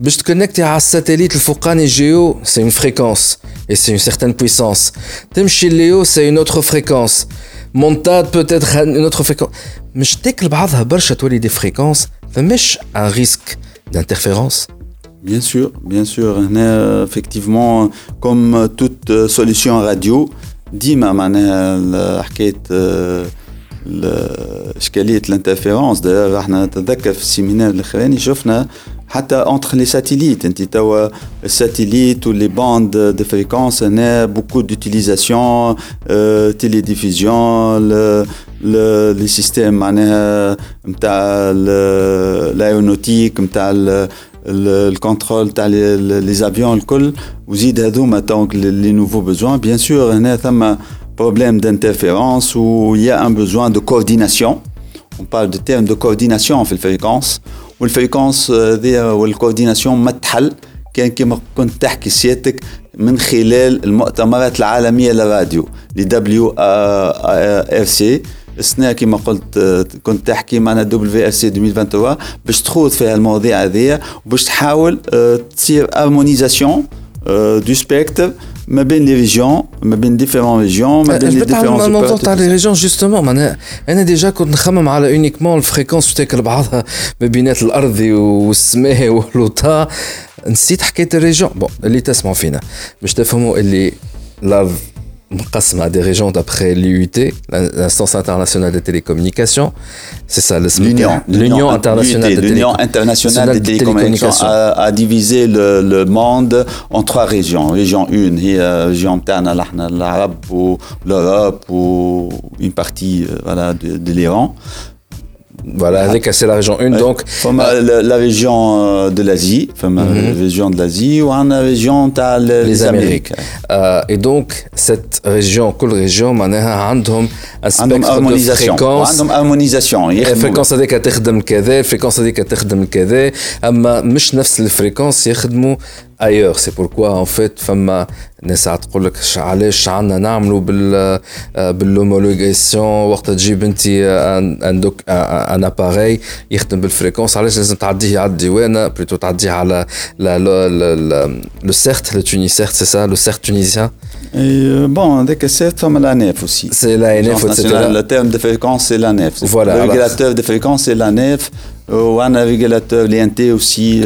باش تكونكتي على الساتيليت الفوقاني جيو سي اون فريكونس اي سي اون سيغتان بويسونس تمشي ليو سي اون اوتر فريكونس مونتاد بوتيتر اون اوتر فريكونس مش تاكل بعضها برشا تولي دي فريكونس فماش ان ريسك دانترفيرونس Bien sûr, bien sûr. Effectivement, comme toute solution radio, ديما معناها حكايه اشكاليه الانترفيرونس دايوغ احنا نتذكر في السيمينار الاخراني شفنا حتى انتر لي ساتيليت انت توا الساتيليت ولي باند دو فريكونس هنا بوكو دوتيليزاسيون تيليديفيزيون لي سيستيم معناها نتاع الايونوتيك نتاع الكونترول تاع لي زافيون الكل وزيد هذوما دونك لي نوفو بوزوان بيان سور هنا ثم problème d'interférence où il y a un besoin de coordination. On parle de termes de coordination في الفريكونس والفريكونس ذي والكورديناسيون ما تحل كان كما كنت تحكي سيادتك من خلال المؤتمرات العالمية للراديو ل دبليو ار سي السنة كما قلت كنت تحكي معنا دبليو ار سي 2023 باش تخوض في المواضيع هذه وباش تحاول تصير ارمونيزاسيون دو سبيكتر ما بين لي ريجيون ما بين ديفيرون ريجيون ما بين لي ديفيرون الموضوع تاع لي ريجيون جوستومون معناها أنا ديجا كنت نخمم على اونيكمون الفريكونس تاكل بعضها ما بينات الارضي والسماء والوطا. نسيت حكاية الريجيون بون اللي تسمعوا فينا. باش تفهموا اللي الأرض à des régions d'après l'IUT, l'instance internationale des télécommunications. C'est ça, l'Union. L'Union internationale, L'Union internationale des télécommunications a, divisé le, monde en trois régions. Région 1, euh, région l'Arabe ou l'Europe ou une partie euh, de l'Iran. Voilà, avec c'est la région 1 donc la, la région euh, de l'Asie, mm -hmm. la région de l'Asie ou la région les, les Amériques. Euh, et donc cette région, كل région معناها عندهم un spectre de fréquence عندهم harmonisation الفريكونس هذيك تخدم كذا الفريكونس هذيك تخدم كذا اما مش نفس الفريكونس يخدموا ايور سي بوركوا ان فيت فما ناس تقول لك علاش عندنا نعملوا بال بالهومولوجاسيون وقت تجيب انت ان دوك ان اباري يخدم بالفريكونس علاش لازم تعديه على الديوانه بلوتو تعديه على لو سيرت لو توني سيرت سي سا لو سيرت تونيزيان Et bon, dès que c'est comme l'ANEF aussi. C'est l'ANF, etc. Le terme de fréquence, c'est l'ANEF. Voilà, le régulateur de fréquence, c'est l'ANEF. Ou un régulateur, l'INT aussi,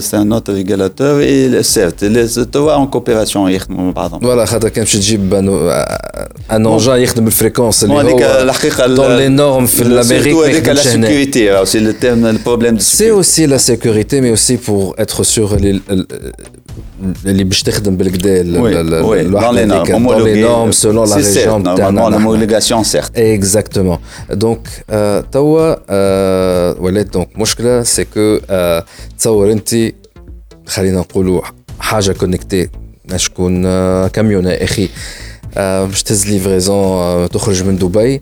c'est un autre régulateur. Et certes, les autres en coopération, pardon. Voilà, quand tu dis un engin, il a une fréquence. Dans les normes, l'Amérique. C'est de. C'est aussi la sécurité, mais aussi pour être sûr les les oui, دون لي نورم سولون لا ريجيون تاعنا l'homologation certes اكزاكتومون دونك توا ولات دونك مشكله سي كو تصور انت خلينا نقولوا حاجه كونكتي شكون كاميون اخي باش تهز ليفريزون تخرج من دبي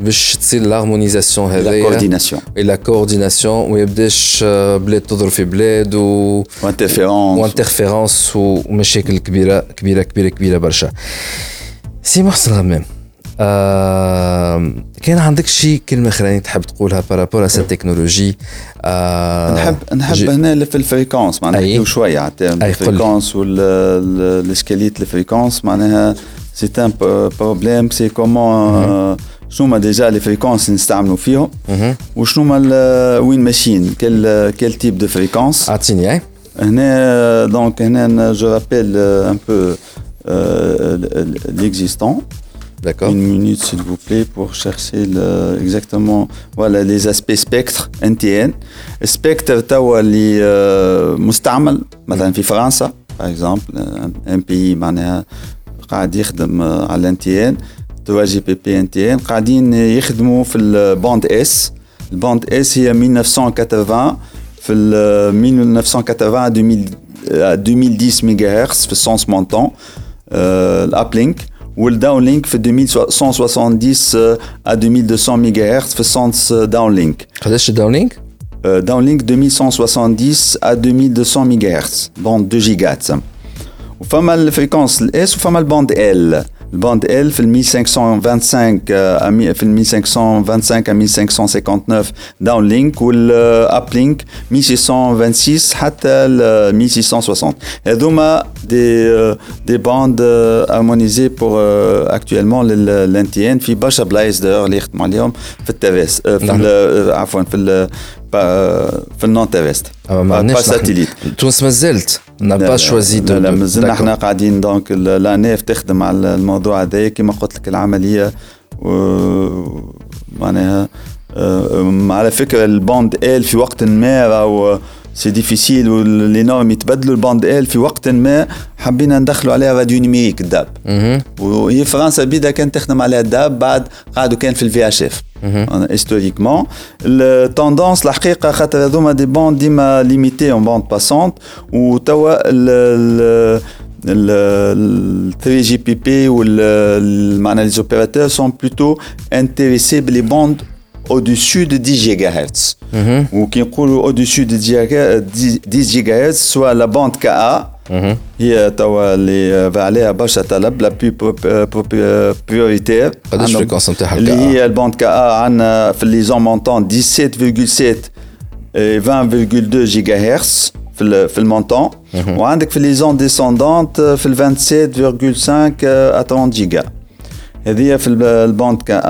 باش تصير l'harmonisation هذايا la coordination la coordination ويبداش بلاد تضرب في بلاد و و interférences و interférences ومشاكل كبيرة كبيرة كبيرة كبيرة برشا. سي محسن غمام آه كان عندك شي كلمة أخرى تحب تقولها par rapport cette technologie آه نحب نحب. هنا في ال fréquences معناها نحكيو شوية على ال fréquences والاسكاليت ال fréquences معناها سي ان بروبليم سي كومون شنو هما ديجا لي فريكونس اللي نستعملوا فيهم وشنو هما وين ماشيين كل كل تيب دو فريكونس اعطيني اي هنا دونك هنا جو رابيل ان بو l'existant. D'accord. Une minute, s'il vous plaît, pour chercher le, exactement voilà, les aspects spectre NTN. Spectre, توا اللي مستعمل مثلا في فرنسا par exemple, un pays معناها قاعد يخدم على الانتيان توا جي بي بي انتيان قاعدين يخدموا في الباند اس الباند اس هي 1980 في 1980 2010 ميجا هرتز في السونس مونتون الابلينك والداونلينك في 2170 à 2200 ميجا هرتز في السونس داونلينك قداش الداونلينك؟ داونلينك 2170 à 2200 ميجا هرتز بوند 2 جيجا تسمى وفما الفريكونس الاس وفما الباند ال الباند ال في ال 1525 في ال 1525 à 1559 داون لينك والاب لينك 1626 حتى ال 1660 هذوما دي دي باند هارمونيزي بور اكtuellement للانتيان في برشا بلايص دايوغ اللي يخدموا عليهم في التافيس في عفوا في في النون تيرست با ساتيليت تونس مازالت n'a pas choisi de لا مازلنا إحنا قاعدين دونك لا نيف تخدم على الموضوع هذايا. كما قلت لك العملية معناها على فكرة البوند آل في وقت ما راهو سي ديفيسيل ولي نورم يتبدلوا الباند ال في وقت ما حبينا ندخلوا عليها راديو نيميريك الداب وهي فرنسا بيدا كانت تخدم عليها الداب بعد قعدوا كان في الفي اتش اف هيستوريكمون التوندونس الحقيقه خاطر هذوما دي بوند ديما ليميتي اون بوند باسونت وتوا le 3GPP ou le, les opérateurs sont plutôt intéressés les bandes au-dessus de 10 GHz. Mm -hmm. Ou qui coulent au-dessus de 10 GHz, soit la bande KA, هي توا اللي عليها برشا طلب لا بلو بريوريتير قداش الفريكونس نتاعها اللي هي الباند كا عندنا في لي زون مونتون 17.7 20.2 جيجا هرتز في في المونتون وعندك في لي زون ديسوندونت في ال 27.5 à 30 جيجا هذه في الباند كا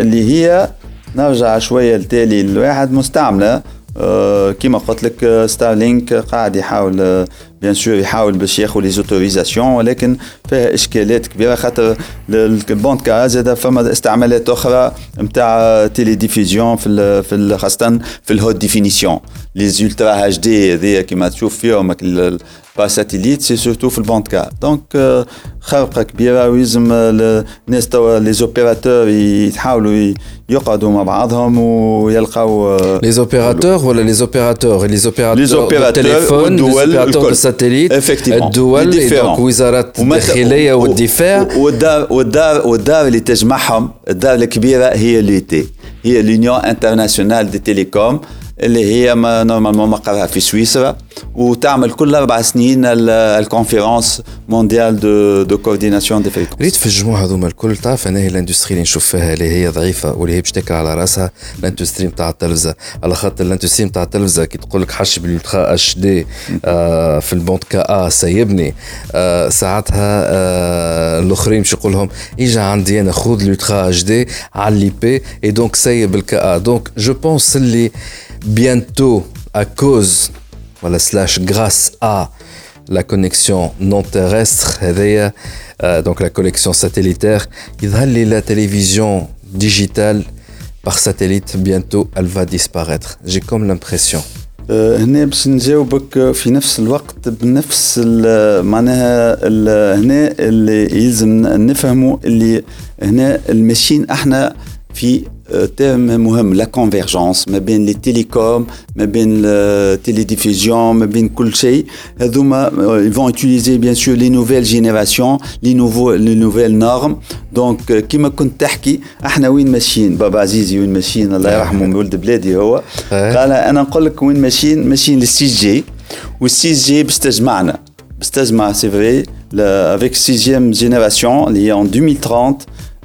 اللي هي نرجع شوية لتالي. الواحد مستعملة أه كيما قلت لك ستارلينك قاعد يحاول bien sûr يحاول باش ياخذ les autorisations ولكن فيها اشكاليات كبيرة خاطر ال bande Ka زاد فما استعمالات أخرى نتاع تيلي ديفيزيون في في خاصة في ال haute définition. les ultra HD هذيا كيما تشوف فيهم با ساتيليت سي سورتو في البونتكا دونك خرقه كبيره ويلزم الناس توا لي زوبيراتور يحاولوا يقعدوا مع بعضهم ويلقاو لي زوبيراتور ولا لي زوبيراتور لي زوبيراتور لي زوبيراتور التليفون لي زوبيراتور الساتيليت الدول دونك وزارات الداخليه والدفاع والدار والدار والدار اللي تجمعهم الدار الكبيره هي ليتي هي لونيون انترناسيونال دي تيليكوم اللي هي ما normalement مقرها في سويسرا وتعمل كل أربع سنين ال conférence mondiale de de coordination des fréquences ريت في الجموع هذوما الكل تعرف أنا ال industrie اللي نشوف فيها اللي هي ضعيفة واللي هي باش تاكل على رأسها ال industrie نتاع التلفزة. على خاطر الإندستري نتاع التلفزة كي تقول لك حش بالالتخاء إتش دي آه في البونت كا ا سيبني. آه ساعتها آه الآخرين باش يقول لهم إجا عندي أنا خذ الالتخاء إتش دي على اللي بي اي دونك سيب الكا دونك جو بونس اللي bientôt à cause voilà, slash grâce à la connexion non terrestre euh, donc la connexion satellitaire la télévision digitale par satellite bientôt elle va disparaître j'ai comme l'impression هنا باش نجاوبك في نفس الوقت بنفس معناها هنا اللي يلزم نفهموا اللي هنا الماشين احنا في تيرم مهم لا كونفيرجونس ما بين لي تيليكوم ما بين التليديفيزيون ما بين كل شيء هذوما ils vont utiliser bien sûr les nouvelles générations les nouveaux les nouvelles normes دونك كيما كنت تحكي احنا وين ماشيين بابا عزيزي وين ماشيين الله يرحمه ولد بلادي هو قال انا نقول لك وين ماشيين ماشيين للسي جي والسي جي باش تجمعنا باش تجمع سي فري avec sixième génération اللي هي en 2030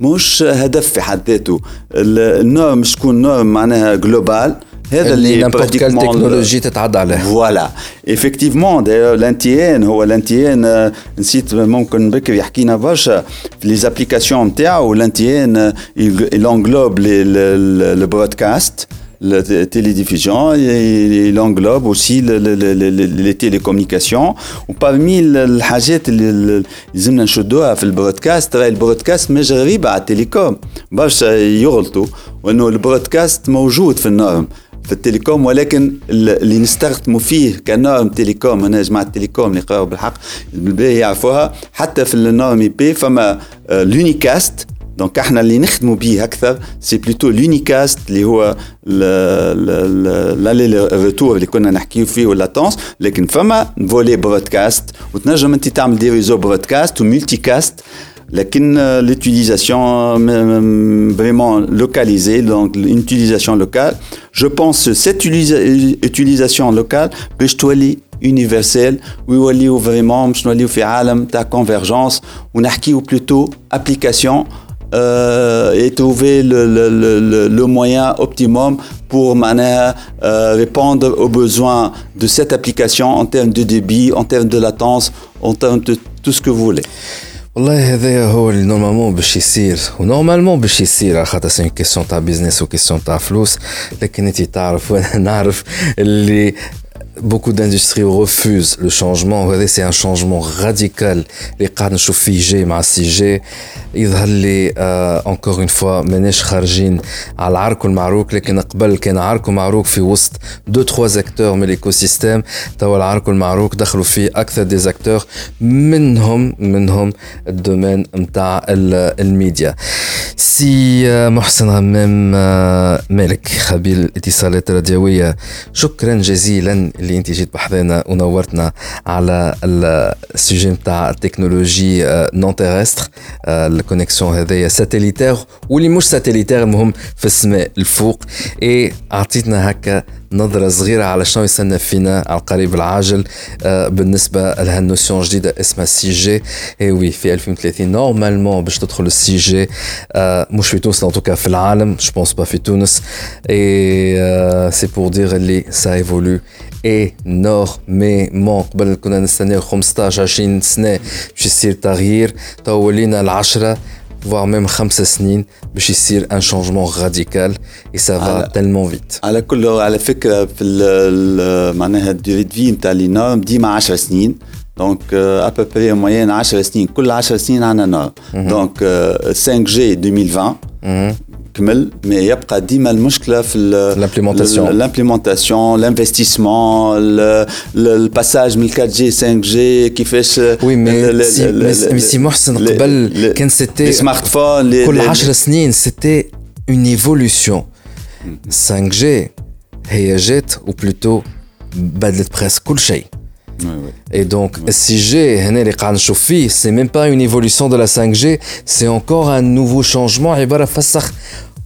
مش هدف في حد ذاته النورم مش تكون نورم معناها جلوبال هذا اللي نيمبورت كال تكنولوجي تتعدى عليه فوالا ايفيكتيفمون دايور الانتيان هو الانتيان نسيت ممكن بكري حكينا برشا في لي زابليكاسيون نتاعو الانتيان يلونغلوب لو برودكاست La télédiffusion, il englobe aussi le, le, le, les télécommunications. وparmi الحاجات اللي لازمنا نشدوها في ال broadcast ترى ال broadcast مش غريبة على ال télécom برشا يغلطوا وانه ال broadcast موجود في ال norme في ال télécom ولكن اللي نستخدموا فيه ك norme télécom هنا جماعة ال télécom اللي قراوا بالحق بالباهي يعرفوها حتى في ال norme IP فما لونيكاست دونك احنا اللي نخدموا به اكثر سي بلوتو لونيكاست اللي هو لالي ريتور اللي كنا نحكيو فيه واللاتونس لكن فما فولي برودكاست وتنجم انت تعمل دي ريزو برودكاست وملتي كاست لكن l'utilisation vraiment localisée donc une utilisation locale je pense que cette utilisation locale باش تولي universel ويوليو فريمون باش نوليو في عالم تاع كونفرجونس ونحكيو بلوتو ابليكاسيون euh, et trouver le, le, le, le, moyen optimum pour euh, répondre aux besoins de cette application en termes de débit, en termes de latence, en termes de tout ce que vous voulez. والله هذا هو اللي نورمالمون باش يصير ونورمالمون باش يصير على خاطر سي كيسيون تاع بيزنس وكيسيون تاع فلوس لكن انت تعرف وانا نعرف اللي beaucoup d'industries refusent le changement c'est un changement radical les قاعد نشوف فيه جي مع سي جي يظهر لي encore une fois ماناش خارجين على العرك والمعروك لكن قبل كان عرك ومعروك في وسط دو تخوا زاكتور من الايكو سيستيم توا العرك والمعروك دخلوا فيه اكثر دي زاكتور منهم منهم الدومين نتاع الميديا سي محسن غمام مالك خبير الاتصالات الراديويه شكرا جزيلا اللي انت جيت بحذانا ونورتنا على السوجي نتاع التكنولوجي نون تيرستر الكونيكسيون هذايا ساتيليتير واللي مش satellitaire المهم في السماء الفوق. اي أعطيتنا هكا نظرة صغيرة على شنو يستنى فينا على القريب العاجل آه، بالنسبة لها ال notion جديدة اسمها سي جي اي وي في 2030 normalement باش تدخل ال 6G آه، مش في تونس en tout cas في العالم je pense pas في تونس. et c'est pour dire اللي ça évolue énormément قبل كنا نستناو 15 20 سنة باش يصير تغيير. تو ولينا العشرة voire même 5 سنين باش يصير un changement radical et ça va tellement vite على كل على فكرة في معناها ال durée de vie نتاع les normes ديما 10 سنين. donc à peu près moyenne 10 سنين. كل 10 سنين عندنا. norme donc 5G 2020 كمل مي يبقى ديما المشكله في لامبليمونتاسيون لامبليمونتاسيون لانفستيسمون الباساج من 4 جي 5 جي كيفاش وي مي سي, سي محسن قبل كان سيتي سمارت فون كل 10 سنين سيتي اون ايفولوسيون 5 جي هي جات او بلوتو بدلت بريس كل شيء Et donc, 6G, c'est même pas une évolution de la 5G, c'est encore un nouveau changement. Et voilà,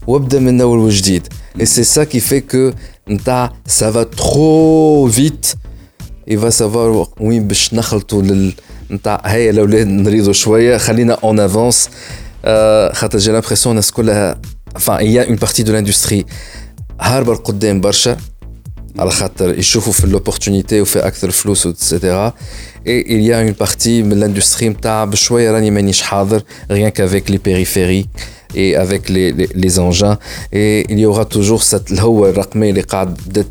وابدا من اول وجديد et c'est ça qui fait que نتاع ça va trop vite il va savoir وين باش نخلطوا لل نتاع هيا الاولاد نريضوا شويه خلينا اون افونس خاطر جي لامبرسيون الناس كلها enfin il y a une partie de l'industrie هاربه لقدام برشا على خاطر يشوفوا في لوبورتونيتي وفي اكثر فلوس وتسيتيرا اي il y a une partie من الاندستري نتاع بشويه راني مانيش حاضر rien qu'avec les périphéries et avec les, les, les, engins. Et il y aura toujours cette الهوة الرقمية اللي قاعد بدات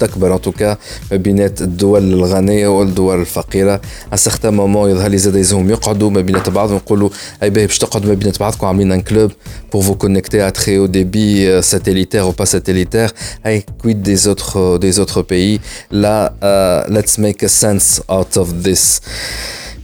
تكبر ان توكا ما بينات الدول الغنية والدول الفقيرة. ان سيغتان مومون يظهر لي زاد يزهم يقعدوا ما بينات بعضهم يقولوا اي باهي باش تقعدوا ما بينات بعضكم عاملين ان كلوب pour vous connecter à très haut débit euh, satellitaire ou pas satellitaire. Hey, quid des autres, des autres pays. Là, uh, let's make a sense out of this.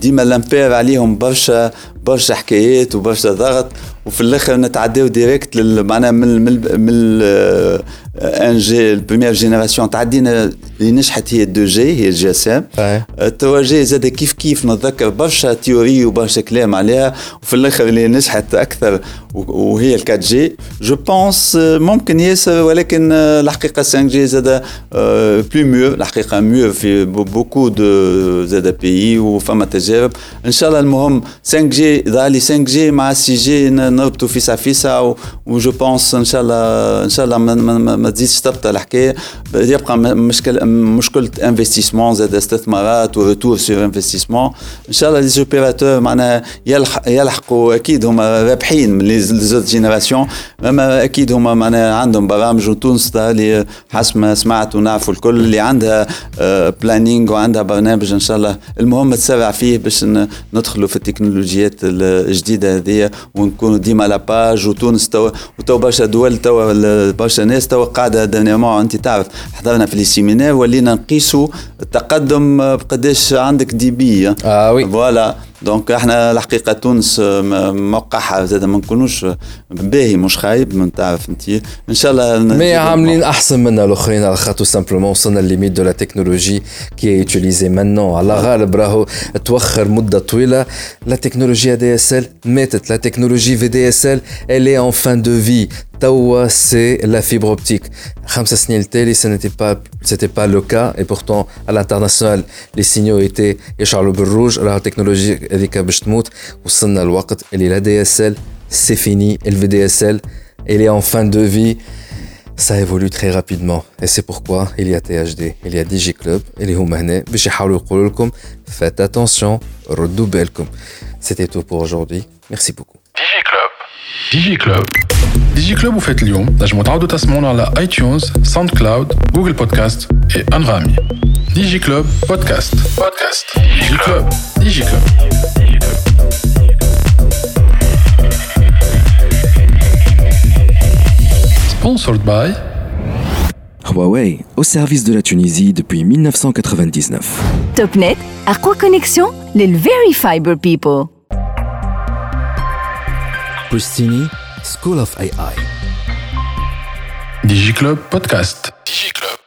ديما الامبير عليهم برشا برشا حكايات وبرشا ضغط وفي الآخر نتعداو ديريكت معناها من من ان جي البريمير جينيراسيون تعدينا اللي نجحت هي 2 جي هي الجي اس ام التوا جي زاد كيف كيف نتذكر برشا تيوري وبرشا كلام عليها وفي الآخر اللي نجحت أكثر وهي ال 4 جي جو بونس ممكن ياسر ولكن الحقيقة 5 جي زاد بلو ميو الحقيقة ميو في بوكو دو زاد بيي وفما تجارب ان شاء الله المهم 5G ظهر لي 5 جي مع 6 جي نربطوا فيسا فيسا و je pense ان شاء الله ان شاء الله ما, ما, تزيدش تبطل الحكاية. يبقى مشكل مشكلة investissement زاد استثمارات و retour sur investissement إن شاء الله les opérateurs معناها يلحقوا أكيد هما رابحين من les autres générations أما أكيد هما معناها عندهم برامج وتونس اللي حسب ما سمعت ونعرفوا الكل اللي عندها planning وعندها برنامج إن شاء الله. المهم تسرع فيه باش ندخلوا في التكنولوجيات الجديدة هذه ونكونوا ديما à la page وتونس تو برشا دول تو برشا ناس تو قاعدة dernièrement أنت تعرف حضرنا في les séminaires ولينا نقيسوا التقدم بقداش عندك débit آه. oui. voilà. donc إحنا الحقيقة تونس موقعها زاد ما نكونوش باهي مش خايب من تعرف أنت. إن شاء الله مي عاملين أحسن منا الأخرين على خاطر سامبلومون وصلنا ليميت دو لا تكنولوجي كي يوتيليزي مانون على غالب راهو توخر مدة طويلة. لا تكنولوجيا دي اس ال ماتت. لا تكنولوجي في دي اس ال الي ان فان دو في Tawa, c'est la fibre optique. Télé, ce n'était pas, c'était pas le cas. Et pourtant, à l'international, les signaux étaient écharlés au rouge. La technologie, elle est kabchtmout. Ou sonna le waqt, elle est la DSL. C'est fini. Elle VDSL. Elle est en fin de vie. Ça évolue très rapidement. Et c'est pourquoi il y a THD, il y a DigiClub, il y a Humane. Faites attention. Redoubelkum. C'était tout pour aujourd'hui. Merci beaucoup. DigiClub. DigiClub. DigiClub وفات اليوم نجموا تعاودوا تسمعونا على ايتونز ساوند كلاود جوجل بودكاست et انغامي DigiClub Podcast Podcast DigiClub DigiClub Sponsored by Huawei, au service de la Tunisie depuis 1999. TopNet, quoi connexion, les Very Fiber People. Pristini, School of AI. DigiClub Podcast. DigiClub.